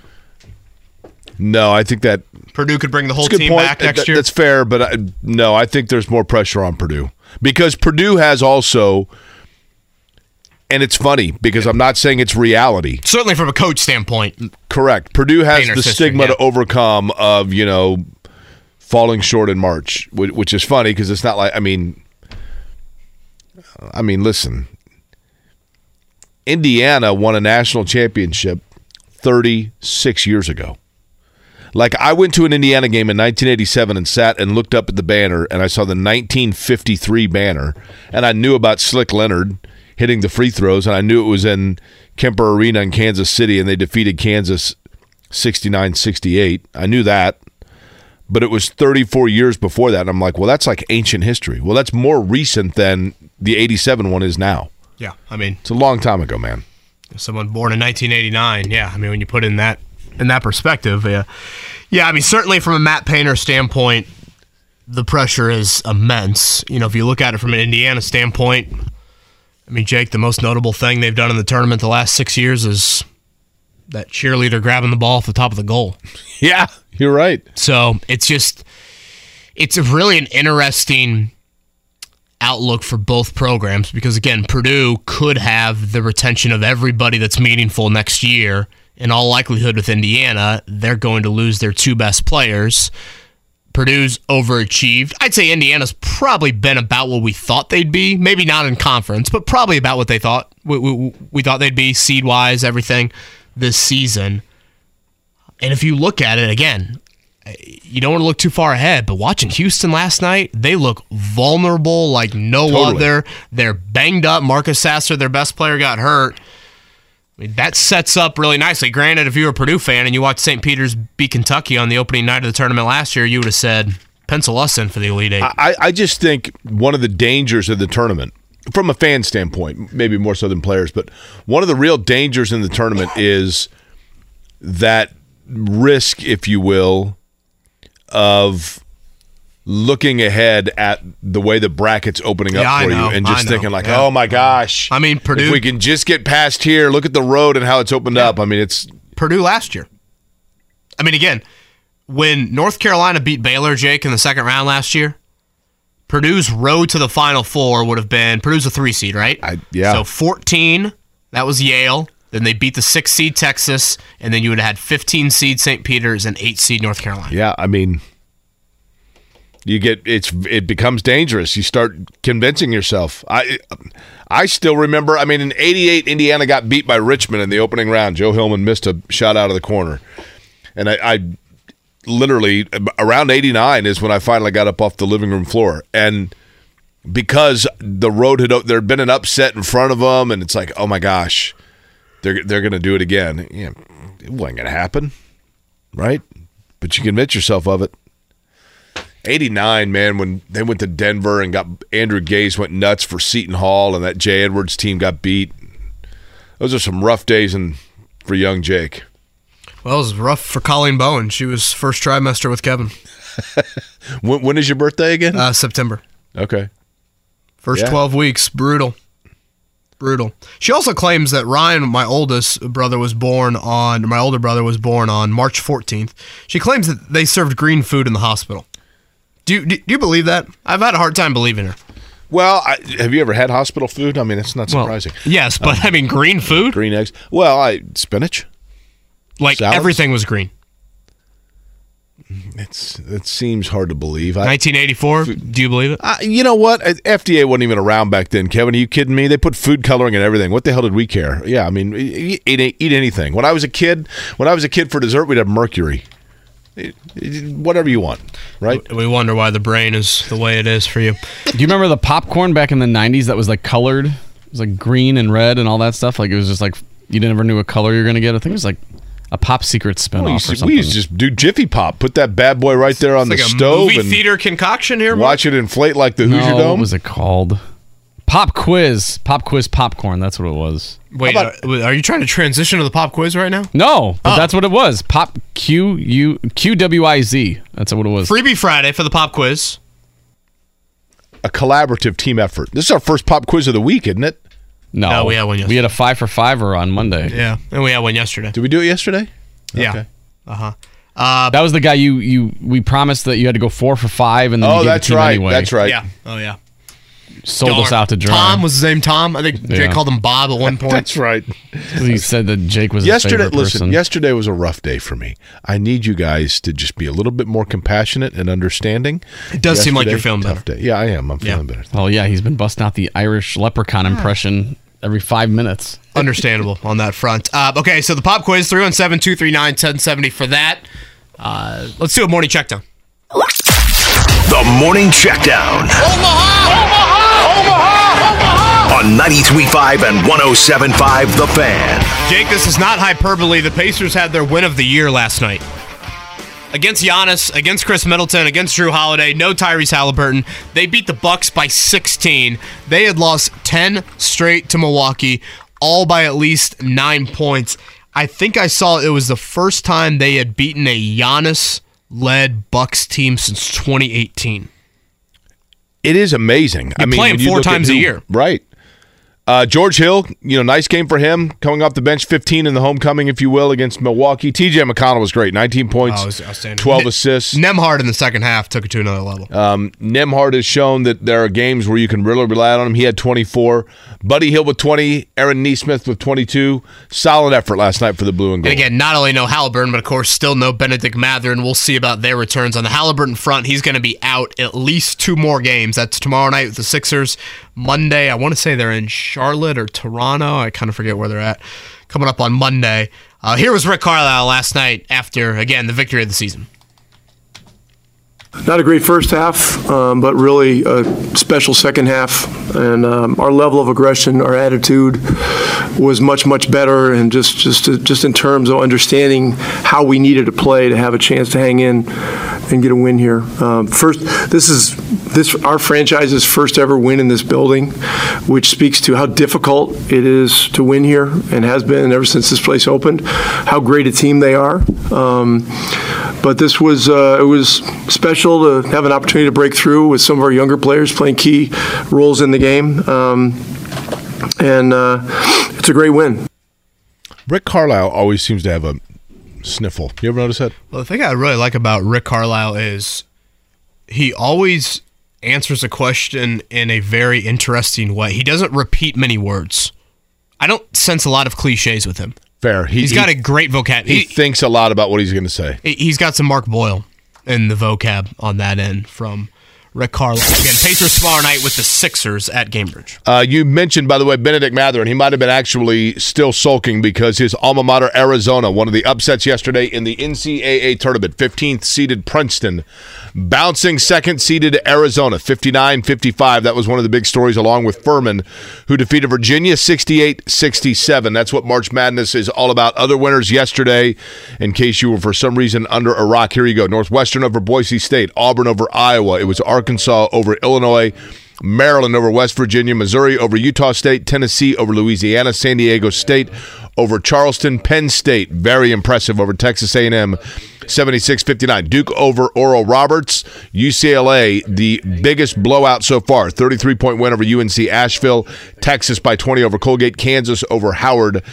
No, I think that
Purdue could bring the whole team
point.
back next
That-
year.
That's fair, but I, no, I think there's more pressure on Purdue because Purdue has also, and it's funny because I'm not saying it's reality.
Certainly from a coach standpoint,
Correct. Purdue has
Painter's
the
history,
stigma
yeah.
to overcome of you know falling short in March, which is funny because it's not like I mean, I mean, listen, Indiana won a national championship 36 years ago. Like I went to an Indiana game in 1987 and sat and looked up at the banner and I saw the 1953 banner and I knew about Slick Leonard hitting the free throws and I knew it was in Kemper Arena in Kansas City and they defeated Kansas 69-68. I knew that. But it was 34 years before that and I'm like, "Well, that's like ancient history." Well, that's more recent than the 87 one is now.
yeah. I mean,
It's a long time ago, man.
someone born in 1989. Yeah, I mean, when you put in that in that perspective, yeah, yeah. I mean, certainly from a Matt Painter standpoint, the pressure is immense. You know, if you look at it from an Indiana standpoint, I mean, Jake, the most notable thing they've done in the tournament the last six years is that cheerleader grabbing the ball off the top of the goal.
Yeah, you're right.
So it's just, it's really an interesting outlook for both programs because, again, Purdue could have the retention of everybody that's meaningful next year. In all likelihood, with Indiana, they're going to lose their two best players. Purdue's overachieved. I'd say Indiana's probably been about what we thought they'd be. Maybe not in conference, but probably about what they thought we, we, we thought they'd be seed wise, everything this season. And if you look at it again, you don't want to look too far ahead, but watching Houston last night, they look vulnerable like no
Totally.
other. They're banged up. Marcus Sasser, their best player, got hurt. I mean, that sets up really nicely. Granted, if you were a Purdue fan and you watched St. Peter's beat Kentucky on the opening night of the tournament last year, you would have said, pencil us in for the Elite Eight.
I, I just think one of the dangers of the tournament, from a fan standpoint, maybe more so than players, but one of the real dangers in the tournament is that risk, if you will, of looking ahead at the way the bracket's opening up
Yeah,
for
know,
you and just thinking like,
yeah.
oh my gosh.
I mean, Purdue-
If we can just get past here, look at the road and how it's opened up. I mean, it's
Purdue last year. I mean, again, when North Carolina beat Baylor, Jake, in the second round last year, Purdue's road to the Final Four would have been Purdue's a three seed, right?
yeah.
So 14, that was Yale. Then they beat the six seed Texas, and then you would have had 15 seed St. Peter's and eight seed North Carolina.
Yeah, I mean, you get it's it becomes dangerous. You start convincing yourself. I I still remember. I mean, in '88, Indiana got beat by Richmond in the opening round. Joe Hillman missed a shot out of the corner, and I, I literally around '89 is when I finally got up off the living room floor and. Because the road had there had been an upset in front of them, and it's like, oh my gosh, they're they're going to do it again. Yeah, it wasn't going to happen, right? But you convince yourself of it. 89, man, when they went to Denver and got Andrew Gaze went nuts for Seton Hall and that Jay Edwards team got beat. Those are some rough days in, for young Jake.
Well, it was rough for Colleen Bowen. She was first trimester with Kevin.
when, when is your birthday again?
Uh, September.
Okay.
First
Yeah.
12 weeks, brutal. Brutal. She also claims that Ryan, my oldest brother, was born on, my older brother was born on March 14th. She claims that they served green food in the hospital. Do you, do you believe that? I've had a hard time believing her.
Well, I, have you ever had hospital food? I mean, it's not surprising.
Yes, but I mean, green food?
Green eggs. Well, I spinach.
Like
Salads?
everything was green.
It's it seems hard to believe. I,
1984, do you believe it?
Uh, you know what? Uh, FDA wasn't even around back then. Kevin, are you kidding me? They put food coloring and everything. What the hell did we care? Yeah, I mean, eat, eat anything. When I was a kid, when I was a kid for dessert, we'd have mercury. It- it- whatever you want, right?
We wonder why the brain is the way it is for you.
Do you remember the popcorn back in the '90s that was like colored? It was like green and red and all that stuff. Like it was just like you never knew what color you're gonna get. I think it was like a pop secret spinoff
Well, you
or something.
we used to just do Jiffy Pop. Put that bad boy right there on
It's
the
like a
stove
movie
and
theater concoction here. Mark?
watch it inflate like the Hoosier
no,
Dome.
what was it called? Pop quiz, pop quiz popcorn. That's what it was.
Wait, uh, are you trying to transition to the pop quiz right now?
No, but
Oh.
that's what it was. Pop Q U Q W I Z. That's what it was.
Freebie Friday for the pop quiz.
a collaborative team effort. This is our first pop quiz of the week, isn't it?
No,
No, we had one
We had a five for fiver on Monday.
Yeah, and we had one yesterday.
Did we do it yesterday?
Yeah.
Okay.
Uh huh. Uh,
That was the guy you you we promised that you had to go four for five, and then you
Oh,
gave
that's
the team
right.
Anyway.
That's right.
yeah. Oh yeah.
Sold us out to dry.
Tom was his name. Tom. I think Jake
Yeah.
called him Bob at one point.
That's right.
he said that Jake was his
yesterday
favorite
listen
person.
yesterday was a rough day for me i need you guys to just be a little bit more compassionate and understanding
It does seem like you're
Yesterday,
feeling
tough Day. yeah i am i'm feeling better
Oh yeah, he's been busting out the Irish leprechaun impression every five minutes.
Understandable on that front. Uh, okay, so the pop quiz 317 239 1070 for that. Uh, let's do a morning check down.
The Morning Checkdown on 93.5 and 107.5 The Fan.
Jake, this is not hyperbole. The Pacers had their win of the year last night. Against Giannis, against Khris Middleton, against Jrue Holiday, no Tyrese Haliburton. They beat the Bucks by 16. They had lost 10 straight to Milwaukee, all by at least nine points. I think I saw it was the first time they had beaten a Giannis led Bucks team since 2018.
it is amazing i
You
mean
play 'em
when
four
look at
times a year.
right Uh, George Hill, you know, nice game for him, coming off the bench, 15 in the homecoming, if you will, against Milwaukee. TJ McConnell was great, 19 points,
Oh, it was outstanding.
12
Ne-
assists.
Nembhard in the second half took it to another level.
Um, Nembhard has shown that there are games where you can really rely on him. He had 24. Buddy Hield with 20. Aaron Nesmith with 22. Solid effort last night for the Blue and Gold.
And again, not only no Haliburton, but of course still no Bennedict Mathurin, and we'll see about their returns. On the Haliburton front, he's going to be out at least two more games. That's tomorrow night with the Sixers. Monday, I want to say they're in Charlotte or Toronto. I kind of forget where they're at. Coming up on Monday. Uh, here was Rick Carlisle last night after, again, the victory of the season.
Not a great first half, um, but really a special second half. And um, our level of aggression, our attitude was much, much better. And just, just, just in terms of understanding how we needed to play to have a chance to hang in and get a win here. Um, first, this is this our franchise's first ever win in this building, which speaks to how difficult it is to win here and has been ever since this place opened. How great a team they are. Um, but this was uh, it was special to have an opportunity to break through with some of our younger players playing key roles in the game, um, and uh, it's a great win.
Rick Carlisle always seems to have a sniffle. You ever notice that?
Well, the thing I really like about Rick Carlisle is he always answers a question in a very interesting way. He doesn't repeat many words. I don't sense a lot of cliches with him.
Fair. He,
He's got a great vocabulary.
He,
He-
thinks a lot about what he's going to say.
He's got some Mark Boyle in the vocab on that end from Rick Carlisle. Again, Pacers tomorrow night with the Sixers at Gainbridge.
Uh, you mentioned, by the way, Bennedict Mathurin, and he might have been actually still sulking because his alma mater, Arizona, one of the upsets yesterday in the NCAA tournament, 15th seeded Princeton, bouncing second seeded Arizona, 59 55. That was one of the big stories, along with Furman, who defeated Virginia 68 67. That's what March Madness is all about. Other winners yesterday, in case you were for some reason under a rock, here you go Northwestern over Boise State, Auburn over Iowa. It was Arkansas over Illinois. Maryland over West Virginia, Missouri over Utah State, Tennessee over Louisiana, San Diego State over Charleston, Penn State, very impressive over Texas A&M, 76-59. Duke over Oral Roberts, UCLA, the biggest blowout so far, 33-point win over UNC Asheville, Texas by 20 over Colgate, Kansas over Howard,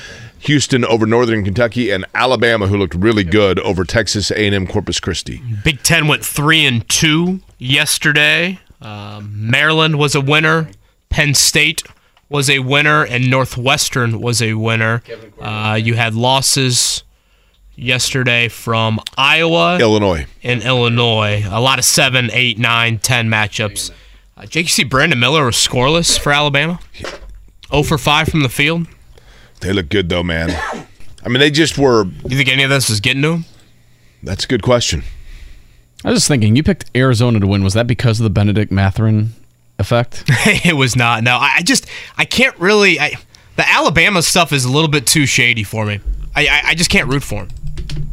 Houston over Northern Kentucky, and Alabama, who looked really good over Texas A&M Corpus Christi.
Big Ten went three and two yesterday. Um, Maryland was a winner. Penn State was a winner, and Northwestern was a winner. Uh, you had losses yesterday from Iowa,
Illinois,
and Illinois. A lot of seven, eight, nine, ten matchups. Uh, Jake, you see Brandon Miller was scoreless for Alabama. 0 for 5 from the field.
They look good though, man. I mean, they just were.
You think any of this is getting to him?
That's a good question.
I was just thinking, you picked Arizona to win. Was that because of the Bennedict Mathurin effect?
it was not. No, I I just I can't really. I, the Alabama stuff is a little bit too shady for me. I I, I just can't root for him.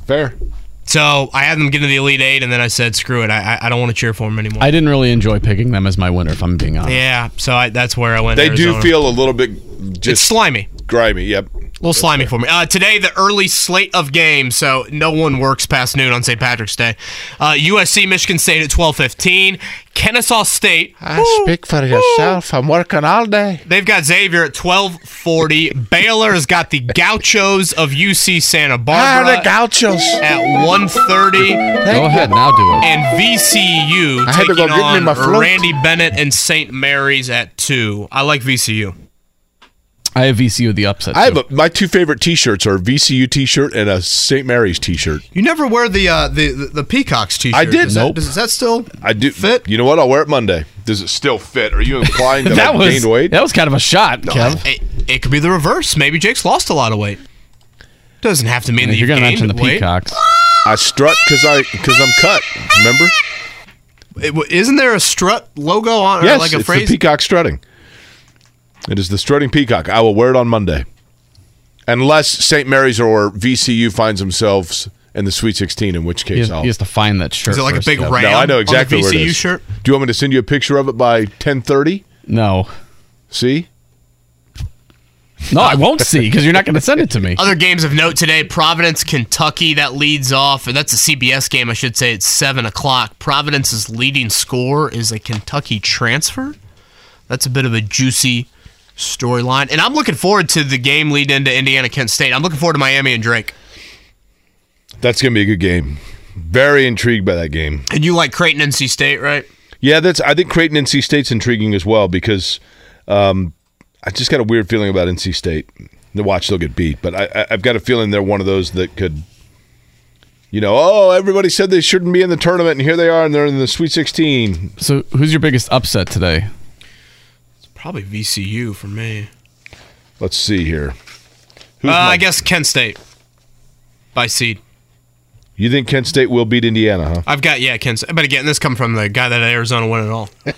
Fair.
So I had them get into the Elite Eight, and then I said, "Screw it! I I- I don't want to cheer for them anymore."
I didn't really enjoy picking them as my winner, if I'm being honest.
yeah, so I, that's where I went.
They do feel a little bit just
it's slimy.
Grimy. Yep.
A little slimy for me. Uh, today, the early slate of games, so no one works past noon on St. Patrick's Day. Uh, USC, Michigan State at twelve fifteen. Kennesaw State.
I speak for yourself. I'm working all day.
They've got Xavier at twelve forty. Baylor's got the Gauchos of UC Santa Barbara.
Ah, the Gauchos.
at one thirty.
Go ahead, now do it.
And VCU
I had to
taking
go get me
on
my.
Randy Bennett and St. Mary's at two. I like VCU.
I have VCU the upset.
I have a, my two favorite T-shirts are a VCU T-shirt and a St. Mary's T-shirt.
You never wear the uh, the, the the Peacocks t-shirt.
I did.
Does that,
Nope.
does that still
I do
fit?
You know what? I'll wear it Monday. Does it still fit? Are you implying that,
that
I've
was
gained weight?
that was kind of a shot, Kev.
It, it could be the reverse. Maybe Jake's lost a lot of weight. Doesn't have to mean that
you're going to mention the
weight.
Peacocks.
I strut because I because I'm cut. Remember?
It w- isn't there a strut logo on or
yes,
like a
it's
phrase?
the peacock strutting. It is the strutting peacock. I will wear it on Monday, unless St. Mary's or VCU finds themselves in the Sweet 16, in which
He
case
has,
I'll.
he has to find that shirt.
Is it like a big
Kev.
ram
no, I know
on the
exactly where it
VCU shirt?
Do you want me to send you a picture of it by 10:30?
No.
See?
No, I won't see because you're not going to send it to me.
Other games of note today: Providence, Kentucky. That leads off, and that's a CBS game. I should say it's seven o'clock. Providence's leading scorer is a Kentucky transfer. That's a bit of a juicy storyline. And I'm looking forward to the game lead into Indiana Kent State. I'm looking forward to Miami and Drake.
That's going to be a good game. Very intrigued by that game.
And you like Creighton NC State, right?
Yeah, that's. I think Creighton NC State's intriguing as well because um, I just got a weird feeling about NC State. The watch they'll get beat, but I, I, I've got a feeling they're one of those that could, you know, oh, everybody said they shouldn't be in the tournament, and here they are, and they're in the Sweet 16.
So, who's your biggest upset today?
Probably VCU for me.
Let's see here.
Uh, I guess Kent State by seed.
You think Kent State will beat Indiana, huh?
I've got yeah, Kent. State. But again, this come from the guy that Arizona won it all.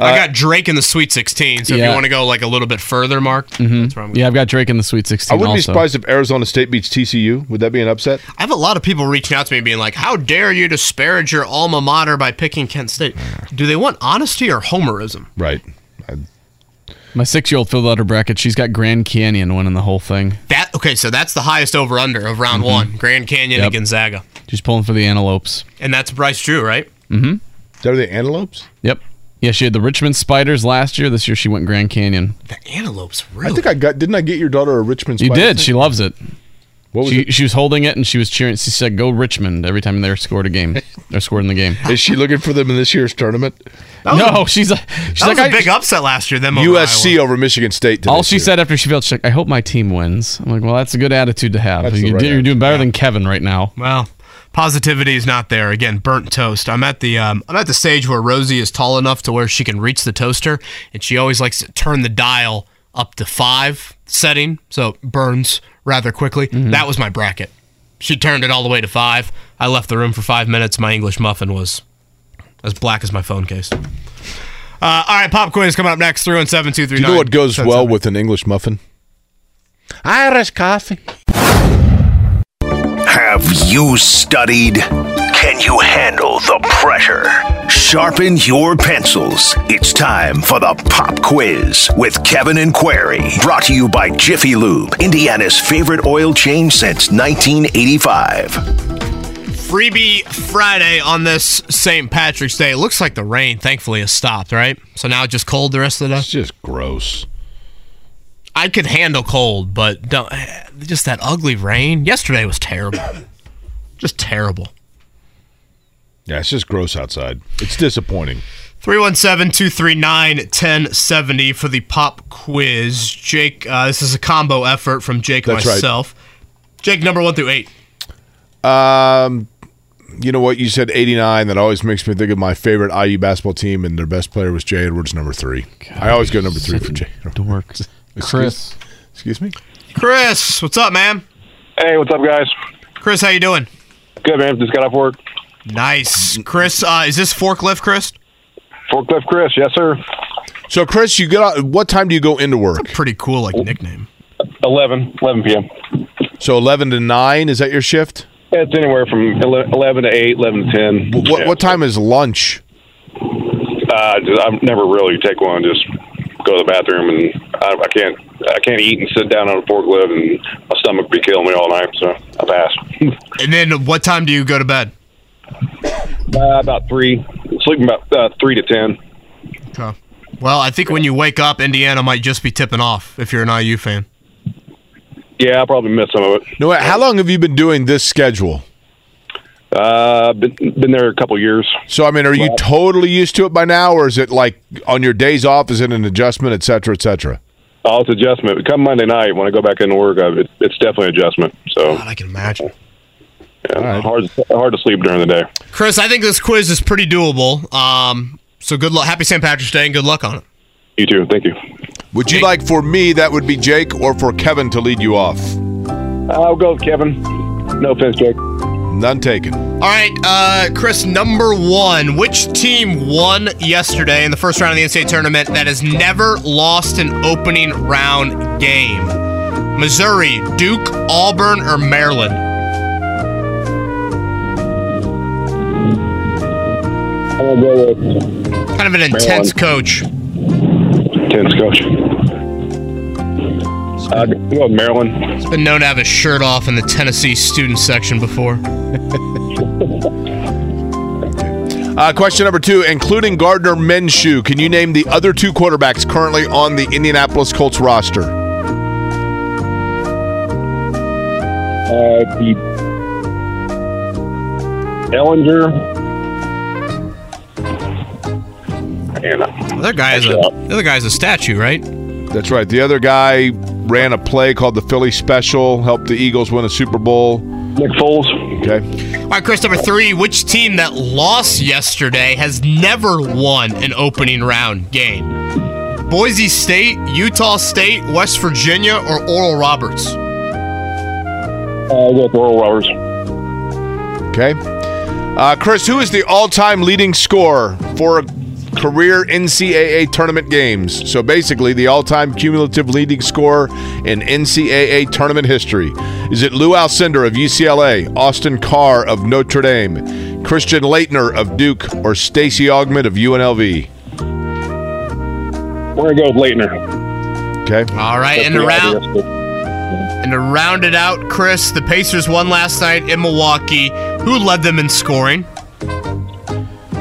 Uh,
I got Drake in the Sweet 16. So if
Yeah.
you want to go like a little bit further, Mark,
Mhm.
that's where I'm.
Yeah, I've got Drake in the Sweet 16.
I wouldn't be
also.
surprised if Arizona State beats TCU. Would that be an upset?
I have a lot of people reaching out to me being like, "How dare you disparage your alma mater by picking Kent State?" Do they want honesty or homerism?
Right.
My six-year-old filled out her bracket. She's got Grand Canyon winning the whole thing.
That okay, so that's the highest over under of round
Mhm.
one, Grand Canyon
Yep.
and Gonzaga,
She's pulling for the Antelopes.
and that's Bryce Drew, right?
Mm-hmm.
Are they antelopes?
Yep. Yeah, she had the Richmond Spiders last year. This year she went Grand Canyon.
The Antelopes, really?
I think I got. Didn't I get your daughter a Richmond?
You did.
thing?
She loves it.
What was
she,
it?
she was holding it and she was cheering. She said, "Go Richmond!" every time they scored a game. They're scored in the game.
Is she looking for them in this year's tournament?
no, she's like, she's
that
like
was a
I-
big upset last year. Them over
USC over Michigan State.
All she
too.
said after she felt, she's like, "I hope my team wins." I'm like, "Well, that's a good attitude to have.
That's
You're,
right
you're doing better than Kevin right now."
Well, positivity is not there. Again, burnt toast. I'm at the um, I'm at the stage where Rosie is tall enough to where she can reach the toaster, and she always likes to turn the dial up to five setting, so it burns rather quickly. That was my bracket. She turned it all the way to five. I left the room for five minutes. My English muffin was as black as my phone case. Uh, all right, pop quiz coming up next. Three one seven two three
Do
nine.
you know what goes well with an English muffin? Irish coffee.
Have you studied? Can you handle the pressure? Sharpen your pencils. It's time for the pop quiz with Kevin and Query. Brought to you by Jiffy Lube, Indiana's favorite oil change since 1985.
Freebie Friday on this St. Patrick's Day. It looks like the rain, thankfully, has stopped, right? So now it's just cold the rest of the day? It's
just gross.
I could handle cold, but don't, just that ugly rain. Yesterday was terrible. just terrible.
Yeah, it's just gross outside. It's disappointing.
317 239 1070 for the pop quiz. Jake, uh, this is a combo effort from Jake and
That's right.
myself. Jake, number one through eight.
Um, you know what? You said 89. That always makes me think of my favorite IU basketball team, and their best player was Jay Edwards, number three. I always go number three for Jay.
Dork.
Chris. Excuse me?
Chris, what's up, man?
Hey, what's up, guys?
Chris, how you doing?
Good, man. Just got off work.
Nice. Chris, uh, is this forklift, Chris?
Forklift Chris, yes, sir.
So, Chris, you get out. What time do you go into work?
pretty cool, like nickname.
11, 11 p.m.
So, 11 to 9, is that your shift?
It's anywhere from 11 to 8, 11 to 10.
What,
Yeah.
what time is lunch?
Uh, just, I never really take one. Just go to the bathroom, and I, I can't. I can't eat and sit down on a forklift, and my stomach be killing me all night. So I pass.
And then what time do you go to bed?
Uh, about three, sleeping about uh, three to ten.
Okay. Well, I think when you wake up, Indiana might just be tipping off if you're an IU fan.
Yeah, I'll probably miss some of it.
No, wait, how long have you been doing this schedule?
Uh, been been there a couple years.
So, I mean, are you totally used to it by now, or is it like on your days off? Is it an adjustment, et cetera, et cetera?
Oh, it's adjustment. Come Monday night when I go back into work, I, it's definitely adjustment. So
I can imagine.
Yeah, hard hard to sleep during the day.
Chris, I think this quiz is pretty doable. Um, so good luck. Happy St. Patrick's Day and good luck on it.
You too. Thank you.
Would you like for me, that would be Jake, or for Kevin to lead you off?
I'll go with Kevin. No offense, Jake.
None taken.
All right, uh, Chris, number one. Which team won yesterday in the first round of the NCAA tournament that has never lost an opening round game? Missouri, Duke, Auburn, or Maryland?
I'm gonna go with
Kind of an intense coach.
Intense coach. Uh, go with Maryland.
He's been known to have his shirt off in the Tennessee student section before.
Uh, question number two, including Gardner Minshew, can you name the other two quarterbacks currently on the Indianapolis Colts roster?
Uh, the Ehlinger. And,
The other guy is a the other guy's a statue, right?
That's right. The other guy ran a play called the Philly Special, helped the Eagles win a Super Bowl.
Nick Foles.
Okay.
All right, Chris, number three. Which team that lost yesterday has never won an opening round game? Boise State, Utah State, West Virginia, or Oral Roberts?
I'll go with Oral Roberts.
Okay. Uh, Chris, who is the all-time leading scorer for career NCAA tournament games? So basically, the all-time cumulative leading scorer in NCAA tournament history. Is it Lou Alcindor of UCLA, Austin Carr of Notre Dame, Christian Laettner of Duke, or Stacey Augmon of UNLV?
We're going to go with Laettner.
Okay.
All right,
That's
and to round and to round it out, Chris, the Pacers won last night in Milwaukee. Who led them in scoring?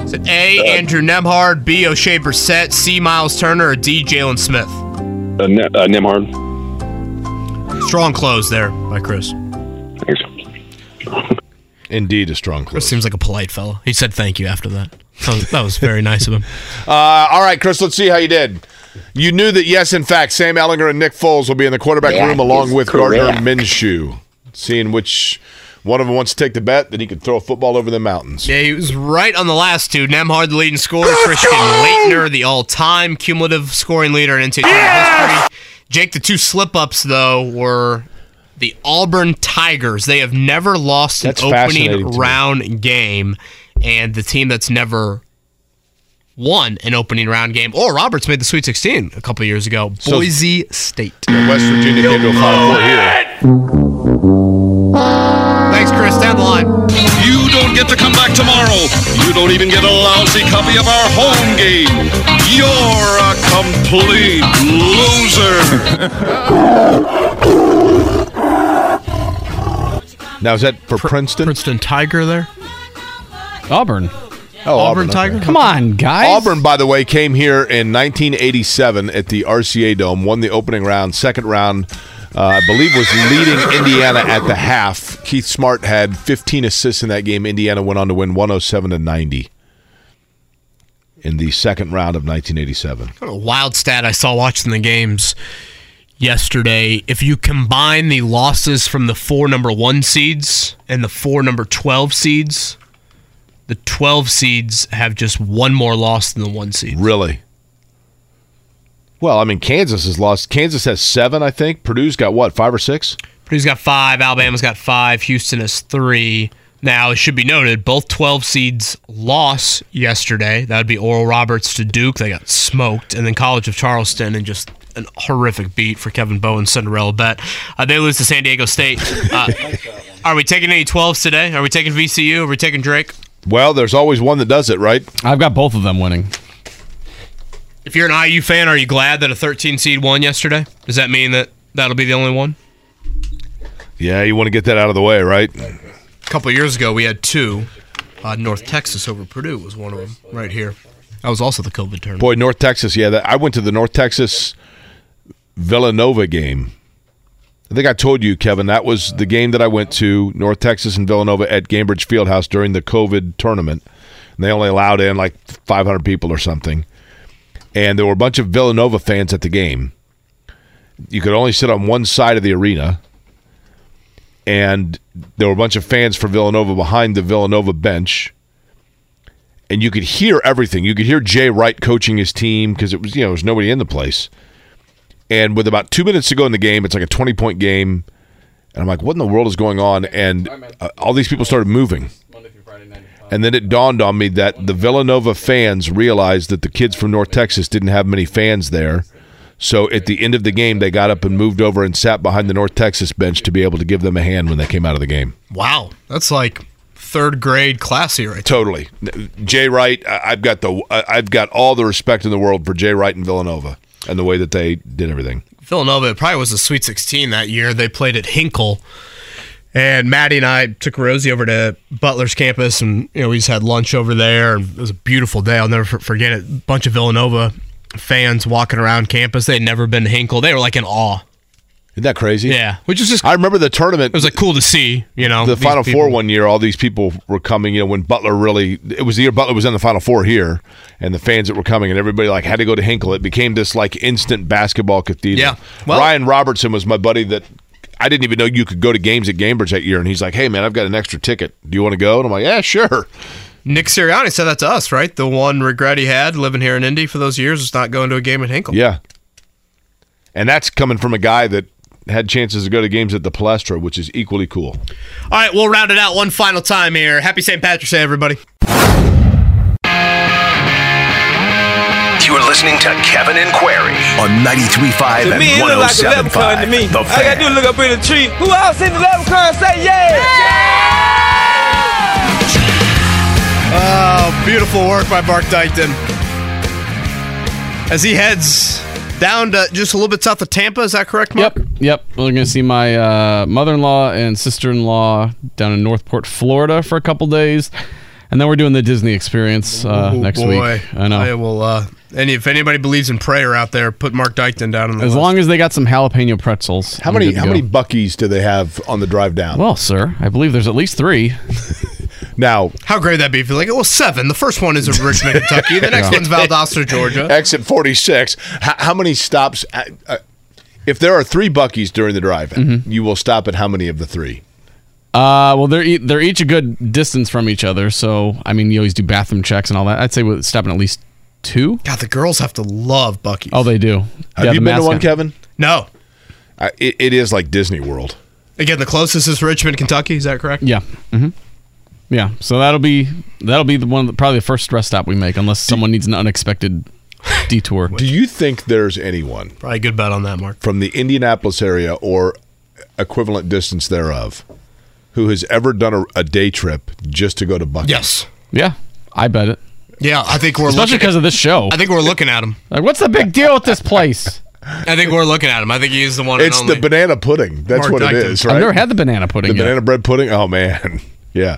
Is it A. Andrew Nembhard, B. Oshae Brissett, C. Myles Turner, or D. Jalen Smith?
Uh, Ne- uh, Nembhard.
Strong close there by Chris.
Indeed, a strong close.
Chris seems like a polite fellow. He said thank you after that. That was, that was very nice of him.
Uh, all right, Chris, let's see how you did. You knew that, yes, in fact, Sam Ehlinger and Nick Foles will be in the quarterback
That
room along with
correct.
Gardner Minshew. Seeing which one of them wants to take the bet that he could throw a football over the mountains.
Yeah, he was right on the last two. Nembhard, the leading scorer. Christian Laettner, the all-time cumulative scoring leader in NCAA history. Jake, the two slip-ups, though, were the Auburn Tigers. They have never lost an
That's fascinating to
opening
me.
round game, and the team that's never won an opening round game. Oral Roberts made the Sweet 16 a couple years ago.
So-
Boise State.
West Virginia came to a Final Four here.
Thanks, Chris. Down the line.
You don't get to come back tomorrow. You don't even get a lousy copy of our home game. You're a complete loser.
Now, is that for Princeton?
Princeton Tiger there?
Auburn.
Oh,
Auburn Tiger?
Come on, guys.
Auburn, by the way, came here in 1987 at the RCA Dome, won the opening round, second round. Uh, I believe was leading Indiana at the half. Keith Smart had 15 assists in that game. Indiana went on to win 107 to 90 in the second round of 1987.
a wild stat I saw watching the games yesterday. If you combine the losses from the four number one seeds and the four number 12 seeds, the 12 seeds have just one more loss than the one seed.
Really? Well, I mean, Kansas has lost. Kansas has seven, I think. Purdue's got what, five or six?
Purdue's got five, Alabama's got five, Houston has three. Now, it should be noted, both 12 seeds lost yesterday. That would be Oral Roberts to Duke. They got smoked. And then College of Charleston and just an horrific beat for Kevin Bowen's Cinderella bet. Uh, they lose to San Diego State. Uh, are we taking any 12s today? Are we taking VCU? Are we taking Drake?
Well, there's always one that does it, right?
I've got both of them winning.
If you're an IU fan, are you glad that a 13 seed won yesterday? Does that mean that that'll be the only one?
Yeah, you want to get that out of the way, right?
A couple years ago, we had two. Uh, North Texas over Purdue was one of them right here. That was also the COVID tournament.
Boy, North Texas. Yeah, that, I went to the North Texas Villanova game. I think I told you, Kevin, that was the game that I went to, North Texas and Villanova at Gainbridge Fieldhouse during the COVID tournament. And they only allowed in like 500 people or something. And there were a bunch of Villanova fans at the game. You could only sit on one side of the arena. And there were a bunch of fans for Villanova behind the Villanova bench and you could hear everything. You could hear Jay Wright coaching his team because it was you know there was nobody in the place. And with about two minutes to go in the game, it's like a twenty point game, and I'm like, what in the world is going on? And uh, all these people started moving. And then it dawned on me that the Villanova fans realized that the kids from North Texas didn't have many fans there. So at the end of the game, they got up and moved over and sat behind the North Texas bench to be able to give them a hand when they came out of the game.
Wow, that's like third grade classy right
Totally, Jay Wright. I've got the I've got all the respect in the world for Jay Wright and Villanova and the way that they did everything.
Villanova, probably was a Sweet 16 that year. They played at Hinkle, And Maddie and I took Rosie over to Butler's campus, and you know we just had lunch over there. And it was a beautiful day. I'll never forget it. A bunch of Villanova fans walking around campus. They'd never been to Hinkle. They were like in awe.
Isn't that crazy?
Yeah, which is just.
I remember the tournament.
It was like cool to see. You know,
the Final
people.
Four one year, all these people were coming. You know, when Butler really, it was the year Butler was in the Final Four here, and the fans that were coming, and everybody like had to go to Hinkle. It became this like instant basketball cathedral.
Yeah. Well-
Ryan Robertson was my buddy that I didn't even know you could go to games at Gainbridge that year, and he's like, "Hey man, I've got an extra ticket. Do you want to go?" And I'm like, "Yeah, sure."
Nick Sirianni said that to us, right? The one regret he had living here in Indy for those years was not going to a game at Hinkle.
Yeah. And that's coming from a guy that had chances to go to games at the Palestra, which is equally cool.
All right, we'll round it out one final time here. Happy St. Patrick's Day, everybody.
Listening to Kevin and Query on 93.5
To
and
me, it look like a
107.5.
leprechaun to me.
The
All I gotta
Fan.
do is look up in the tree. Who else in the leprechaun say yeah?
Oh, beautiful work by Mark Dykton. As he heads down to just a little bit south of Tampa, is that correct, Mark?
Yep, yep. We're going to see my uh, mother-in-law and sister-in-law down in Northport, Florida, for a couple days, and then we're doing the Disney experience uh,
Oh,
next
boy.
week. I know.
I will. Uh, and if anybody believes in prayer out there, put Mark Dykton down on the
as
list.
long as they got some jalapeno pretzels.
How
we're
many how
go.
many Buc-ee's do they have on the drive down?
Well, sir, I believe there's at least three.
now,
How great would that be if you're like, well, seven. The first one is in Richmond, Kentucky. The next
Yeah.
one's Valdosta, Georgia.
exit 46. How, how many stops? Uh, uh, if there are three Buc-ee's during the drive,
Mm-hmm.
you will stop at how many of the three?
Uh, well, they're e- they're each a good distance from each other, so I mean, you always do bathroom checks and all that. I'd say we're stopping at least two.
God, the girls have to love Buc-ee's.
Oh, they do.
Have
Yeah,
you
the
been to one,
mascot.
Kevin?
No.
Uh, it, it is like Disney World.
Again, the closest is Richmond, Kentucky. Is that correct?
Yeah. hmm Yeah. So that'll be that'll be the one probably the first rest stop we make, unless someone needs an unexpected detour.
Do you think there's anyone
Probably a good bet on that, Mark.
from the Indianapolis area or equivalent distance thereof who has ever done a, a day trip just to go to Buc-ee's?
Yes.
Yeah, I bet it.
Yeah, I think we're
Especially
looking-
because of this show.
I think we're looking at him.
Like, what's the big deal with this place?
I think we're looking at him. I think he's the one.
It's
and
the banana pudding. That's
Mark
what it
Dykton.
is,
I've never had the banana pudding
the
yet.
banana bread pudding. Oh man, yeah.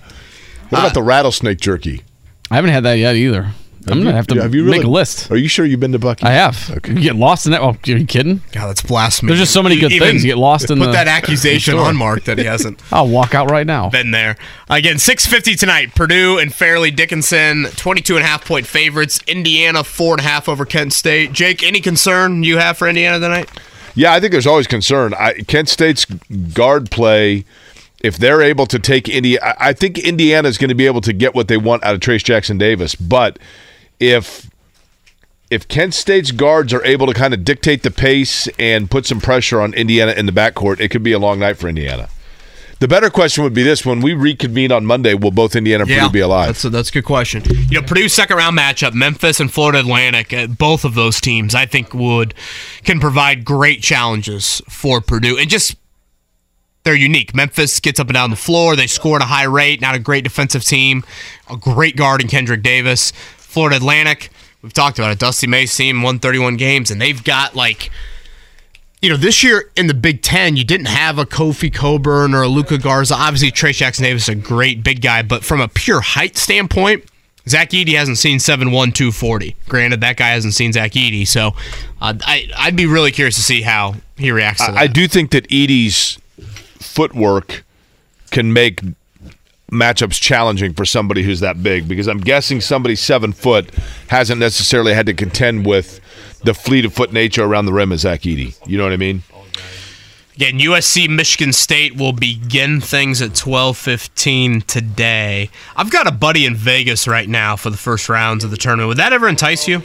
What uh, about the rattlesnake jerky?
I haven't had that yet either. I'm gonna have to
have you
make a list.
Are you sure you've been to Buc-ee's?
I have. Okay. You get lost in that. Oh, are you kidding?
God, that's blasphemy.
There's just so many good
Even
things. You get lost in
put
the
that accusation on Mark that he hasn't
I'll walk out right now.
been there. Again, 650 tonight. Purdue and Fairleigh Dickinson, 22 and a half point favorites. Indiana, four and a half over Kent State. Jake, any concern you have for Indiana tonight?
Yeah, I think there's always concern. I, Kent State's guard play, if they're able to take Indiana, I I think Indiana is going to be able to get what they want out of Trayce Jackson Davis. But if if Kent State's guards are able to kind of dictate the pace and put some pressure on Indiana in the backcourt, it could be a long night for Indiana. The better question would be this: When we reconvene on Monday, will both Indiana and Purdue be alive?
That's a, that's a good question. You know, Purdue's second round matchup, Memphis and Florida Atlantic, uh, both of those teams, I think would can provide great challenges for Purdue, and just they're unique. Memphis gets up and down the floor. They score at a high rate. Not a great defensive team. A great guard in Kendrick Davis. Florida Atlantic, we've talked about it. Dusty May's team, 131 games, and they've got like you know, this year in the Big Ten, you didn't have a Kofi Cockburn or a Luka Garza. Obviously, Trey Jackson Davis is a great big guy, but from a pure height standpoint, Zach Edey hasn't seen 7'1", 240. Granted, that guy hasn't seen Zach Edey, so uh, I, I'd be really curious to see how he reacts to that.
I, I do think that Edey's footwork can make matchups challenging for somebody who's that big because I'm guessing somebody seven foot hasn't necessarily had to contend with the fleet of foot nature around the rim as Zach Edey. You know what I mean?
Again, USC Michigan State will begin things at 12:15 today. I've got a buddy in Vegas right now for the first rounds of the tournament. Would that ever entice you?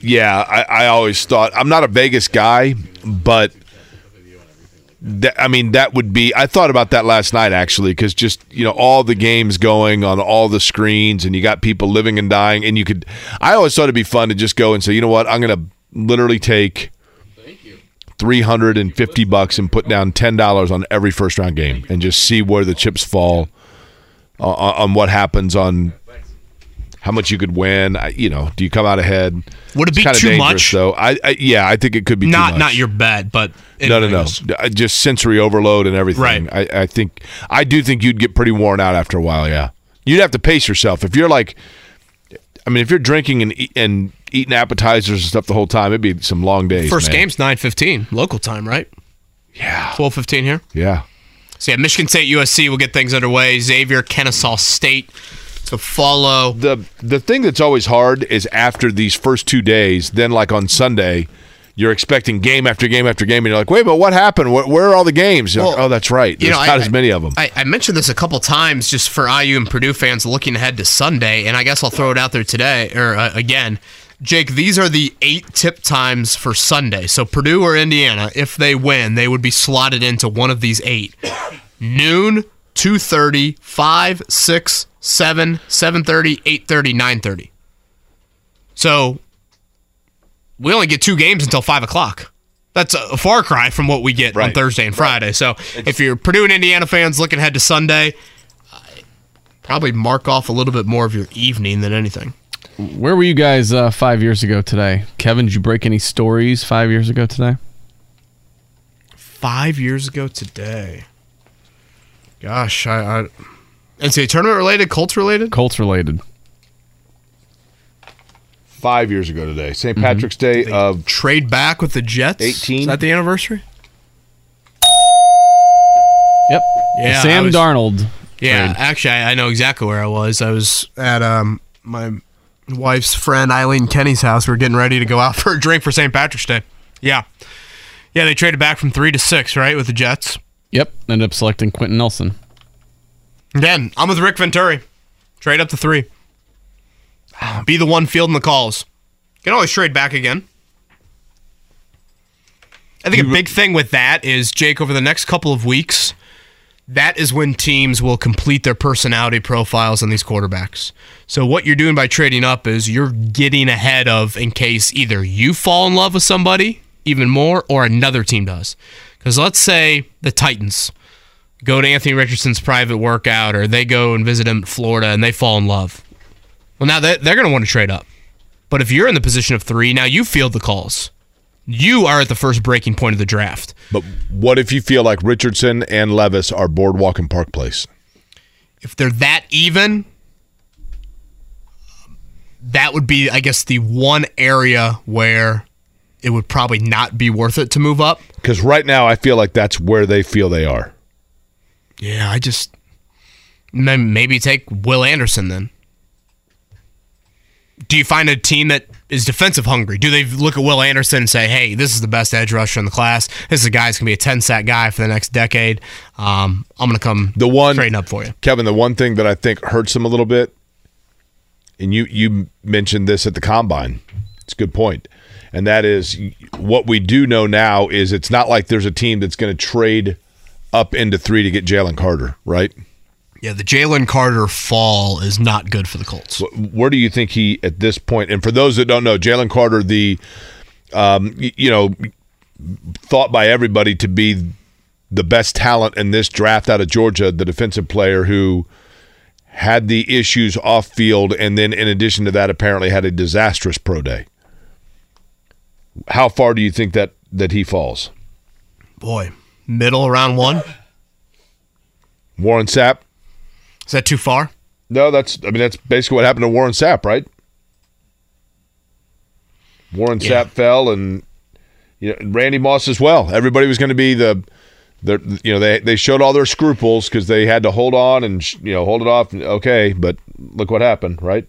Yeah, I, I always thought I'm not a Vegas guy, but that, I mean that would be. I thought about that last night actually because just you know all the games going on all the screens, and you got people living and dying, and you could. I always thought it'd be fun to just go and say, you know what, I'm going to literally take. 350 bucks and put down $10 on every first round game and just see where the chips fall on, on what happens on how much you could win. I, you know, do you come out ahead?
Would it be too much?
Though I, I, yeah, I think it could be
not
too much.
not your bet, but
no, no, no. Uh, just sensory overload and everything.
Right.
I, I think I do think you'd get pretty worn out after a while. Yeah, you'd have to pace yourself if you're like. I mean, if you're drinking and and eating appetizers and stuff the whole time, it'd be some long days.
First
man.
game's nine fifteen local time, right?
Yeah,
twelve fifteen here.
Yeah.
So yeah, Michigan State USC will get things underway. Xavier Kennesaw State to follow.
the the thing that's always hard is after these first two days, then like on Sunday, you're expecting game after game after game, and you're like, wait, but what happened? Where, where are all the games? You're like, oh, that's right.
you
There's
know,
not
I-
as many of them.
I, I mentioned this a couple times just for IU and Purdue fans looking ahead to Sunday, and I guess I'll throw it out there today or uh, again. Jake, these are the eight tip times for Sunday. So Purdue or Indiana, if they win, they would be slotted into one of these eight. Noon, 2.30, 5, 6, 7, 7.30, 8.30, 9.30. So we only get two games until 5 o'clock. That's a far cry from what we get on Thursday and Friday. So if you're Purdue and Indiana fans looking ahead to Sunday, uh, probably mark off a little bit more of your evening than anything.
Where were you guys uh, five years ago today? Kevin, did you break any stories five years ago today?
Five years ago today. Gosh, I, I NCAA tournament related, Colts related.
Colts related.
Five years ago today, St.
Mm-hmm.
Patrick's Day of
trade back with the Jets.
18.
Is that the anniversary?
Yep.
Yeah,
Sam
was-
Darnold.
Yeah,
trade.
actually, I, I know exactly where I was. I was at um my wife's friend Eileen Kenny's house. We are getting ready to go out for a drink for St. Patrick's Day. Yeah, yeah, they traded back from three to six, right, with the Jets.
Yep. Ended up selecting Quenton Nelson.
Again, I'm with Rick Venturi. Trade up to three. Be the one fielding the calls. Can always trade back again. I think a big thing with that is Jake over the next couple of weeks. That is when teams will complete their personality profiles on these quarterbacks. So what you're doing by trading up is you're getting ahead of in case either you fall in love with somebody even more or another team does. Because let's say the Titans go to Anthony Richardson's private workout or they go and visit him in Florida and they fall in love. Well, now they- they're going to want to trade up. But if you're in the position of three, now you field the calls. You are at the first breaking point of the draft.
But what if you feel like Richardson and Levis are Boardwalk and Park Place?
If they're that even, that would be, I guess, the one area where it would probably not be worth it to move up.
Because right now, I feel like that's where they feel they are.
Yeah, I just maybe take Will Anderson then. Do you find a team that is defensive hungry? Do they look at Will Anderson and say, "Hey, this is the best edge rusher in the class. This is a guy who's gonna be a ten sack guy for the next decade. Um, I'm gonna come
the one
trading up for you."
Kevin, the one thing that I think hurts him a little bit, and you you mentioned this at the combine. It's a good point. and that is what we do know now is it's not like there's a team that's going to trade up into three to get Jalen Carter, right?
Yeah, the Jalen Carter fall is not good for the Colts.
Where do you think he at this point? And for those that don't know, Jalen Carter, the um, you know, thought by everybody to be the best talent in this draft out of Georgia, the defensive player who had the issues off field, and then in addition to that, apparently had a disastrous pro day. How far do you think that that he falls?
Boy, middle around one.
Warren Sapp.
Is that too far?
No, that's. I mean, that's basically what happened to Warren Sapp, right? Warren
Yeah.
Sapp fell, and you know Randy Moss as well. Everybody was going to be the, the you know they they showed all their scruples because they had to hold on and you know hold it off. Okay, but look what happened, right?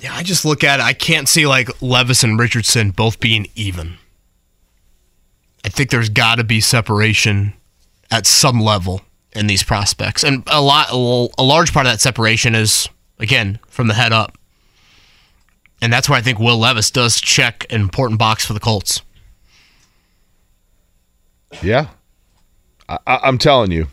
Yeah, I just look at it. I can't see like Levis and Richardson both being even. I think there's got to be separation at some level in these prospects, and a lot, a large part of that separation is again from the head up, and that's where I think Will Levis does check an important box for the Colts.
Yeah, I, I'm telling you.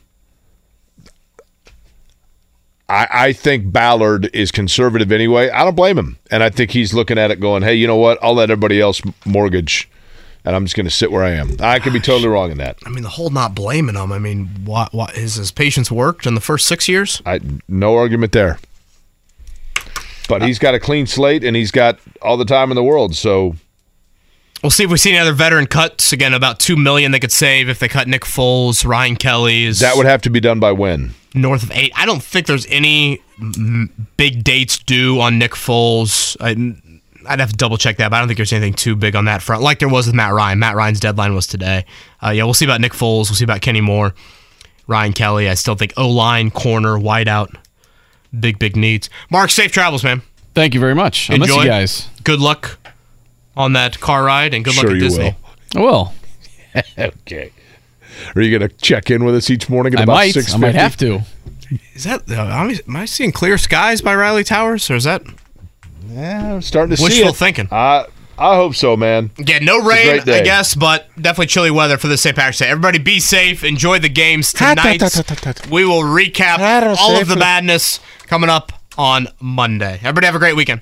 I, I think Ballard is conservative anyway. I don't blame him, and I think he's looking at it going, "Hey, you know what? I'll let everybody else mortgage, and I'm just going to sit where I am." I could be totally wrong in that.
I mean, the whole not blaming him. I mean, what, what is his patience worked in the first six years?
I no argument there. But he's got a clean slate and he's got all the time in the world. So
We'll see if we see any other veteran cuts. Again, about two million they could save if they cut Nick Foles, Ryan Kelly's.
that would have to be done by when?
North of eight. I don't think there's any big dates due on Nick Foles. I, I'd have to double check that, but I don't think there's anything too big on that front, like there was with Matt Ryan. Matt Ryan's deadline was today. Uh, yeah, we'll see about Nick Foles. We'll see about Kenny Moore, Ryan Kelly. I still think O line, corner, wideout, big big needs. Mark, safe travels, man.
Thank you very much. I miss
Enjoy.
you guys.
Good luck on that car ride, and good luck
Sure
at
you
Disney.
I will.
okay. Are you going to check in with us each morning at
I
about
might.
six?
I might have to.
Is that? Uh, am I- seeing clear skies by Riley Towers, or is that
Yeah, I'm starting to see
wishful
it.
thinking?
I I hope so, man.
Yeah, no rain. I guess, but definitely chilly weather for the St. Patrick's Day. Everybody be safe. Enjoy the games tonight. We will recap all of the madness coming up on Monday. Everybody have a great weekend.